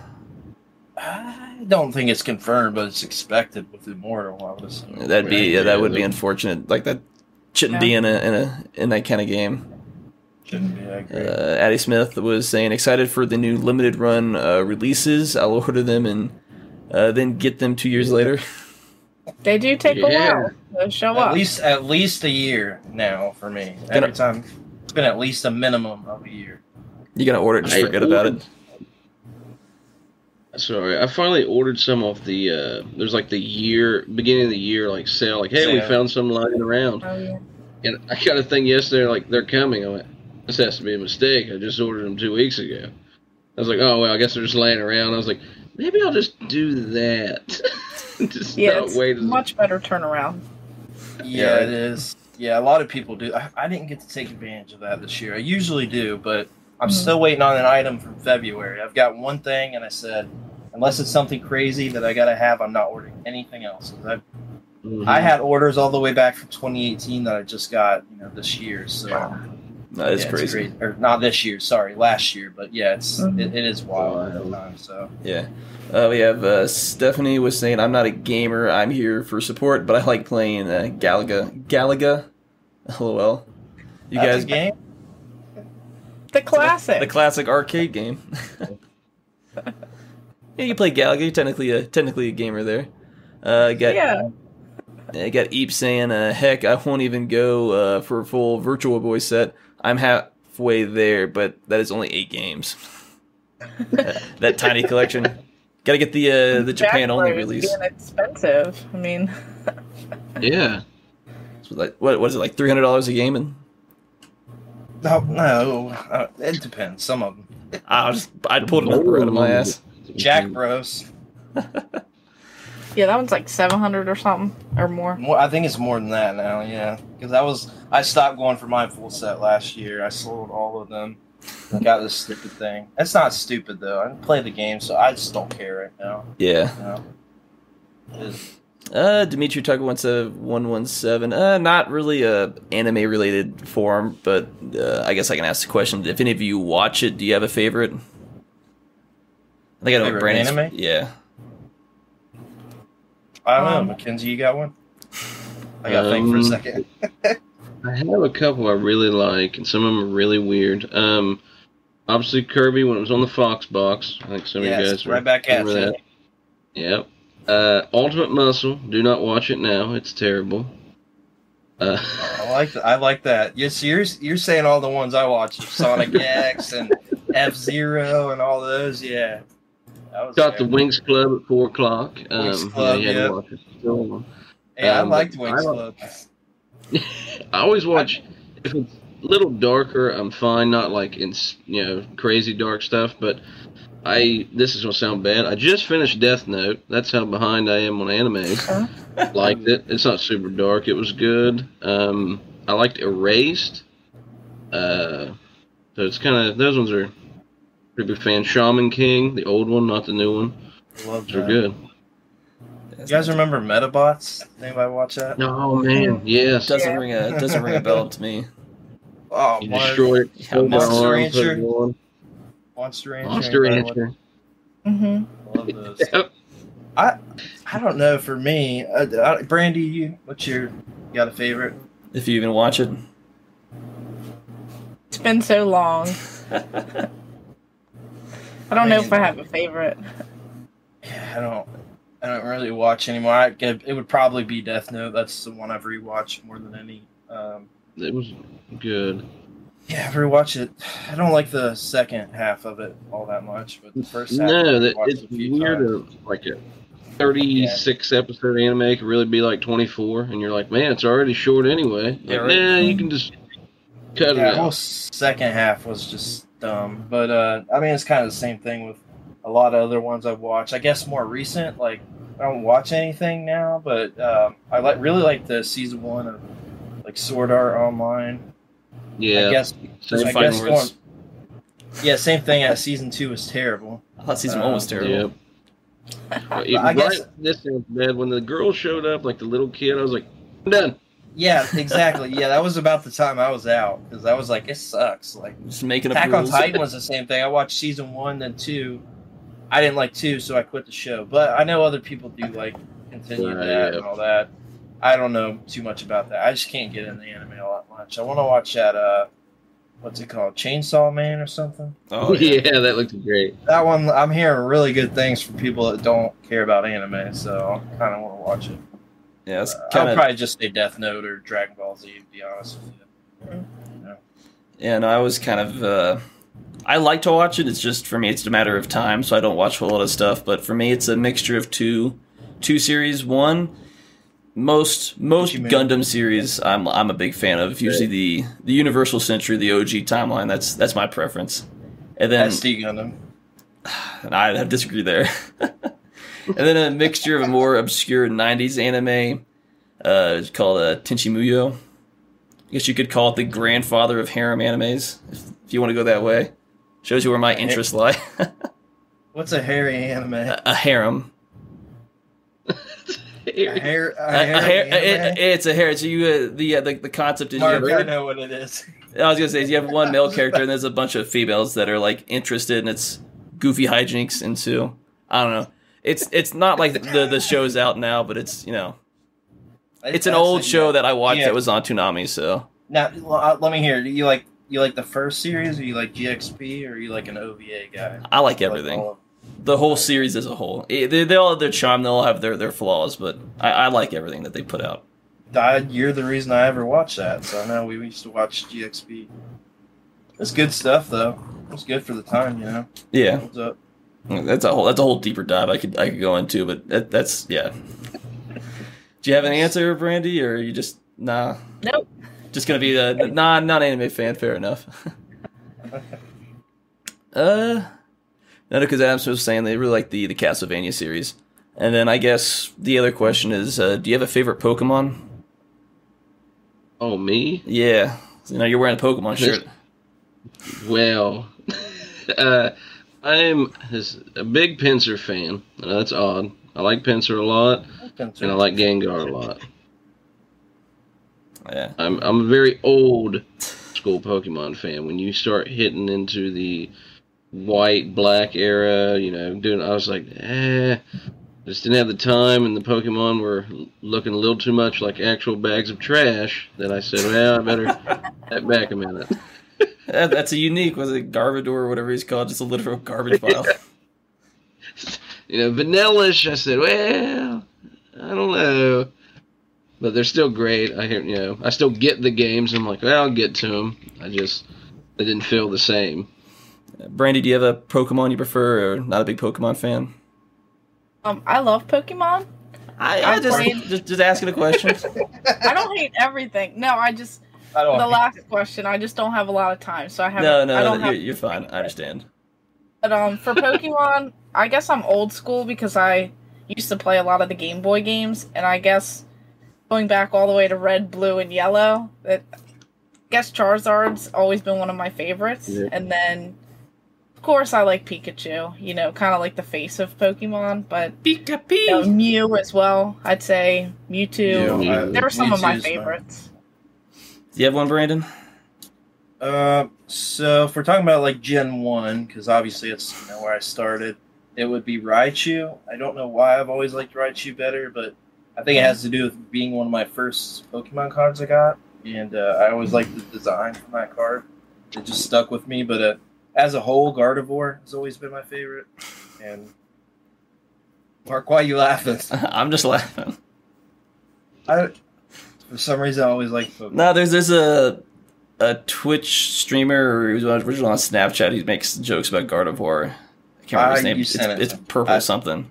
[SPEAKER 3] I don't think it's confirmed, but it's expected with Immortal. I would.
[SPEAKER 1] That'd be yeah, that would be unfortunate. Like that shouldn't be in a in a in that kind of game.
[SPEAKER 3] Shouldn't be. I agree.
[SPEAKER 1] Uh, Addie Smith was saying excited for the new limited run uh, releases. I'll order them and uh, then get them two years later. <laughs>
[SPEAKER 4] They do take
[SPEAKER 2] Yeah.
[SPEAKER 4] a while to show
[SPEAKER 3] at
[SPEAKER 4] up.
[SPEAKER 3] least at least a year now for me.
[SPEAKER 1] Gonna-
[SPEAKER 3] Every time it's been at least a minimum of a year.
[SPEAKER 1] You're gonna order it, and just
[SPEAKER 2] I
[SPEAKER 1] forget about it.
[SPEAKER 2] Sorry, I finally ordered some off the. Uh, there's like the year beginning of the year like sale. Like, hey, we found some lying around,
[SPEAKER 4] Oh, yeah.
[SPEAKER 2] and I got a thing yesterday. Like, they're coming. I went, this has to be a mistake. I just ordered them two weeks ago. I was like, oh well, I guess they're just laying around. I was like, maybe I'll just do that. <laughs> just
[SPEAKER 4] Yeah,
[SPEAKER 2] not
[SPEAKER 4] it's
[SPEAKER 2] wait. as-
[SPEAKER 4] much better turnaround.
[SPEAKER 3] Yeah,
[SPEAKER 1] Yeah.
[SPEAKER 3] it is. Yeah, a lot of people do. I, I didn't get to take advantage of that this year. I usually do, but I'm
[SPEAKER 4] Mhm.
[SPEAKER 3] still waiting on an item from February. I've got one thing, and I said, unless it's something crazy that I gotta have, I'm not ordering anything else. I,
[SPEAKER 2] Mhm.
[SPEAKER 3] I had orders all the way back from 2018 that I just got, you know, this year. So
[SPEAKER 1] That is
[SPEAKER 3] Yeah, it's
[SPEAKER 1] crazy.
[SPEAKER 3] great. Or not this year, sorry, last year. But yeah, it's
[SPEAKER 4] Mhm.
[SPEAKER 3] it, it is wild at the time. So
[SPEAKER 1] Yeah. Uh, we have uh, Stephanie was saying, I'm not a gamer. I'm here for support, but I like playing uh, Galaga. Galaga? <laughs> LOL. You
[SPEAKER 3] That's
[SPEAKER 1] guys.
[SPEAKER 3] a game.
[SPEAKER 4] The classic.
[SPEAKER 1] The classic arcade game. <laughs> yeah, you play Galaga. You're technically a, technically a gamer there. Uh, got,
[SPEAKER 4] yeah.
[SPEAKER 1] I got Eep saying, uh, heck, I won't even go uh, for a full Virtual Boy set. I'm halfway there, but that is only eight games. that, <laughs> that tiny collection. Got to get the uh, the Japan only release.
[SPEAKER 4] Being expensive. I mean,
[SPEAKER 2] Yeah.
[SPEAKER 1] So like, what what is it like three hundred dollars a game? And
[SPEAKER 3] No, no, uh, it depends. Some of them.
[SPEAKER 1] I just I pulled a number out of my ass.
[SPEAKER 3] Jack Bros.
[SPEAKER 4] yeah, that one's like seven hundred or something or more.
[SPEAKER 3] More, I think it's more than that now. Yeah, because I was I stopped going for my full set last year. I sold all of them. and Got this stupid thing. It's not stupid though. I play the game, so I just don't care right now.
[SPEAKER 1] Yeah.
[SPEAKER 3] You know? It's-
[SPEAKER 1] Uh, Dimitri Tucker wants a one one seven. Uh, not really a anime related forum, but uh, I guess I can ask the question: If any of you watch it, do you have a favorite? I think I know
[SPEAKER 3] Favorite
[SPEAKER 1] Brandon's.
[SPEAKER 3] anime?
[SPEAKER 1] Yeah.
[SPEAKER 3] I don't know,
[SPEAKER 4] Um,
[SPEAKER 3] Mackenzie. You got one? I got to think for a
[SPEAKER 2] Um,
[SPEAKER 3] second. <laughs>
[SPEAKER 2] I have a couple I really like, and some of them are really weird. Um, obviously Kirby when it was on the Fox box. I think some of you guys
[SPEAKER 3] right back at
[SPEAKER 2] remember
[SPEAKER 3] you.
[SPEAKER 2] that. Yep. Uh, Ultimate Muscle. Do not watch it now. It's terrible. Uh,
[SPEAKER 3] I like that. I like that. Yes, you're you're saying all the ones I watched: Sonic <laughs> X and F Zero and all those. Yeah,
[SPEAKER 2] got the. Winx Club at four o'clock. Um,
[SPEAKER 3] Winx Club,
[SPEAKER 2] yeah,
[SPEAKER 3] yeah.
[SPEAKER 2] to watch it. Still,
[SPEAKER 3] Yeah,
[SPEAKER 2] um,
[SPEAKER 3] I liked Wings
[SPEAKER 2] I-
[SPEAKER 3] Club. <laughs>
[SPEAKER 2] I always watch if it's a little darker. I'm fine, not like in you know crazy dark stuff. But I this is gonna sound bad. I just finished Death Note. That's how behind I am on anime. liked it. It's not super dark. It was good. Um, I liked Erased. Uh, so it's kind of those ones are pretty big fan. Shaman King, the old one, not the new one.
[SPEAKER 3] Love
[SPEAKER 2] Those are good.
[SPEAKER 3] You guys remember Medabots? Anybody watch that?
[SPEAKER 2] Oh man, yes.
[SPEAKER 1] Doesn't
[SPEAKER 4] Yeah.
[SPEAKER 1] ring a doesn't ring a bell to me.
[SPEAKER 3] Oh,
[SPEAKER 2] You
[SPEAKER 3] Mark,
[SPEAKER 2] destroy it.
[SPEAKER 1] Yeah,
[SPEAKER 3] Monster
[SPEAKER 2] on, put it
[SPEAKER 3] Rancher.
[SPEAKER 2] on.
[SPEAKER 3] Monster Rancher.
[SPEAKER 2] Monster
[SPEAKER 3] anybody
[SPEAKER 2] Rancher.
[SPEAKER 4] hmm
[SPEAKER 3] Love those. <laughs>
[SPEAKER 2] Yep.
[SPEAKER 3] I don't know. For me, uh, uh, Brandy, you what's your you got a favorite?
[SPEAKER 1] If you even watch it.
[SPEAKER 4] It's been so long. <laughs> I don't know if I have a favorite.
[SPEAKER 3] Yeah, I don't. I don't really watch anymore. I, it would probably be Death Note. That's the one I've rewatched more than any. Um,
[SPEAKER 2] It was good.
[SPEAKER 3] Yeah, I've rewatched it. <sighs> I don't like the second half of it all that much, but the first half.
[SPEAKER 2] No, that it's weird. uh, Like a thirty-six episode anime could really be like twenty-four, and you're like, man, it's already short anyway.
[SPEAKER 1] Yeah,
[SPEAKER 2] Like,
[SPEAKER 1] right.
[SPEAKER 2] Nah, you can just cut
[SPEAKER 3] Yeah,
[SPEAKER 2] it
[SPEAKER 3] the whole second half was just dumb. But uh, I mean, it's kind of the same thing with a lot of other ones I've watched. I guess more recent, like I don't watch anything now, but um, I like really like the season one of like Sword Art Online.
[SPEAKER 2] Yeah,
[SPEAKER 3] I guess
[SPEAKER 2] same
[SPEAKER 3] I guess
[SPEAKER 1] words.
[SPEAKER 3] yeah, same thing. As season two was terrible.
[SPEAKER 1] I thought season one was
[SPEAKER 3] Um,
[SPEAKER 1] terrible.
[SPEAKER 2] Yep. But <laughs> it-
[SPEAKER 3] I guess-
[SPEAKER 2] right- this sounds bad. When the girl showed up, like the little kid, I was like, I'm done.
[SPEAKER 3] Yeah, exactly. yeah, that was about the time I was out because I was like, it sucks. Like
[SPEAKER 1] Just making up
[SPEAKER 3] Attack on. Titan was the same thing. I watched season one, then two. I didn't like two, so I quit the show. But I know other people do like continue
[SPEAKER 2] Right,
[SPEAKER 3] that
[SPEAKER 2] yeah.
[SPEAKER 3] and all that. I don't know too much about that. I just can't get in the anime a lot much. I want to watch that. Uh, what's it called? Chainsaw Man or something.
[SPEAKER 1] Oh <laughs>
[SPEAKER 2] yeah.
[SPEAKER 1] yeah.
[SPEAKER 2] that looked great.
[SPEAKER 3] That one, I'm hearing really good things from people that don't care about anime, so I kind of want to watch it.
[SPEAKER 1] Yeah, it's
[SPEAKER 3] Uh,
[SPEAKER 1] kind
[SPEAKER 3] I'll probably just say Death Note or Dragon Ball Z. To be honest with you.
[SPEAKER 1] Yeah, no, I was kind of. Uh, I like to watch it. It's just for me, it's a matter of time, so I don't watch a lot of stuff. But for me, it's a mixture of two, two series. One, most most? Gundam series, I'm I'm a big fan of. Usually the the Universal Century, the OG timeline. That's that's my preference. And then
[SPEAKER 3] SD Gundam. <sighs>
[SPEAKER 1] and I disagree there. <laughs> and then a mixture of a more obscure '90s anime. Uh, called uh, Tenchi Muyo. I guess you could call it the grandfather of harem animes, if, if you want to go that way. Shows you where my interests lie. <laughs>
[SPEAKER 3] What's a hairy anime?
[SPEAKER 1] a, a harem.
[SPEAKER 3] A hair, a
[SPEAKER 1] A-
[SPEAKER 3] hair,
[SPEAKER 1] a hair- it- it's a hair. So you uh, the uh, the the concept is you
[SPEAKER 3] Mark,
[SPEAKER 1] have,
[SPEAKER 3] I know what it is.
[SPEAKER 1] I was gonna say is you have one male character and there's a bunch of females that are like interested in its goofy hijinks into I don't know. It's it's not like the the show's out now, but it's you know it's an old show that I watched
[SPEAKER 3] Yeah.
[SPEAKER 1] that was on Toonami. So
[SPEAKER 3] Now, uh, let me hear. Do you like you like the first series, or you like GXP, or you like an OVA guy?
[SPEAKER 1] I like
[SPEAKER 3] Like
[SPEAKER 1] everything.
[SPEAKER 3] all of-
[SPEAKER 1] the whole series as a whole. Eh, They, they all have their charm. They all have their, their flaws, but I, I like everything that they put out.
[SPEAKER 3] I, you're the reason I ever watched that. So I know we used to watch GXP. It's good stuff, though. It's good for the time, you know.
[SPEAKER 1] Yeah, that's a whole that's a whole deeper dive I could I could go into, but that, that's yeah. Do you have an answer, Brandy, or are you just nah?
[SPEAKER 4] Nope.
[SPEAKER 1] Just gonna be the non non anime fan. Fair enough. <laughs> uh, no, because Adams was saying they really like the the Castlevania series, and then I guess the other question is, uh, do you have a favorite Pokemon?
[SPEAKER 2] Oh, me?
[SPEAKER 1] Yeah, you know you're wearing a Pokemon shirt. <laughs>
[SPEAKER 2] Well, <laughs> uh, I'm a big Pinsir fan. I know that's odd. I like Pinsir a lot, and I like Gengar a lot. <laughs>
[SPEAKER 1] Yeah.
[SPEAKER 2] I'm I'm a very old school Pokemon fan. When you start hitting into the white black era, you know, doing I was like, eh, just didn't have the time, and the Pokemon were looking a little too much like actual bags of trash. That I said, well, I better <laughs> step back a minute.
[SPEAKER 1] That, that's a unique, was it Garbodor or whatever he's called, just a literal garbage pile. <laughs>
[SPEAKER 2] You know, Vanillish. I said, well, I don't know. But they're still great. I hear, you know, I still get the games. I'm like, well, I'll get to them. I just, they didn't feel the same.
[SPEAKER 1] Brandy, do you have a Pokemon you prefer, or not a big Pokemon fan?
[SPEAKER 4] Um, I love Pokemon.
[SPEAKER 1] I, I just,
[SPEAKER 4] playing-
[SPEAKER 1] just just asking a question. <laughs>
[SPEAKER 4] I don't hate everything. No, I just
[SPEAKER 3] I
[SPEAKER 4] the last question. I just don't have a lot of time, so I haven't.
[SPEAKER 1] no, no,
[SPEAKER 4] I don't
[SPEAKER 1] you're, you're fine. I understand.
[SPEAKER 4] But um, for Pokemon, I guess I'm old school because I used to play a lot of the Game Boy games, and I guess going back all the way to Red, Blue, and Yellow, that I guess Charizard's always been one of my favorites.
[SPEAKER 2] Yeah.
[SPEAKER 4] And then, of course, I like Pikachu. You know, kind of like the face of Pokemon, but you know, Mew as well. I'd say Mewtwo.
[SPEAKER 2] Yeah,
[SPEAKER 3] I-
[SPEAKER 4] They're some of my
[SPEAKER 3] Mewtwo's fine.
[SPEAKER 4] favorites.
[SPEAKER 1] Do you have one, Brandon?
[SPEAKER 3] Uh, so if we're talking about like Gen One, because obviously it's you know, where I started, it would be Raichu. I don't know why I've always liked Raichu better, but I think it has to do with being one of my first Pokemon cards I got, and uh, I always liked the design from that card. It just stuck with me. But uh, as a whole, Gardevoir has always been my favorite. And Mark, why are you laughing? <laughs>
[SPEAKER 1] I'm just laughing.
[SPEAKER 3] I, for some reason, I always like. Pokemon.
[SPEAKER 1] No, there's there's a a Twitch streamer who was originally on Snapchat. He makes jokes about Gardevoir. I can't remember his
[SPEAKER 3] Ah,
[SPEAKER 1] name. It's,
[SPEAKER 3] it
[SPEAKER 1] it's purple
[SPEAKER 3] I-
[SPEAKER 1] something.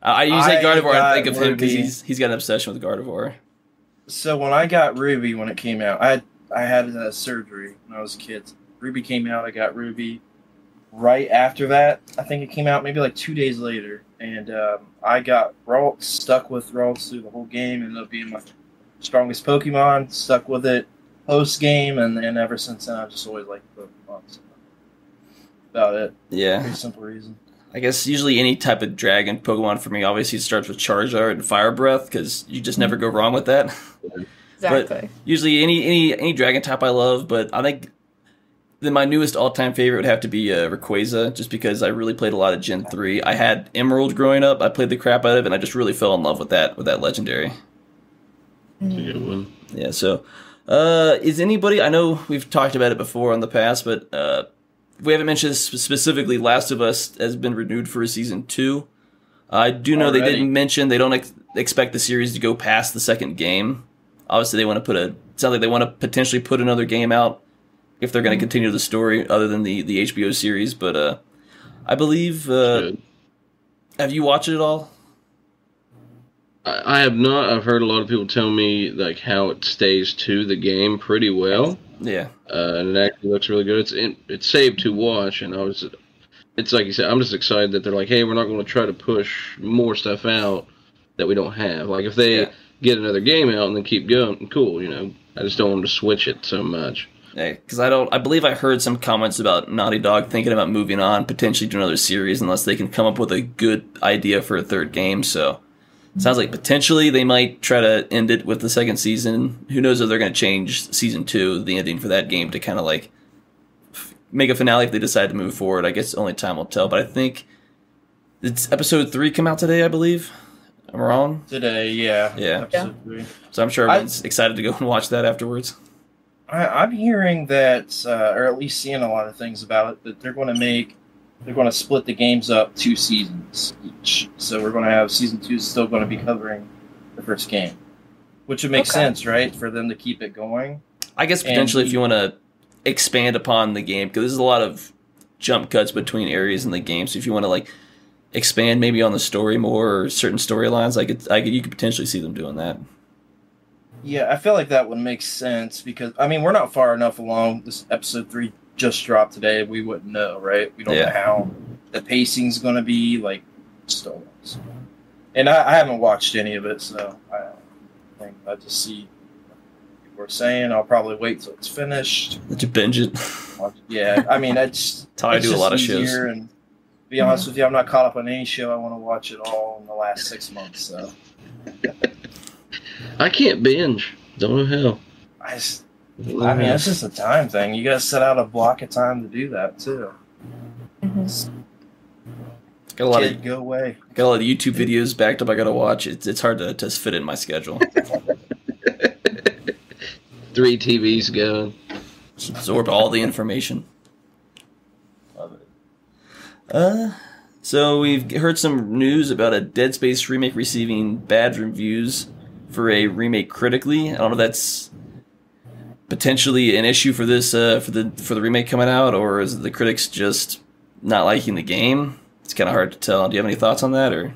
[SPEAKER 1] I, I usually
[SPEAKER 3] I
[SPEAKER 1] Gardevoir. I think of him because he's he's got an obsession with Gardevoir.
[SPEAKER 3] So when I got Ruby when it came out, I had, I had a surgery when I was a kid. Ruby came out, I got Ruby. Right after that, I think it came out maybe like two days later, and um, I got Ralts, stuck with Ralts through the whole game, ended up being my strongest Pokemon, stuck with it post game, and, and ever since then I've just always liked Pokemon. So about it.
[SPEAKER 1] Yeah.
[SPEAKER 3] Pretty simple reason.
[SPEAKER 1] I guess usually any type of dragon Pokemon for me obviously starts with Charizard and Fire Breath because you just never go wrong with that.
[SPEAKER 4] Exactly.
[SPEAKER 1] Usually any any any dragon type I love, but I think then my newest all time favorite would have to be uh, Rayquaza, just because I really played a lot of Gen three. I had Emerald growing up. I played the crap out of it, and I just really fell in love with that with that legendary.
[SPEAKER 2] That's a good one.
[SPEAKER 1] Yeah. So, uh, is anybody? I know we've talked about it before in the past, but uh, we haven't mentioned specifically. Last of Us has been renewed for a season two. I do know they didn't mention they don't ex- expect the series to go past the second game. Obviously, they want to put a. It sounds like they want to potentially put another game out if they're going to continue the story other than the the HBO series. But uh, I believe. Uh, have you watched it at all?
[SPEAKER 2] I, I have not. I've heard a lot of people tell me like how it stays to the game pretty well.
[SPEAKER 1] Yeah.
[SPEAKER 2] uh, and it actually looks really good. It's in, it's saved to watch, and I was, it's like you said, I'm just excited that they're like, hey, we're not going to try to push more stuff out that we don't have. Like if they
[SPEAKER 1] Yeah.
[SPEAKER 2] get another game out and then keep going, cool. You know, I just don't want to switch it so much.
[SPEAKER 1] Eh, because I don't. I believe I heard some comments about Naughty Dog thinking about moving on, potentially to another series, unless they can come up with a good idea for a third game. So Sounds like potentially they might try to end it with the second season. Who knows if they're going to change season two, the ending for that game, to kind of like f- make a finale if they decide to move forward. I guess only time will tell. But I think it's episode three come out today, I believe. I'm wrong.
[SPEAKER 3] Today, yeah.
[SPEAKER 1] Yeah.
[SPEAKER 3] Episode three.
[SPEAKER 1] So I'm sure
[SPEAKER 3] I-
[SPEAKER 1] everyone's excited to go and watch that afterwards.
[SPEAKER 3] I, I'm hearing that, uh, or at least seeing a lot of things about it, that they're going to make, they're going to split the games up two seasons each. So we're going to have season two is still going to be covering the first game, which would make
[SPEAKER 4] Okay.
[SPEAKER 3] sense, right, for them to keep it going.
[SPEAKER 1] I guess
[SPEAKER 3] And
[SPEAKER 1] potentially if you want to expand upon the game, because there's a lot of jump cuts between areas in the game. So if you want to like expand maybe on the story more or certain storylines, I could, I could, you could potentially see them doing that.
[SPEAKER 3] Yeah, I feel like that would make sense because I mean we're not far enough along. This episode three just dropped today. We wouldn't know, right? We don't
[SPEAKER 1] Yeah.
[SPEAKER 3] know how the pacing's going to be like storylines. And I, I haven't watched any of it, so I think I just see what people are saying. I'll probably wait till it's finished.
[SPEAKER 1] Let you binge it. <laughs>
[SPEAKER 3] Yeah, I mean that's
[SPEAKER 1] That's how I do a lot of shows.
[SPEAKER 3] easier And to be honest with you, I'm not caught up on any show. I want to watch it all in the last six months. So <laughs>
[SPEAKER 2] I can't binge. Don't know how.
[SPEAKER 3] I just, I mean, it's just a time thing. You got to set out a block of time to do that too.
[SPEAKER 4] Mhm.
[SPEAKER 1] Got a lot
[SPEAKER 3] Kid,
[SPEAKER 1] of
[SPEAKER 3] go away.
[SPEAKER 1] got a lot of YouTube videos backed up. I got to watch. It's it's hard to to fit in my schedule. <laughs>
[SPEAKER 2] Three TVs going.
[SPEAKER 1] Absorb all the information. Love it. Uh, so we've heard some news about a Dead Space remake receiving bad reviews for a remake critically. I don't know if that's potentially an issue for this uh, for the for the remake coming out, or is the critics just not liking the game? It's kind of hard to tell. Do you have any thoughts on that, or?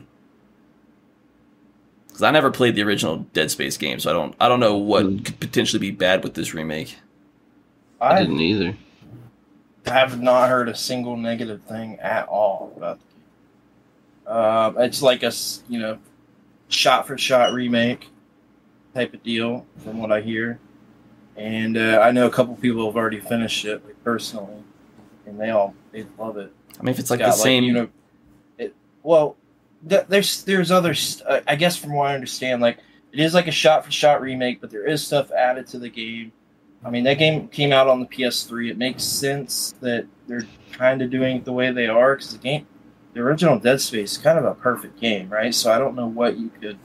[SPEAKER 1] Because I never played the original Dead Space game, so I don't I don't know what
[SPEAKER 2] Hmm.
[SPEAKER 1] could potentially be bad with this remake.
[SPEAKER 2] I
[SPEAKER 3] I
[SPEAKER 2] didn't either.
[SPEAKER 3] I have not heard a single negative thing at all about the game. Uh, it's like a you know shot for shot remake type of deal, from what I hear. And uh, I know a couple people have already finished it, like personally, and they all they love it.
[SPEAKER 1] I mean, if it's like
[SPEAKER 3] got,
[SPEAKER 1] the same,
[SPEAKER 3] you know, it, well, th- there's there's other. st- uh, I guess from what I understand, like it is like a shot for shot remake, but there is stuff added to the game. I mean, that game came out on the PS3. It makes sense that they're kind of doing it the way they are because the game, the original Dead Space, is kind of a perfect game, right? So I don't know what you could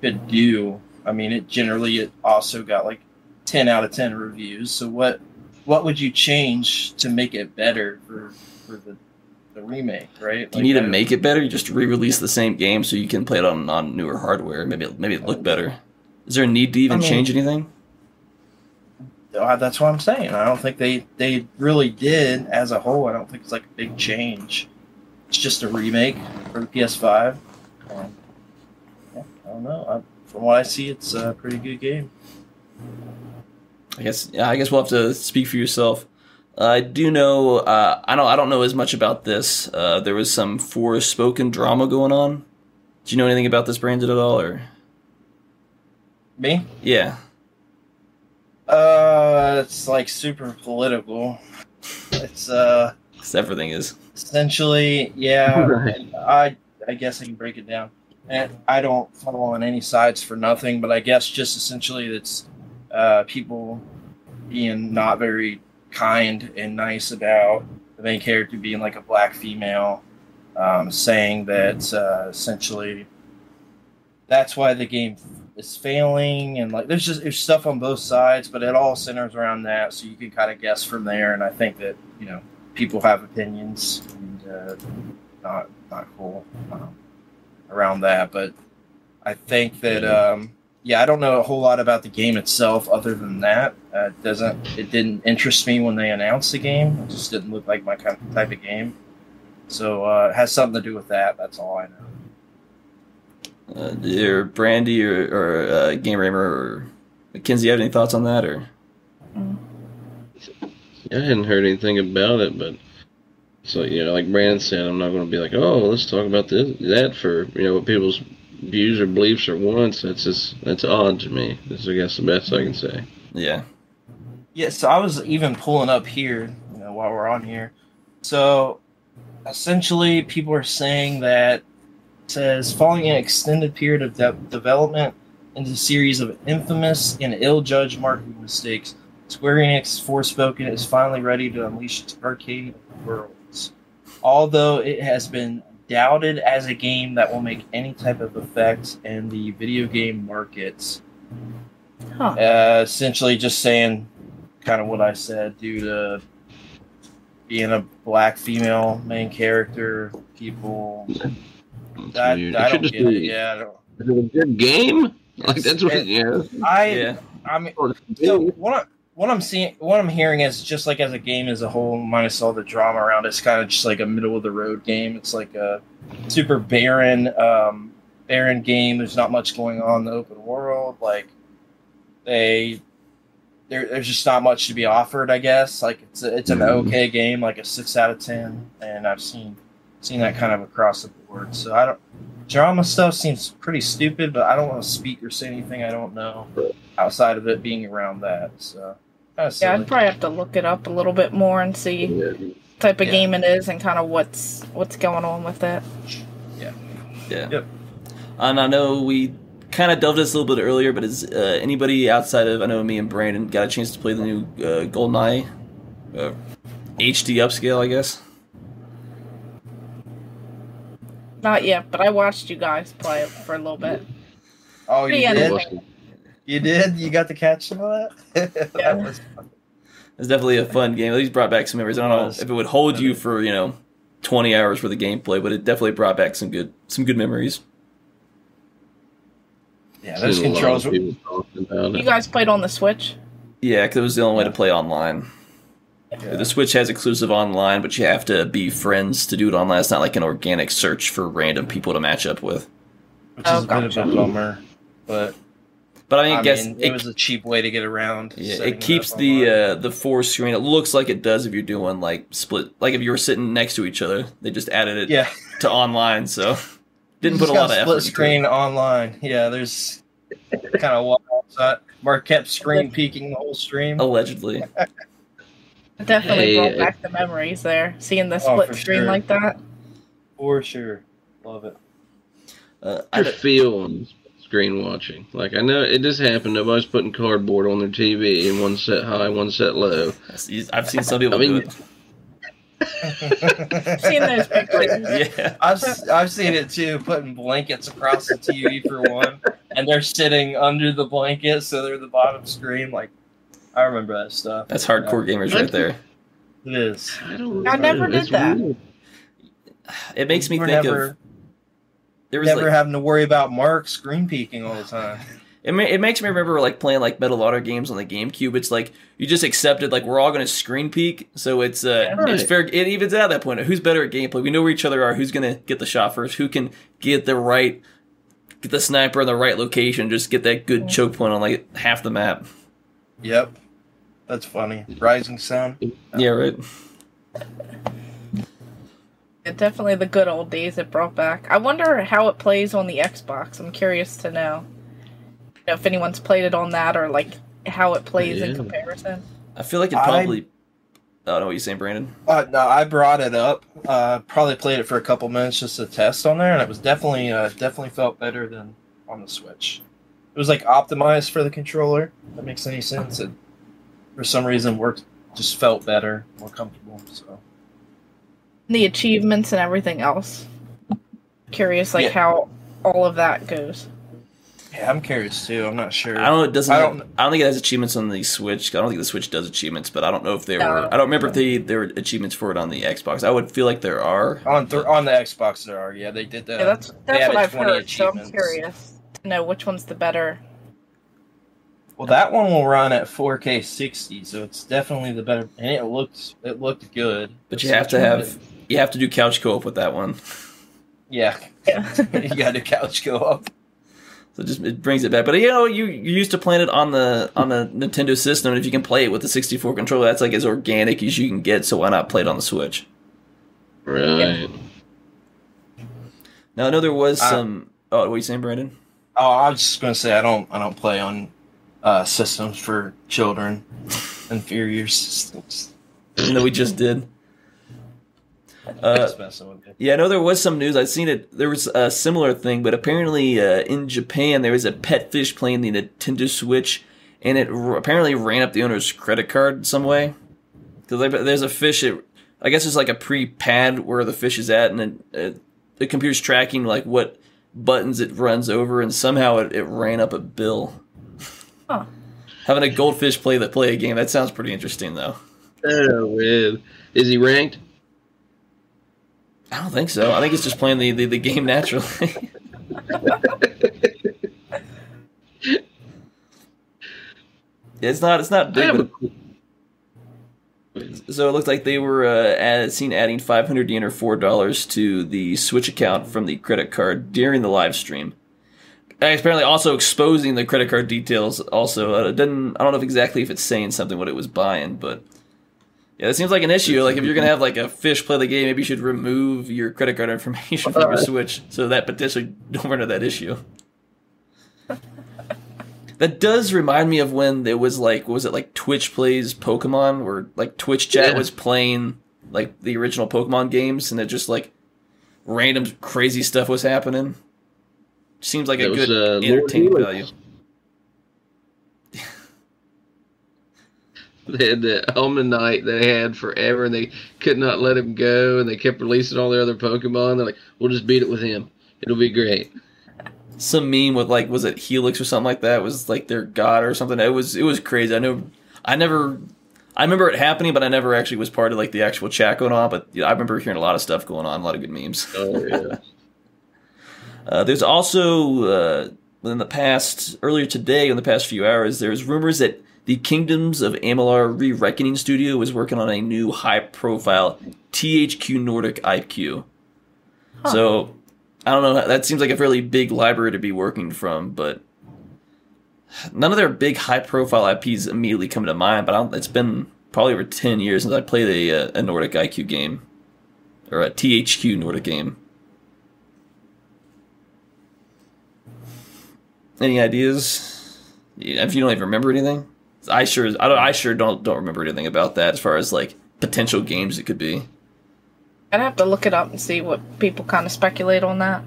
[SPEAKER 3] could do. I mean, it generally it also got like ten out of ten reviews. So what what would you change to make it better for for the the remake, right?
[SPEAKER 1] do you need to make it better? You just re-release the same game so you can play it on, on newer hardware. Maybe maybe it look better. Is there a need to even
[SPEAKER 3] I mean-
[SPEAKER 1] change anything?
[SPEAKER 3] Uh, that's what I'm saying. I don't think they they really did as a whole. I don't think it's like a big change. It's just a remake for the PS5. And, yeah, I don't know. I, from what I see, it's a pretty good game.
[SPEAKER 1] I guess yeah, I guess we'll have to speak for yourself. Uh, I do know. Uh, I don't. I don't know as much about this. Uh, there was some spoken drama going on. Do you know anything about this, Brandon, at all? Or
[SPEAKER 3] Me?
[SPEAKER 1] yeah,
[SPEAKER 3] Uh, it's like super political. It's uh
[SPEAKER 1] 'cause everything is.
[SPEAKER 3] essentially yeah. <laughs>
[SPEAKER 2] Right.
[SPEAKER 3] I I guess I can break it down. And I don't follow on any sides for nothing, but I guess just essentially it's uh, people being not very kind and nice about the main character being like a black female, um, saying that uh, essentially that's why the game is failing, and like there's just there's stuff on both sides, but it all centers around that, so you can kind of guess from there. And I think that you know people have opinions and uh, not not cool um, around that, but I think that um, yeah, I don't know a whole lot about the game itself other than that. Uh, it doesn't it didn't interest me when they announced the game. It just didn't look like my kind of type of game. So uh, it has something to do with that. That's all I know.
[SPEAKER 1] Uh, or Brandy or, or uh, Game Ramer or Mackenzie, have any thoughts on that? Or
[SPEAKER 2] I hadn't heard anything about it, but so you know, like Brandon said, I'm not going to be like, oh, let's talk about this, that for you know what people's views or beliefs or wants. That's just that's odd to me. That's I guess the best I can say.
[SPEAKER 1] yeah,
[SPEAKER 3] Yeah, so I was even pulling up here, you know, while we're on here. So essentially, people are saying that says following an extended period of de- development and a series of infamous and ill-judged marketing mistakes, Square Enix Forspoken is finally ready to unleash its arcade worlds. Although it has been doubted as a game that will make any type of effect in the video game markets.
[SPEAKER 4] Huh.
[SPEAKER 3] Uh, essentially, just saying kind of what I said due to being a black female main character. People,
[SPEAKER 2] That's
[SPEAKER 3] I,
[SPEAKER 2] weird.
[SPEAKER 3] I
[SPEAKER 2] It should
[SPEAKER 3] don't
[SPEAKER 2] just
[SPEAKER 3] get it.
[SPEAKER 2] be-
[SPEAKER 3] Yeah, I don't.
[SPEAKER 2] Is it a good game? Like that's what.
[SPEAKER 3] It-
[SPEAKER 2] Yeah.
[SPEAKER 3] I,
[SPEAKER 1] Yeah.
[SPEAKER 3] I mean, so what I, what I'm seeing, what I'm hearing is just like as a game as a whole, minus all the drama around, it, it's kind of just like a middle of the road game. It's like a super barren, um, barren game. There's not much going on in the open world. Like they, there, there's just not much to be offered. I guess like it's a, it's an
[SPEAKER 2] Mhm.
[SPEAKER 3] okay game, like a six out of ten, and I've seen seen that kind of across the board. So I don't. Drama stuff seems pretty stupid, but I don't want to speak or say anything I don't know outside of it being around that. So,
[SPEAKER 4] Yeah,
[SPEAKER 3] silly.
[SPEAKER 4] I'd probably have to look it up a little bit more and see
[SPEAKER 2] Yeah.
[SPEAKER 4] what type of
[SPEAKER 3] Yeah.
[SPEAKER 4] game it is and kind of what's what's going on with it.
[SPEAKER 1] Yeah. Yeah.
[SPEAKER 3] Yep.
[SPEAKER 1] And I know we kind of delved this a little bit earlier, but is uh, anybody outside of I know me and Brandon got a chance to play the new uh, GoldenEye uh, HD upscale? I guess.
[SPEAKER 4] Not yet, but I watched you guys play it for a little bit.
[SPEAKER 3] oh, you
[SPEAKER 4] Yeah,
[SPEAKER 3] did?
[SPEAKER 4] That's-
[SPEAKER 3] You did? You got to catch some of that? <laughs>
[SPEAKER 4] Yeah.
[SPEAKER 3] that was
[SPEAKER 1] It's definitely a fun game. At least brought back some memories. I don't know if it would hold you for you know twenty hours for the gameplay, but it definitely brought back some good some good memories.
[SPEAKER 3] yeah, those
[SPEAKER 2] Seen a lot of
[SPEAKER 3] controls. Were,
[SPEAKER 2] people talking about
[SPEAKER 4] You guys played on the Switch?
[SPEAKER 1] Yeah, because it was the only way to play online.
[SPEAKER 3] yeah.
[SPEAKER 1] The Switch has exclusive online, but you have to be friends to do it online. It's not like an organic search for random people to match up with.
[SPEAKER 3] which is
[SPEAKER 4] Oh,
[SPEAKER 3] a bit of a bummer. But
[SPEAKER 1] But I mean,
[SPEAKER 3] I
[SPEAKER 1] I guess
[SPEAKER 3] mean,
[SPEAKER 1] it,
[SPEAKER 3] it was a cheap way to get around.
[SPEAKER 1] yeah, it keeps
[SPEAKER 3] up
[SPEAKER 1] the uh, the four screen. It looks like it does if you're doing like split, like if you were sitting next to each other. They just added it
[SPEAKER 3] yeah.
[SPEAKER 1] to online, so <laughs> didn't
[SPEAKER 3] You
[SPEAKER 1] put a lot
[SPEAKER 3] got
[SPEAKER 1] of
[SPEAKER 3] split
[SPEAKER 1] effort.
[SPEAKER 3] screen
[SPEAKER 1] Into it.
[SPEAKER 3] online. Yeah, there's kind of wild. So Mark kept screen peeking the whole stream.
[SPEAKER 1] Allegedly, <laughs>
[SPEAKER 4] definitely
[SPEAKER 2] Hey,
[SPEAKER 4] brought
[SPEAKER 2] uh,
[SPEAKER 4] back the memories there, seeing the
[SPEAKER 3] Oh,
[SPEAKER 4] split
[SPEAKER 3] for
[SPEAKER 4] screen
[SPEAKER 3] sure.
[SPEAKER 4] like that.
[SPEAKER 3] For sure. Love it.
[SPEAKER 1] uh,
[SPEAKER 2] I
[SPEAKER 1] I,
[SPEAKER 2] feel on screen watching. Like I know it just happened. Nobody's putting cardboard on their TV and one set high, one set low.
[SPEAKER 1] I've seen some people
[SPEAKER 2] I mean-
[SPEAKER 1] do it.
[SPEAKER 4] I've <laughs> seen those pictures.
[SPEAKER 1] Yeah,
[SPEAKER 3] I've s- I've seen it too, putting blankets across the TV for one, and they're sitting under the blanket, so they're the bottom screen. Like, I remember that stuff.
[SPEAKER 1] that's hardcore gamers right there.
[SPEAKER 3] It is.
[SPEAKER 2] I don't.
[SPEAKER 4] I never
[SPEAKER 2] it's
[SPEAKER 4] did that.
[SPEAKER 2] weird.
[SPEAKER 1] It makes me
[SPEAKER 3] We're
[SPEAKER 1] think
[SPEAKER 3] never,
[SPEAKER 1] of there was
[SPEAKER 3] never
[SPEAKER 1] like,
[SPEAKER 3] having to worry about Mark screen peeking all the time.
[SPEAKER 1] It, ma- it makes me remember like playing like Medal of Honor games on the GameCube. It's like you just accepted like we're all going to screen peek, so it's uh
[SPEAKER 2] Right.
[SPEAKER 1] it's fair. It evens out at that point. Who's better at gameplay? We know where each other are. Who's going to get the shot first? Who can get the right get the sniper in the right location? Just get that good choke point on like half the map.
[SPEAKER 3] Yep, that's funny. Rising Sun.
[SPEAKER 1] Yeah, right.
[SPEAKER 4] It definitely the good old days it brought back. I wonder how it plays on the Xbox. I'm curious to know. You know if anyone's played it on that or like how it plays in comparison.
[SPEAKER 1] I feel like it
[SPEAKER 3] I-
[SPEAKER 1] probably. I don't know what you're saying, Brandon.
[SPEAKER 3] Uh, no, I brought it up. Uh, probably played it for a couple minutes just to test on there, and it was definitely uh, definitely felt better than on the Switch. It was like optimized for the controller. If that makes any sense. It for some reason worked, just felt better, more comfortable. So
[SPEAKER 4] The achievements and everything else. Curious like
[SPEAKER 3] Yeah.
[SPEAKER 4] how all of that goes.
[SPEAKER 3] yeah, I'm curious too. I'm not sure.
[SPEAKER 1] I don't. It doesn't.
[SPEAKER 3] I
[SPEAKER 1] I
[SPEAKER 3] don't-
[SPEAKER 1] don't, I don't think it has achievements on the Switch. I don't think the Switch does achievements, but I don't know if there
[SPEAKER 4] No.
[SPEAKER 1] were. I don't remember if they there were achievements for it on the Xbox. I would feel like there are.
[SPEAKER 3] on th- on the Xbox there are. Yeah, they did that.
[SPEAKER 4] Yeah, that's that's what I've heard. So I'm curious to know which one's the better.
[SPEAKER 3] Well, that one will run at 4K 60, so it's definitely the better. And it looked it looked good.
[SPEAKER 1] But you have to have you have to do couch co-op with that one.
[SPEAKER 3] Yeah,
[SPEAKER 4] Yeah. <laughs>
[SPEAKER 3] you got to couch go up.
[SPEAKER 1] So it just it brings it back. But you know, you you used to playing it on the on the Nintendo system, and if you can play it with the 64 controller, that's like as organic as you can get. So why not play it on the Switch?
[SPEAKER 2] Right.
[SPEAKER 1] Now I know there was
[SPEAKER 3] Uh,
[SPEAKER 1] some. Oh, what are you saying, Brandon?
[SPEAKER 3] Oh, I was just gonna say I don't I don't play on uh, systems for children, inferior systems.
[SPEAKER 1] You know, we just did. Uh,
[SPEAKER 3] Just messing with you.
[SPEAKER 1] Yeah, I know there was some news. I've seen it. There was a similar thing, but apparently uh, in Japan there was a pet fish playing the Nintendo Switch, and it r- apparently ran up the owner's credit card some way. Because there's a fish. It, I guess it's like a pre-pad where the fish is at, and then uh, the computer's tracking like what buttons it runs over, and somehow it, it ran up a bill.
[SPEAKER 4] Huh.
[SPEAKER 1] Having a goldfish play that play a game that sounds pretty interesting though.
[SPEAKER 2] Oh, man. Is he ranked?
[SPEAKER 1] I don't think so. I think it's just playing the, the, the game naturally. <laughs> it's not it's not big, So it looked like they were uh, add, seen adding 500 yen or four dollars to the Switch account from the credit card during the live stream. And apparently, also exposing the credit card details. Also, uh, didn't. I don't know if exactly if it's saying something what it was buying, but yeah, it seems like an issue. Like if you're gonna <laughs> have like a fish play the game, maybe you should remove your credit card information from your Switch so that potentially don't run into that issue. That does remind me of when there was like, what was it like Twitch plays Pokemon, where like Twitch chat
[SPEAKER 2] Yeah.
[SPEAKER 1] was playing like the original Pokemon games, and it just like random crazy stuff was happening. Seems like a
[SPEAKER 2] was,
[SPEAKER 1] good
[SPEAKER 2] uh, Helix.
[SPEAKER 1] value.
[SPEAKER 2] They had the Almond Knight they had forever, and they could not let him go, and they kept releasing all their other Pokemon. They're like, "We'll just beat it with him. It'll be great."
[SPEAKER 1] Some meme with like, was it Helix or something like that? It was like their god or something. It was it was crazy. I know, I never. I remember it happening, but I never actually was part of like the actual chat going on. But yeah, I remember hearing a lot of stuff going on, a lot of good memes.
[SPEAKER 2] Oh yeah, <laughs>
[SPEAKER 1] Uh, there's also uh, within the past earlier today, in the past few hours, there's rumors that the Kingdoms of Amalur Re-Reckoning Studio is working on a new high-profile THQ Nordic IQ.
[SPEAKER 4] Huh.
[SPEAKER 1] So I don't know. That seems like a fairly big library to be working from, but none of their big high-profile IPs immediately come to mind. But I don't, it's been probably over ten years since I played a, uh, a Nordic IQ game or a THQ Nordic game. Any ideas? If you don't even remember anything, I sure I don't I sure don't don't remember anything about that as far as like potential games it could be.
[SPEAKER 4] I'd have to look it up and see what people kind of speculate on that.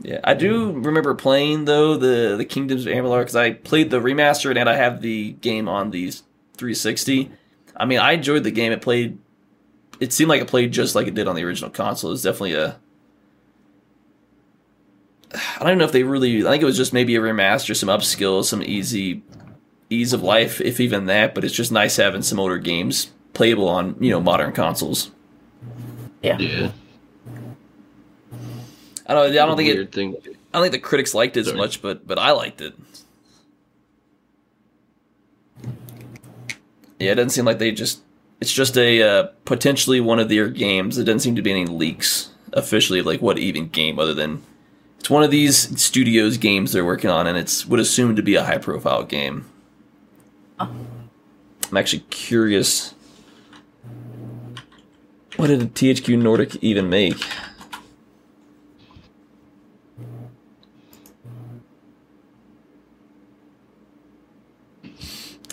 [SPEAKER 1] Yeah, I do remember playing though the the Kingdoms of Amalur because I played the remastered and I have the game on the 360. I mean, I enjoyed the game. It played. It seemed like it played just like it did on the original console. It's definitely a. I don't know if they really. I think it was just maybe a remaster, some upskill, some easy, ease of life, if even that. But it's just nice having some older games playable on you know modern consoles.
[SPEAKER 4] Yeah.
[SPEAKER 2] yeah.
[SPEAKER 1] I don't. I don't think it.
[SPEAKER 2] thing.
[SPEAKER 1] I don't think the critics liked it as much, but but I liked it. Yeah, it doesn't seem like they just. It's just a uh, potentially one of their games. There doesn't seem to be any leaks officially of like what even game other than it's one of these studios games they're working on, and it's would assume to be a high profile game. I'm actually curious. What did THQ Nordic even make?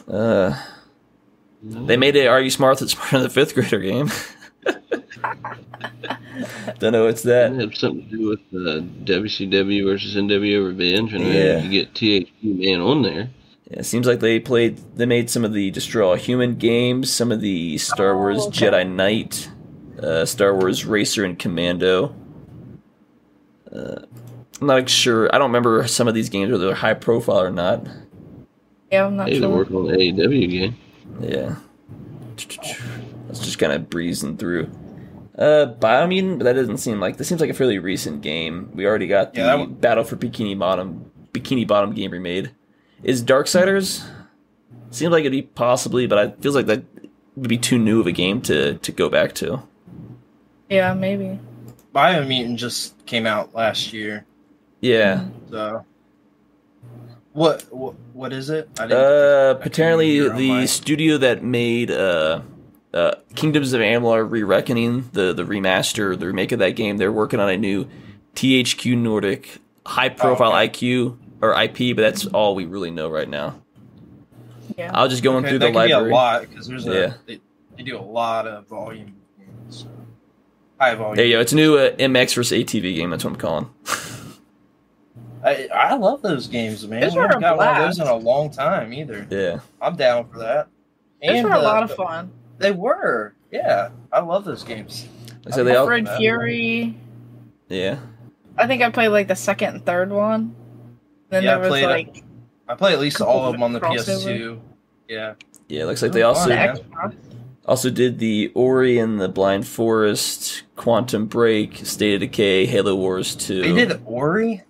[SPEAKER 1] Uh, they made a Are You Smart That's Smarter Than the Fifth Grader game. <laughs> Don't know what's that.
[SPEAKER 2] It had something to do with uh, WCW versus NWO Revenge, and
[SPEAKER 1] yeah.
[SPEAKER 2] you get THQ Man on there.
[SPEAKER 1] Yeah, it seems like they played. They made some of the Destroy All Human games, some of the Star
[SPEAKER 4] Oh,
[SPEAKER 1] Wars
[SPEAKER 4] okay.
[SPEAKER 1] Jedi Knight, uh, Star Wars Racer and Commando. Uh, I'm not sure. I don't remember some of these games whether they're high profile or not.
[SPEAKER 4] Yeah, I'm not
[SPEAKER 2] Hey, they're
[SPEAKER 4] sure.
[SPEAKER 2] working on the AEW game.
[SPEAKER 1] Yeah. Let's just kind of breezing through. Uh, Biomutant, but that doesn't seem like this seems like a fairly recent game. We already got the
[SPEAKER 3] Yeah, that
[SPEAKER 1] Battle for Bikini Bottom Bikini Bottom game remade. Is Darksiders? Seems like it'd be possibly, but it feels like that would be too new of a game to to go back to.
[SPEAKER 4] Yeah, maybe.
[SPEAKER 3] Biomutant just came out last year.
[SPEAKER 1] Yeah.
[SPEAKER 3] So, what what, what is it? I
[SPEAKER 1] Uh,
[SPEAKER 3] I couldn't
[SPEAKER 1] apparently
[SPEAKER 3] hear
[SPEAKER 1] the
[SPEAKER 3] my-
[SPEAKER 1] studio that made uh, uh, Kingdoms of Amalur: Re-Reckoning, the the remaster, the remake of that game, they're working on a new THQ Nordic high-profile
[SPEAKER 3] Oh, okay.
[SPEAKER 1] IQ or IP, but that's all we really know right now.
[SPEAKER 4] Yeah.
[SPEAKER 1] I was just going
[SPEAKER 3] Okay,
[SPEAKER 1] through
[SPEAKER 3] that
[SPEAKER 1] the
[SPEAKER 3] could be
[SPEAKER 1] library.
[SPEAKER 3] a lot because there's a
[SPEAKER 1] Yeah.
[SPEAKER 3] they, they do a lot of volume. games, So. High volume.
[SPEAKER 1] There you go. It's a new uh, MX versus ATV game. That's what I'm calling.
[SPEAKER 3] I, I love those games, man.
[SPEAKER 4] Those
[SPEAKER 3] we
[SPEAKER 4] were
[SPEAKER 3] haven't
[SPEAKER 4] a
[SPEAKER 3] got one of those in a long time either.
[SPEAKER 1] yeah.
[SPEAKER 3] I'm down for that.
[SPEAKER 4] Those were a
[SPEAKER 3] the-
[SPEAKER 4] lot of fun.
[SPEAKER 3] They were. Yeah. I love those games.
[SPEAKER 1] Like I said, they all.
[SPEAKER 4] Red Fury.
[SPEAKER 1] Yeah.
[SPEAKER 4] I think I played like the second and third one. Then
[SPEAKER 3] Yeah, I
[SPEAKER 4] there was
[SPEAKER 3] played
[SPEAKER 4] like
[SPEAKER 3] I play at least all of them on the
[SPEAKER 4] crossover.
[SPEAKER 3] PS2. Yeah.
[SPEAKER 1] Yeah. it Looks like they
[SPEAKER 3] Oh,
[SPEAKER 1] also
[SPEAKER 4] the
[SPEAKER 3] fun.
[SPEAKER 1] Also did the Ori and the Blind Forest, Quantum Break, State of Decay, Halo Wars 2.
[SPEAKER 3] They did Ori.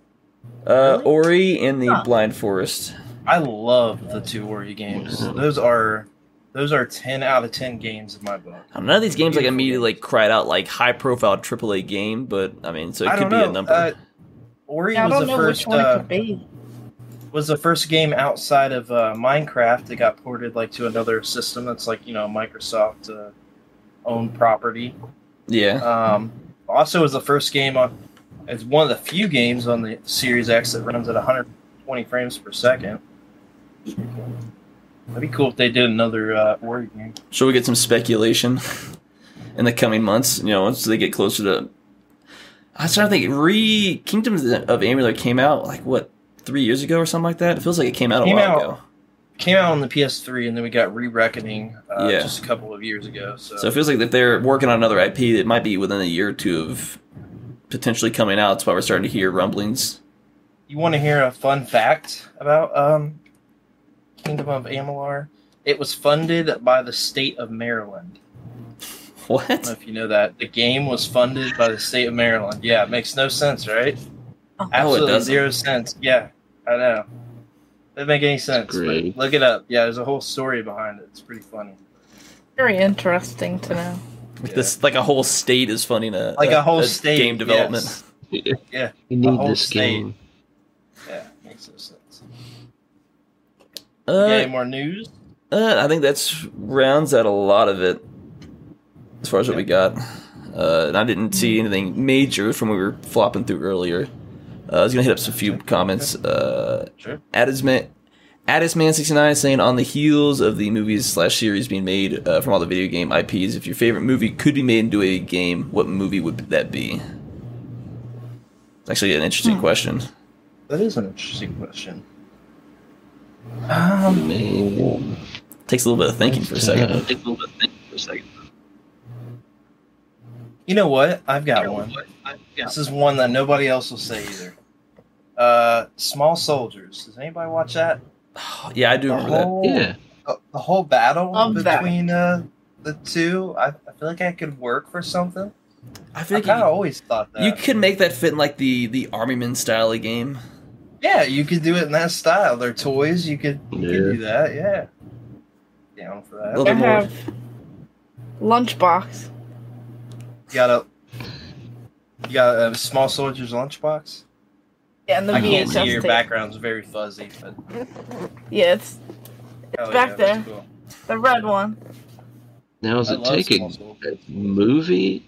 [SPEAKER 1] uh,
[SPEAKER 3] really?
[SPEAKER 1] Ori and the
[SPEAKER 4] Huh.
[SPEAKER 1] Blind Forest.
[SPEAKER 3] I love the two Ori games. Those are those are ten out of ten games in my book.
[SPEAKER 1] None of these games like immediately like cried out like high profile AAA game, but I mean, so it
[SPEAKER 3] I
[SPEAKER 1] could
[SPEAKER 3] don't
[SPEAKER 1] be
[SPEAKER 3] know.
[SPEAKER 1] a number.
[SPEAKER 3] Uh, Ori
[SPEAKER 4] Yeah, I
[SPEAKER 3] was
[SPEAKER 4] don't
[SPEAKER 3] the
[SPEAKER 4] know
[SPEAKER 3] first
[SPEAKER 4] which one it
[SPEAKER 3] uh,
[SPEAKER 4] could be.
[SPEAKER 3] Was the first game outside of uh, Minecraft that got ported like to another system that's like you know Microsoft uh, owned property.
[SPEAKER 1] yeah.
[SPEAKER 3] Um, also, was the first game on. It's one of the few games on the Series X that runs at 120 frames per second. That'd be cool if they did another uh, Ori game.
[SPEAKER 1] Shall we get some speculation <laughs> in the coming months? You know, once they get closer to. I was trying to think. Re Kingdoms of Amalur came out like what three years ago or something like that. It feels like it came out a
[SPEAKER 3] Came
[SPEAKER 1] while
[SPEAKER 3] out-
[SPEAKER 1] ago.
[SPEAKER 3] Came out on the PS3, and then we got Re Reckoning uh,
[SPEAKER 1] Yeah.
[SPEAKER 3] just a couple of years ago. So,
[SPEAKER 1] So it feels like if they're working on another IP, it might be within a year or two of potentially coming out. That's why we're starting to hear rumblings.
[SPEAKER 3] you want to hear a fun fact about um, Kingdom of Amalur? It was funded by the state of Maryland. <laughs> I don't know
[SPEAKER 1] What?
[SPEAKER 3] if you know that. The game was funded by the state of Maryland. Yeah, it makes no sense, right?
[SPEAKER 4] Oh,
[SPEAKER 3] Absolutely zero sense. Yeah, I know. Doesn't make any sense. but. Look it up. Yeah, there's a whole story behind it. It's pretty funny.
[SPEAKER 4] Very interesting to know.
[SPEAKER 1] Like This like a whole state is funny to
[SPEAKER 3] Like a whole state
[SPEAKER 1] game development.
[SPEAKER 3] yes. <laughs> Yeah,
[SPEAKER 2] You need this
[SPEAKER 3] state.
[SPEAKER 2] game.
[SPEAKER 3] yeah, makes no sense.
[SPEAKER 1] Uh,
[SPEAKER 3] You got any more news?
[SPEAKER 1] Uh, I think that's rounds out a lot of it as far as what we got. Uh, and I didn't see anything major from what we were flopping through earlier. Uh, I was gonna hit up some few comments. Uh,
[SPEAKER 3] Sure.
[SPEAKER 1] Addisman, Addisman69 saying on the heels of the movies slash series being made uh, from all the video game IPs, if your favorite movie could be made into a game, what movie would that be? It's actually an interesting
[SPEAKER 4] Hmm.
[SPEAKER 1] question.
[SPEAKER 3] That is an interesting question. Um,
[SPEAKER 2] Man.
[SPEAKER 1] Takes a little bit of thinking for a second.
[SPEAKER 2] Tough.
[SPEAKER 1] Takes a little bit of thinking for a second.
[SPEAKER 3] You know what? I've got one. This is one that nobody else will say either. Uh, Small Soldiers. Does anybody watch that? <sighs>
[SPEAKER 1] Yeah, I do
[SPEAKER 3] The
[SPEAKER 1] remember that.
[SPEAKER 2] Yeah.
[SPEAKER 3] the, the whole battle
[SPEAKER 4] Love
[SPEAKER 3] between uh, the two. I, I feel like I could work for something.
[SPEAKER 1] I feel
[SPEAKER 3] I
[SPEAKER 1] like
[SPEAKER 3] kind of
[SPEAKER 1] you,
[SPEAKER 3] always thought that.
[SPEAKER 1] you could make that fit in like the the Army Men style of game.
[SPEAKER 3] Yeah, you could do it in that style. They're toys. You could, you
[SPEAKER 2] Yeah.
[SPEAKER 3] could do that. Yeah. Down for that.
[SPEAKER 1] Little
[SPEAKER 4] I
[SPEAKER 1] more.
[SPEAKER 4] have lunchbox.
[SPEAKER 3] You got a you got a small soldier's lunchbox.
[SPEAKER 4] Yeah, and the
[SPEAKER 3] I can't see your
[SPEAKER 4] tape.
[SPEAKER 3] background's very fuzzy, but
[SPEAKER 4] Yeah, it's
[SPEAKER 3] oh,
[SPEAKER 4] back
[SPEAKER 3] yeah,
[SPEAKER 4] there.
[SPEAKER 3] cool.
[SPEAKER 4] the red one.
[SPEAKER 2] Now, is
[SPEAKER 3] I
[SPEAKER 2] it
[SPEAKER 3] love
[SPEAKER 2] take a, a movie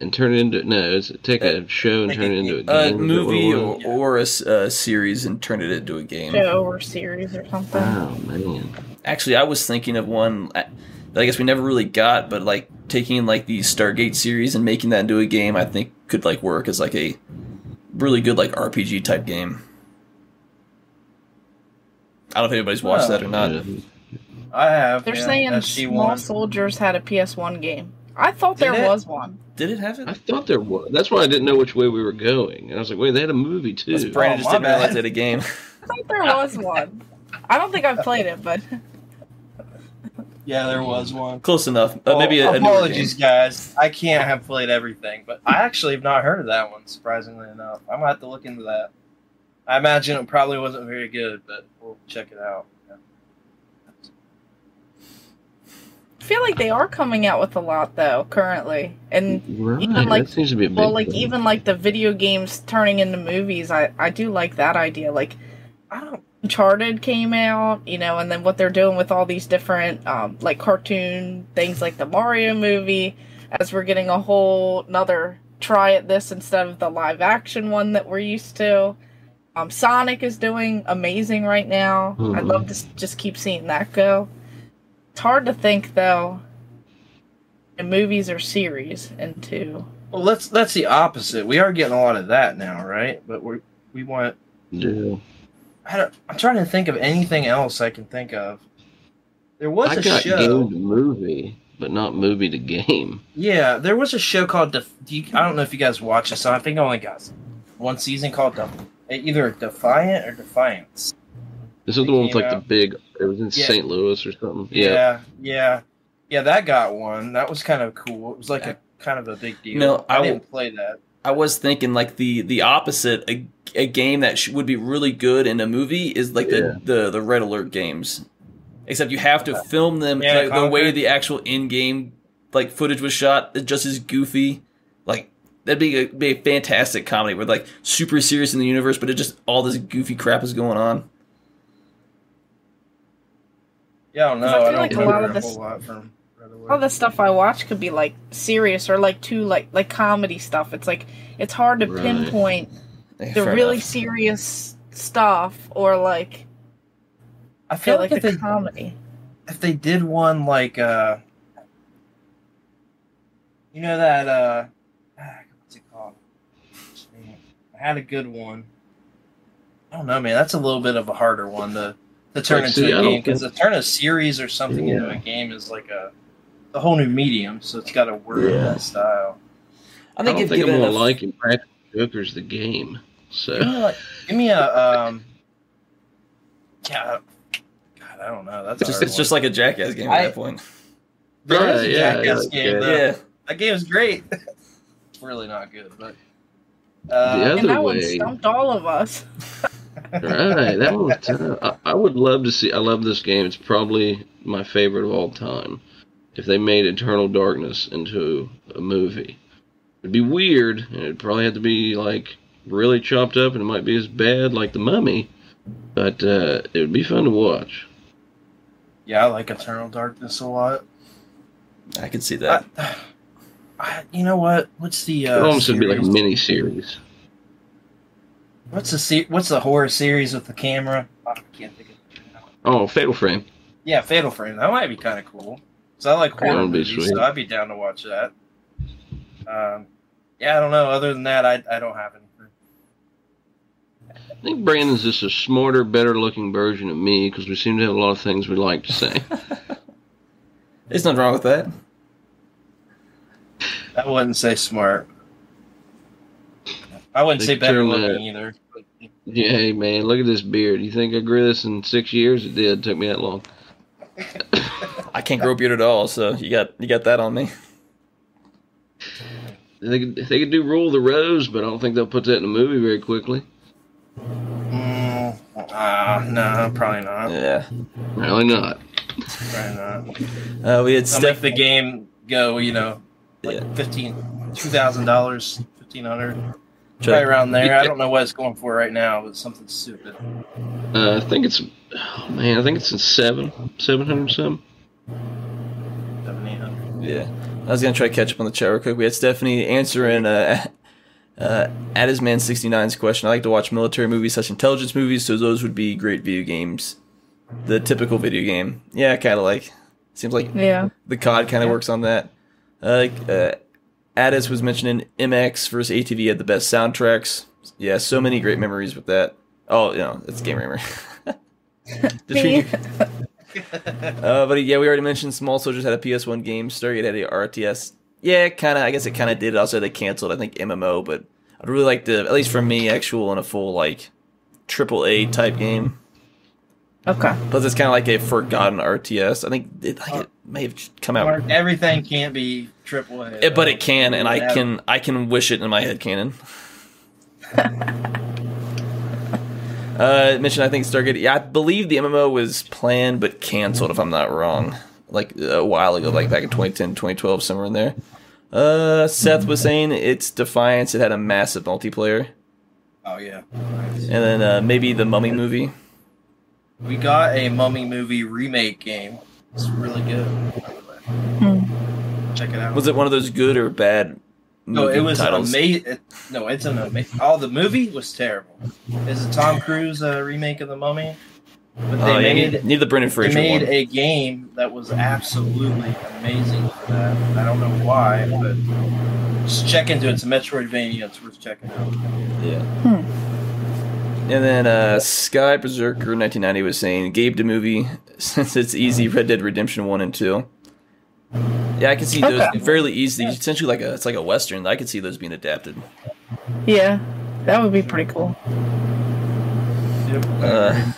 [SPEAKER 2] and turn it into no? Does it take a show and turn it into a
[SPEAKER 1] A
[SPEAKER 2] game? Is that what
[SPEAKER 1] movie or,
[SPEAKER 2] was?
[SPEAKER 1] or a s- uh, series and turn it into a game.
[SPEAKER 4] Show or series or something.
[SPEAKER 2] Oh man.
[SPEAKER 1] Actually, I was thinking of one uh, that I guess we never really got, but like taking like the Stargate series and making that into a game, I think could like work as like a really good like RPG type game. I don't know if anybody's watched
[SPEAKER 3] Oh.
[SPEAKER 1] that or not.
[SPEAKER 3] I have.
[SPEAKER 4] They're
[SPEAKER 3] yeah,
[SPEAKER 4] saying
[SPEAKER 3] SG1.
[SPEAKER 4] Small Soldiers had a PS1 game. I thought
[SPEAKER 3] Did
[SPEAKER 4] there
[SPEAKER 3] it?
[SPEAKER 4] was one.
[SPEAKER 1] Did it have it?
[SPEAKER 2] I thought there was. That's why I didn't know which way we were going. And I was like, wait, they had a movie too.
[SPEAKER 1] That's Brandon
[SPEAKER 3] Oh,
[SPEAKER 1] just didn't realize
[SPEAKER 3] bad.
[SPEAKER 1] they had a game. <laughs>
[SPEAKER 4] I thought there was one. I don't think I've played it, but
[SPEAKER 3] Yeah, there was one.
[SPEAKER 1] Close enough. Uh,
[SPEAKER 3] Well,
[SPEAKER 1] maybe a, a
[SPEAKER 3] apologies,
[SPEAKER 1] game.
[SPEAKER 3] guys. I can't have played everything, but I actually have not heard of that one. Surprisingly enough, I'm gonna have to look into that. I imagine it probably wasn't very good, but we'll check it out. Yeah.
[SPEAKER 4] I feel like they are coming out with a lot though currently, and
[SPEAKER 2] Right.
[SPEAKER 4] Even, like-
[SPEAKER 2] that seems to be
[SPEAKER 4] well, like
[SPEAKER 2] thing.
[SPEAKER 4] even like the video games turning into movies. I I do like that idea. Like
[SPEAKER 3] I don't.
[SPEAKER 4] Uncharted came out, you know, and then what they're doing with all these different um, like cartoon things, like the Mario movie, as we're getting a whole another try at this instead of the live action one that we're used to. Um, Sonic is doing amazing right now. I'd
[SPEAKER 2] Mhm.
[SPEAKER 4] love to just keep seeing that go. It's hard to think though, in movies or series into
[SPEAKER 3] Well, let's that's the opposite. We are getting a lot of that now, right? But we we want.
[SPEAKER 2] Yeah.
[SPEAKER 3] I don't, I'm trying to think of anything else I can think of. There was
[SPEAKER 2] I
[SPEAKER 3] a
[SPEAKER 2] got
[SPEAKER 3] show.
[SPEAKER 2] game to movie, but not movie to game.
[SPEAKER 3] Yeah, there was a show called. Def- I don't know if you guys watch this. So I think I only got one season called Def- either Defiant or Defiance.
[SPEAKER 2] This is the one with like
[SPEAKER 3] out-
[SPEAKER 2] the big. It was in
[SPEAKER 3] Yeah.
[SPEAKER 2] St. Louis or something. Yeah.
[SPEAKER 3] Yeah, yeah, yeah. That got one. That was kind of cool. It was like a kind of a big deal.
[SPEAKER 1] No,
[SPEAKER 3] I,
[SPEAKER 1] I
[SPEAKER 3] didn't play that.
[SPEAKER 1] I was thinking like the the opposite. A, a game that sh- would be really good in a movie is like
[SPEAKER 2] Yeah.
[SPEAKER 1] the, the the Red Alert games. Except you have to film them
[SPEAKER 3] Yeah,
[SPEAKER 1] like, the way the actual in game like footage was shot. It's just as goofy. Like that'd be a, be a fantastic comedy where like super serious in the universe, but it just all this goofy crap is going on.
[SPEAKER 3] Yeah, I don't know
[SPEAKER 4] I
[SPEAKER 3] I,
[SPEAKER 4] feel
[SPEAKER 3] don't
[SPEAKER 4] like a lot of this-
[SPEAKER 3] lot from
[SPEAKER 4] all the stuff I watch could be like serious or like too like like comedy stuff. It's like it's hard to
[SPEAKER 2] Right.
[SPEAKER 4] pinpoint
[SPEAKER 1] Yeah,
[SPEAKER 4] the
[SPEAKER 1] fair
[SPEAKER 4] really
[SPEAKER 1] enough.
[SPEAKER 4] serious stuff or like
[SPEAKER 3] I
[SPEAKER 4] feel
[SPEAKER 3] feel
[SPEAKER 4] like
[SPEAKER 3] like if
[SPEAKER 4] the
[SPEAKER 3] they
[SPEAKER 4] comedy.
[SPEAKER 3] if they did one like uh you know that uh ah, what's it called i had a good one i don't know man that's a little bit of a harder one to to turn
[SPEAKER 2] Like,
[SPEAKER 3] into
[SPEAKER 2] see,
[SPEAKER 3] a
[SPEAKER 2] I don't
[SPEAKER 3] game because to turn a series or something into a game is like a a whole new medium so it's got to work in
[SPEAKER 2] Yeah.
[SPEAKER 3] that style
[SPEAKER 1] I
[SPEAKER 2] I,
[SPEAKER 1] think
[SPEAKER 2] don't
[SPEAKER 1] if
[SPEAKER 2] think I'm
[SPEAKER 1] given
[SPEAKER 2] gonna
[SPEAKER 1] enough,
[SPEAKER 2] like Impractical Jokers the game. So
[SPEAKER 3] give me, like, give me a um yeah god i don't know that's
[SPEAKER 1] it's just, it's just like a jackass game at
[SPEAKER 3] I-
[SPEAKER 1] that point.
[SPEAKER 3] There
[SPEAKER 2] Yeah,
[SPEAKER 3] a
[SPEAKER 2] yeah,
[SPEAKER 3] Jackass
[SPEAKER 2] yeah,
[SPEAKER 3] game,
[SPEAKER 2] yeah.
[SPEAKER 3] that game is great <laughs> it's really not good but
[SPEAKER 2] The
[SPEAKER 3] uh,
[SPEAKER 2] other
[SPEAKER 4] And that one stumped all of us. <laughs>
[SPEAKER 2] right, that was tough. I, I would love to see. I love this game. It's probably my favorite of all time. If they made Eternal Darkness into a movie, it'd be weird, and it'd probably have to be like really chopped up, and it might be as bad like The Mummy, but uh, it would be fun to watch.
[SPEAKER 3] Yeah, I like Eternal Darkness a lot.
[SPEAKER 1] I can see that.
[SPEAKER 3] I, <sighs> you know what? What's the
[SPEAKER 2] It
[SPEAKER 3] uh,
[SPEAKER 2] almost would be like a mini series.
[SPEAKER 3] What's the se- What's the horror series with the camera? Oh, I can't think of it.
[SPEAKER 2] Oh, Fatal Frame.
[SPEAKER 3] Yeah, Fatal Frame. That might be kind of cool. So I like
[SPEAKER 2] That
[SPEAKER 3] horror
[SPEAKER 2] would be
[SPEAKER 3] movies,
[SPEAKER 2] sweet.
[SPEAKER 3] so I'd be down to watch that. Um, yeah, I don't know. Other than that, I I don't have anything.
[SPEAKER 2] I think Brandon's just a smarter, better-looking version of me because we seem to have a lot of things we like to say. <laughs>
[SPEAKER 1] There's nothing wrong with that.
[SPEAKER 3] I wouldn't say smart. I wouldn't
[SPEAKER 2] They
[SPEAKER 3] say better
[SPEAKER 2] turn
[SPEAKER 3] looking
[SPEAKER 2] that-
[SPEAKER 3] either. but-
[SPEAKER 2] Yeah, hey man, look at this beard. You think I grew this in six years? It did. It took me that long. <laughs>
[SPEAKER 1] I can't grow a beard at all, so you got you got that on me.
[SPEAKER 2] They could, they could do Rule of Rose, but I don't think they'll put that in a movie very quickly.
[SPEAKER 3] Mm, uh, no, probably not.
[SPEAKER 1] Yeah.
[SPEAKER 2] Really not.
[SPEAKER 3] Probably not.
[SPEAKER 1] Uh, we had
[SPEAKER 3] They'll
[SPEAKER 1] Steph.
[SPEAKER 3] make the game go, you know, like
[SPEAKER 1] Yeah.
[SPEAKER 3] fifteen, two thousand dollars, fifteen hundred,
[SPEAKER 1] Try-
[SPEAKER 3] right around there. I don't know what it's going for right now, but something stupid.
[SPEAKER 2] Uh, I think it's, oh man, I think it's in seven, seven hundred something.
[SPEAKER 3] Seven, eight hundred.
[SPEAKER 1] Yeah. I was gonna try to catch up on the chat real quick. We had Stephanie answering uh, uh, Addisman69's question. I like to watch military movies such intelligence movies, so those would be great video games. The typical video game. Yeah, kind of like. Seems like
[SPEAKER 4] Yeah.
[SPEAKER 1] the COD kind of works on that. Uh, like, uh, Addis was mentioning MX versus ATV had the best soundtracks. Yeah, so many great memories with that. Oh, you know, it's Game memory. The <laughs>
[SPEAKER 4] Me.
[SPEAKER 1] tree- <laughs> uh, but yeah, we already mentioned Small Soldiers had a PS1 game. Stargate had a RTS. Yeah, kind of. I guess it kind of did. Also, they canceled. I think MMO, but I'd really like to, at least for me, actual and a full like triple A type game.
[SPEAKER 4] Okay.
[SPEAKER 1] Plus, it's kind of like a forgotten RTS. I think it, like it may have come out,
[SPEAKER 3] Everything can't be triple A.
[SPEAKER 1] Eh, but it can, and I can I can wish it in my head canon. <laughs> uh, mentioned I think Stargate. Yeah, I believe the MMO was planned but canceled, if I'm not wrong. Like a while ago, like back in 2010, 2012, somewhere in there. Uh, Seth was saying it's Defiance. It had a massive multiplayer,
[SPEAKER 3] Oh yeah.
[SPEAKER 1] and then uh, maybe the Mummy movie.
[SPEAKER 3] We got a Mummy movie remake game. It's really good. Check it out.
[SPEAKER 1] Was it one of those good or bad?
[SPEAKER 3] No, it was
[SPEAKER 1] titles?
[SPEAKER 3] amazing. No, it's an amazing. Oh, the movie was terrible. Is it Tom Cruise uh, remake of the Mummy? But they
[SPEAKER 1] Oh, yeah,
[SPEAKER 3] made
[SPEAKER 1] need, need the Brendan
[SPEAKER 3] they made
[SPEAKER 1] one.
[SPEAKER 3] a game that was absolutely amazing for that. I don't know why, but just check into it. It's a Metroidvania. It's worth checking out.
[SPEAKER 1] Yeah.
[SPEAKER 4] Hmm.
[SPEAKER 1] And then uh, Sky Berserker 1990 was saying Gabe the movie <laughs> since it's easy Red Dead Redemption one and two. Yeah, I can see those
[SPEAKER 4] Okay.
[SPEAKER 1] fairly easy. Essentially, like a it's like a western. I could see those being adapted.
[SPEAKER 4] Yeah, that would be pretty cool.
[SPEAKER 3] Yep.
[SPEAKER 1] Uh,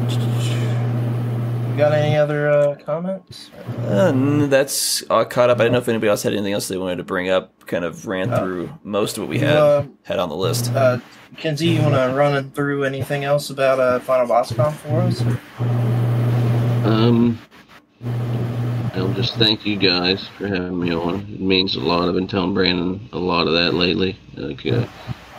[SPEAKER 3] You got any other uh, comments?
[SPEAKER 1] uh, that's all caught up. I didn't know if anybody else had anything else they wanted to bring up. Kind of ran
[SPEAKER 3] Uh,
[SPEAKER 1] through most of what we had
[SPEAKER 3] uh,
[SPEAKER 1] had on the list.
[SPEAKER 3] Uh, Kenzie, you want to run through anything else about uh, Final Boss Con for us?
[SPEAKER 2] Um, I'll just thank you guys for having me on. It means a lot. I've been telling Brandon a lot of that lately. Like, uh,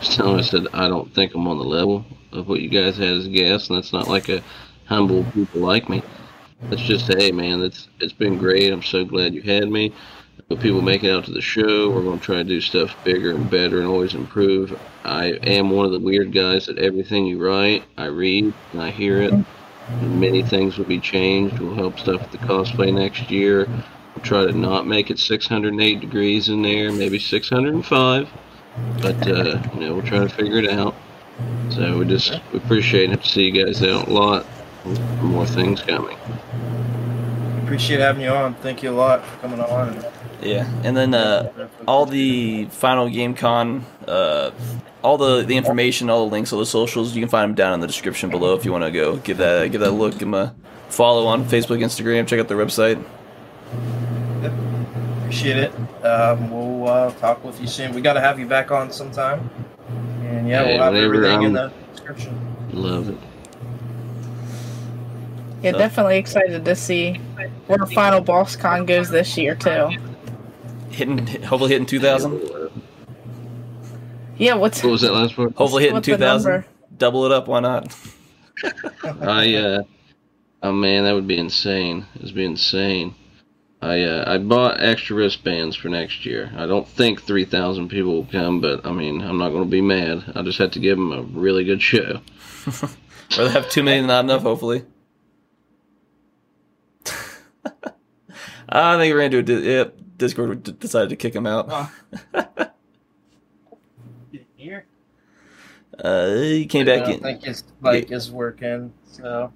[SPEAKER 2] just telling him, I said, I don't think I'm on the level of what you guys had as guests, and that's not like a humble people like me. That's just, hey, man, that's it's been great. I'm so glad you had me. But people make it out to the show. We're going to try to do stuff bigger and better and always improve. I am one of the weird guys that everything you write, I read and I hear it. And Many things will be changed. We'll help stuff with the cosplay next year. We'll try to not make it 608 degrees in there, maybe 605. But, uh, you know, we'll try to figure it out. So we just we appreciate it to see you guys out a lot. More things coming.
[SPEAKER 3] Appreciate having you on. Thank you a lot for coming on.
[SPEAKER 1] Yeah, and then uh, all the final game con, uh, all the, the information, all the links, all the socials, you can find them down in the description below if you want to go give that give that a look, give them a follow on Facebook, Instagram, check out their website.
[SPEAKER 3] Appreciate it. Um, we'll uh, talk with you soon. We got to have you back on sometime. And yeah,
[SPEAKER 2] Hey,
[SPEAKER 3] we'll have everything in
[SPEAKER 2] I'm-
[SPEAKER 3] the description.
[SPEAKER 2] Love it.
[SPEAKER 4] Yeah,
[SPEAKER 1] So-
[SPEAKER 4] definitely excited to see where Final Boss Con goes this year too.
[SPEAKER 1] Hitting, hopefully hitting two thousand.
[SPEAKER 4] Yeah, what's
[SPEAKER 2] What was that last part?
[SPEAKER 1] Hopefully hitting two thousand. Double it up, why not? <laughs>
[SPEAKER 2] I uh oh man, that would be insane. It would be insane. I uh, I bought extra wristbands for next year. I don't think three thousand people will come, but I mean I'm not going to be mad. I just have to give them a really good show. <laughs>
[SPEAKER 1] Or they have two million, not enough. Hopefully. <laughs> I think we're gonna do. a di- Yep, Discord d- decided to kick him out.
[SPEAKER 3] Here. <laughs>
[SPEAKER 1] Uh, he came
[SPEAKER 3] I
[SPEAKER 1] back
[SPEAKER 3] don't
[SPEAKER 1] in.
[SPEAKER 3] think his mic is working. So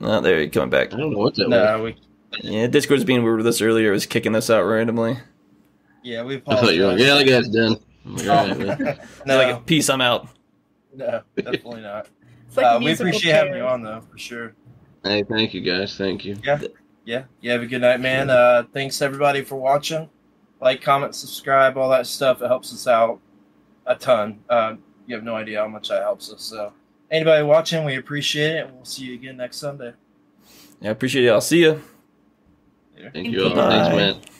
[SPEAKER 1] Oh, there he coming back.
[SPEAKER 2] I don't know what that was.
[SPEAKER 3] no, we
[SPEAKER 1] Yeah, Discord's being weird with us earlier. It was kicking us out randomly.
[SPEAKER 3] yeah we.
[SPEAKER 2] I thought you were like, yeah, the
[SPEAKER 3] apologize.
[SPEAKER 2] guy's done. I'm like, all right, man.
[SPEAKER 3] no,
[SPEAKER 1] Like, peace, I'm out.
[SPEAKER 3] no, definitely not.
[SPEAKER 4] it's like
[SPEAKER 3] uh, we
[SPEAKER 4] musical
[SPEAKER 3] appreciate having you on though, for sure.
[SPEAKER 2] Hey, thank you guys. Thank you.
[SPEAKER 3] Yeah, yeah, you have a good night, man. Uh, thanks everybody for watching. Like, comment, subscribe, all that stuff. It helps us out a ton. Uh, you have no idea how much that helps us. So, anybody watching, we appreciate it, and we'll see you again next Sunday.
[SPEAKER 1] Yeah, I appreciate it. I'll see you.
[SPEAKER 2] Thank you all.
[SPEAKER 1] Bye.
[SPEAKER 2] Thanks, man.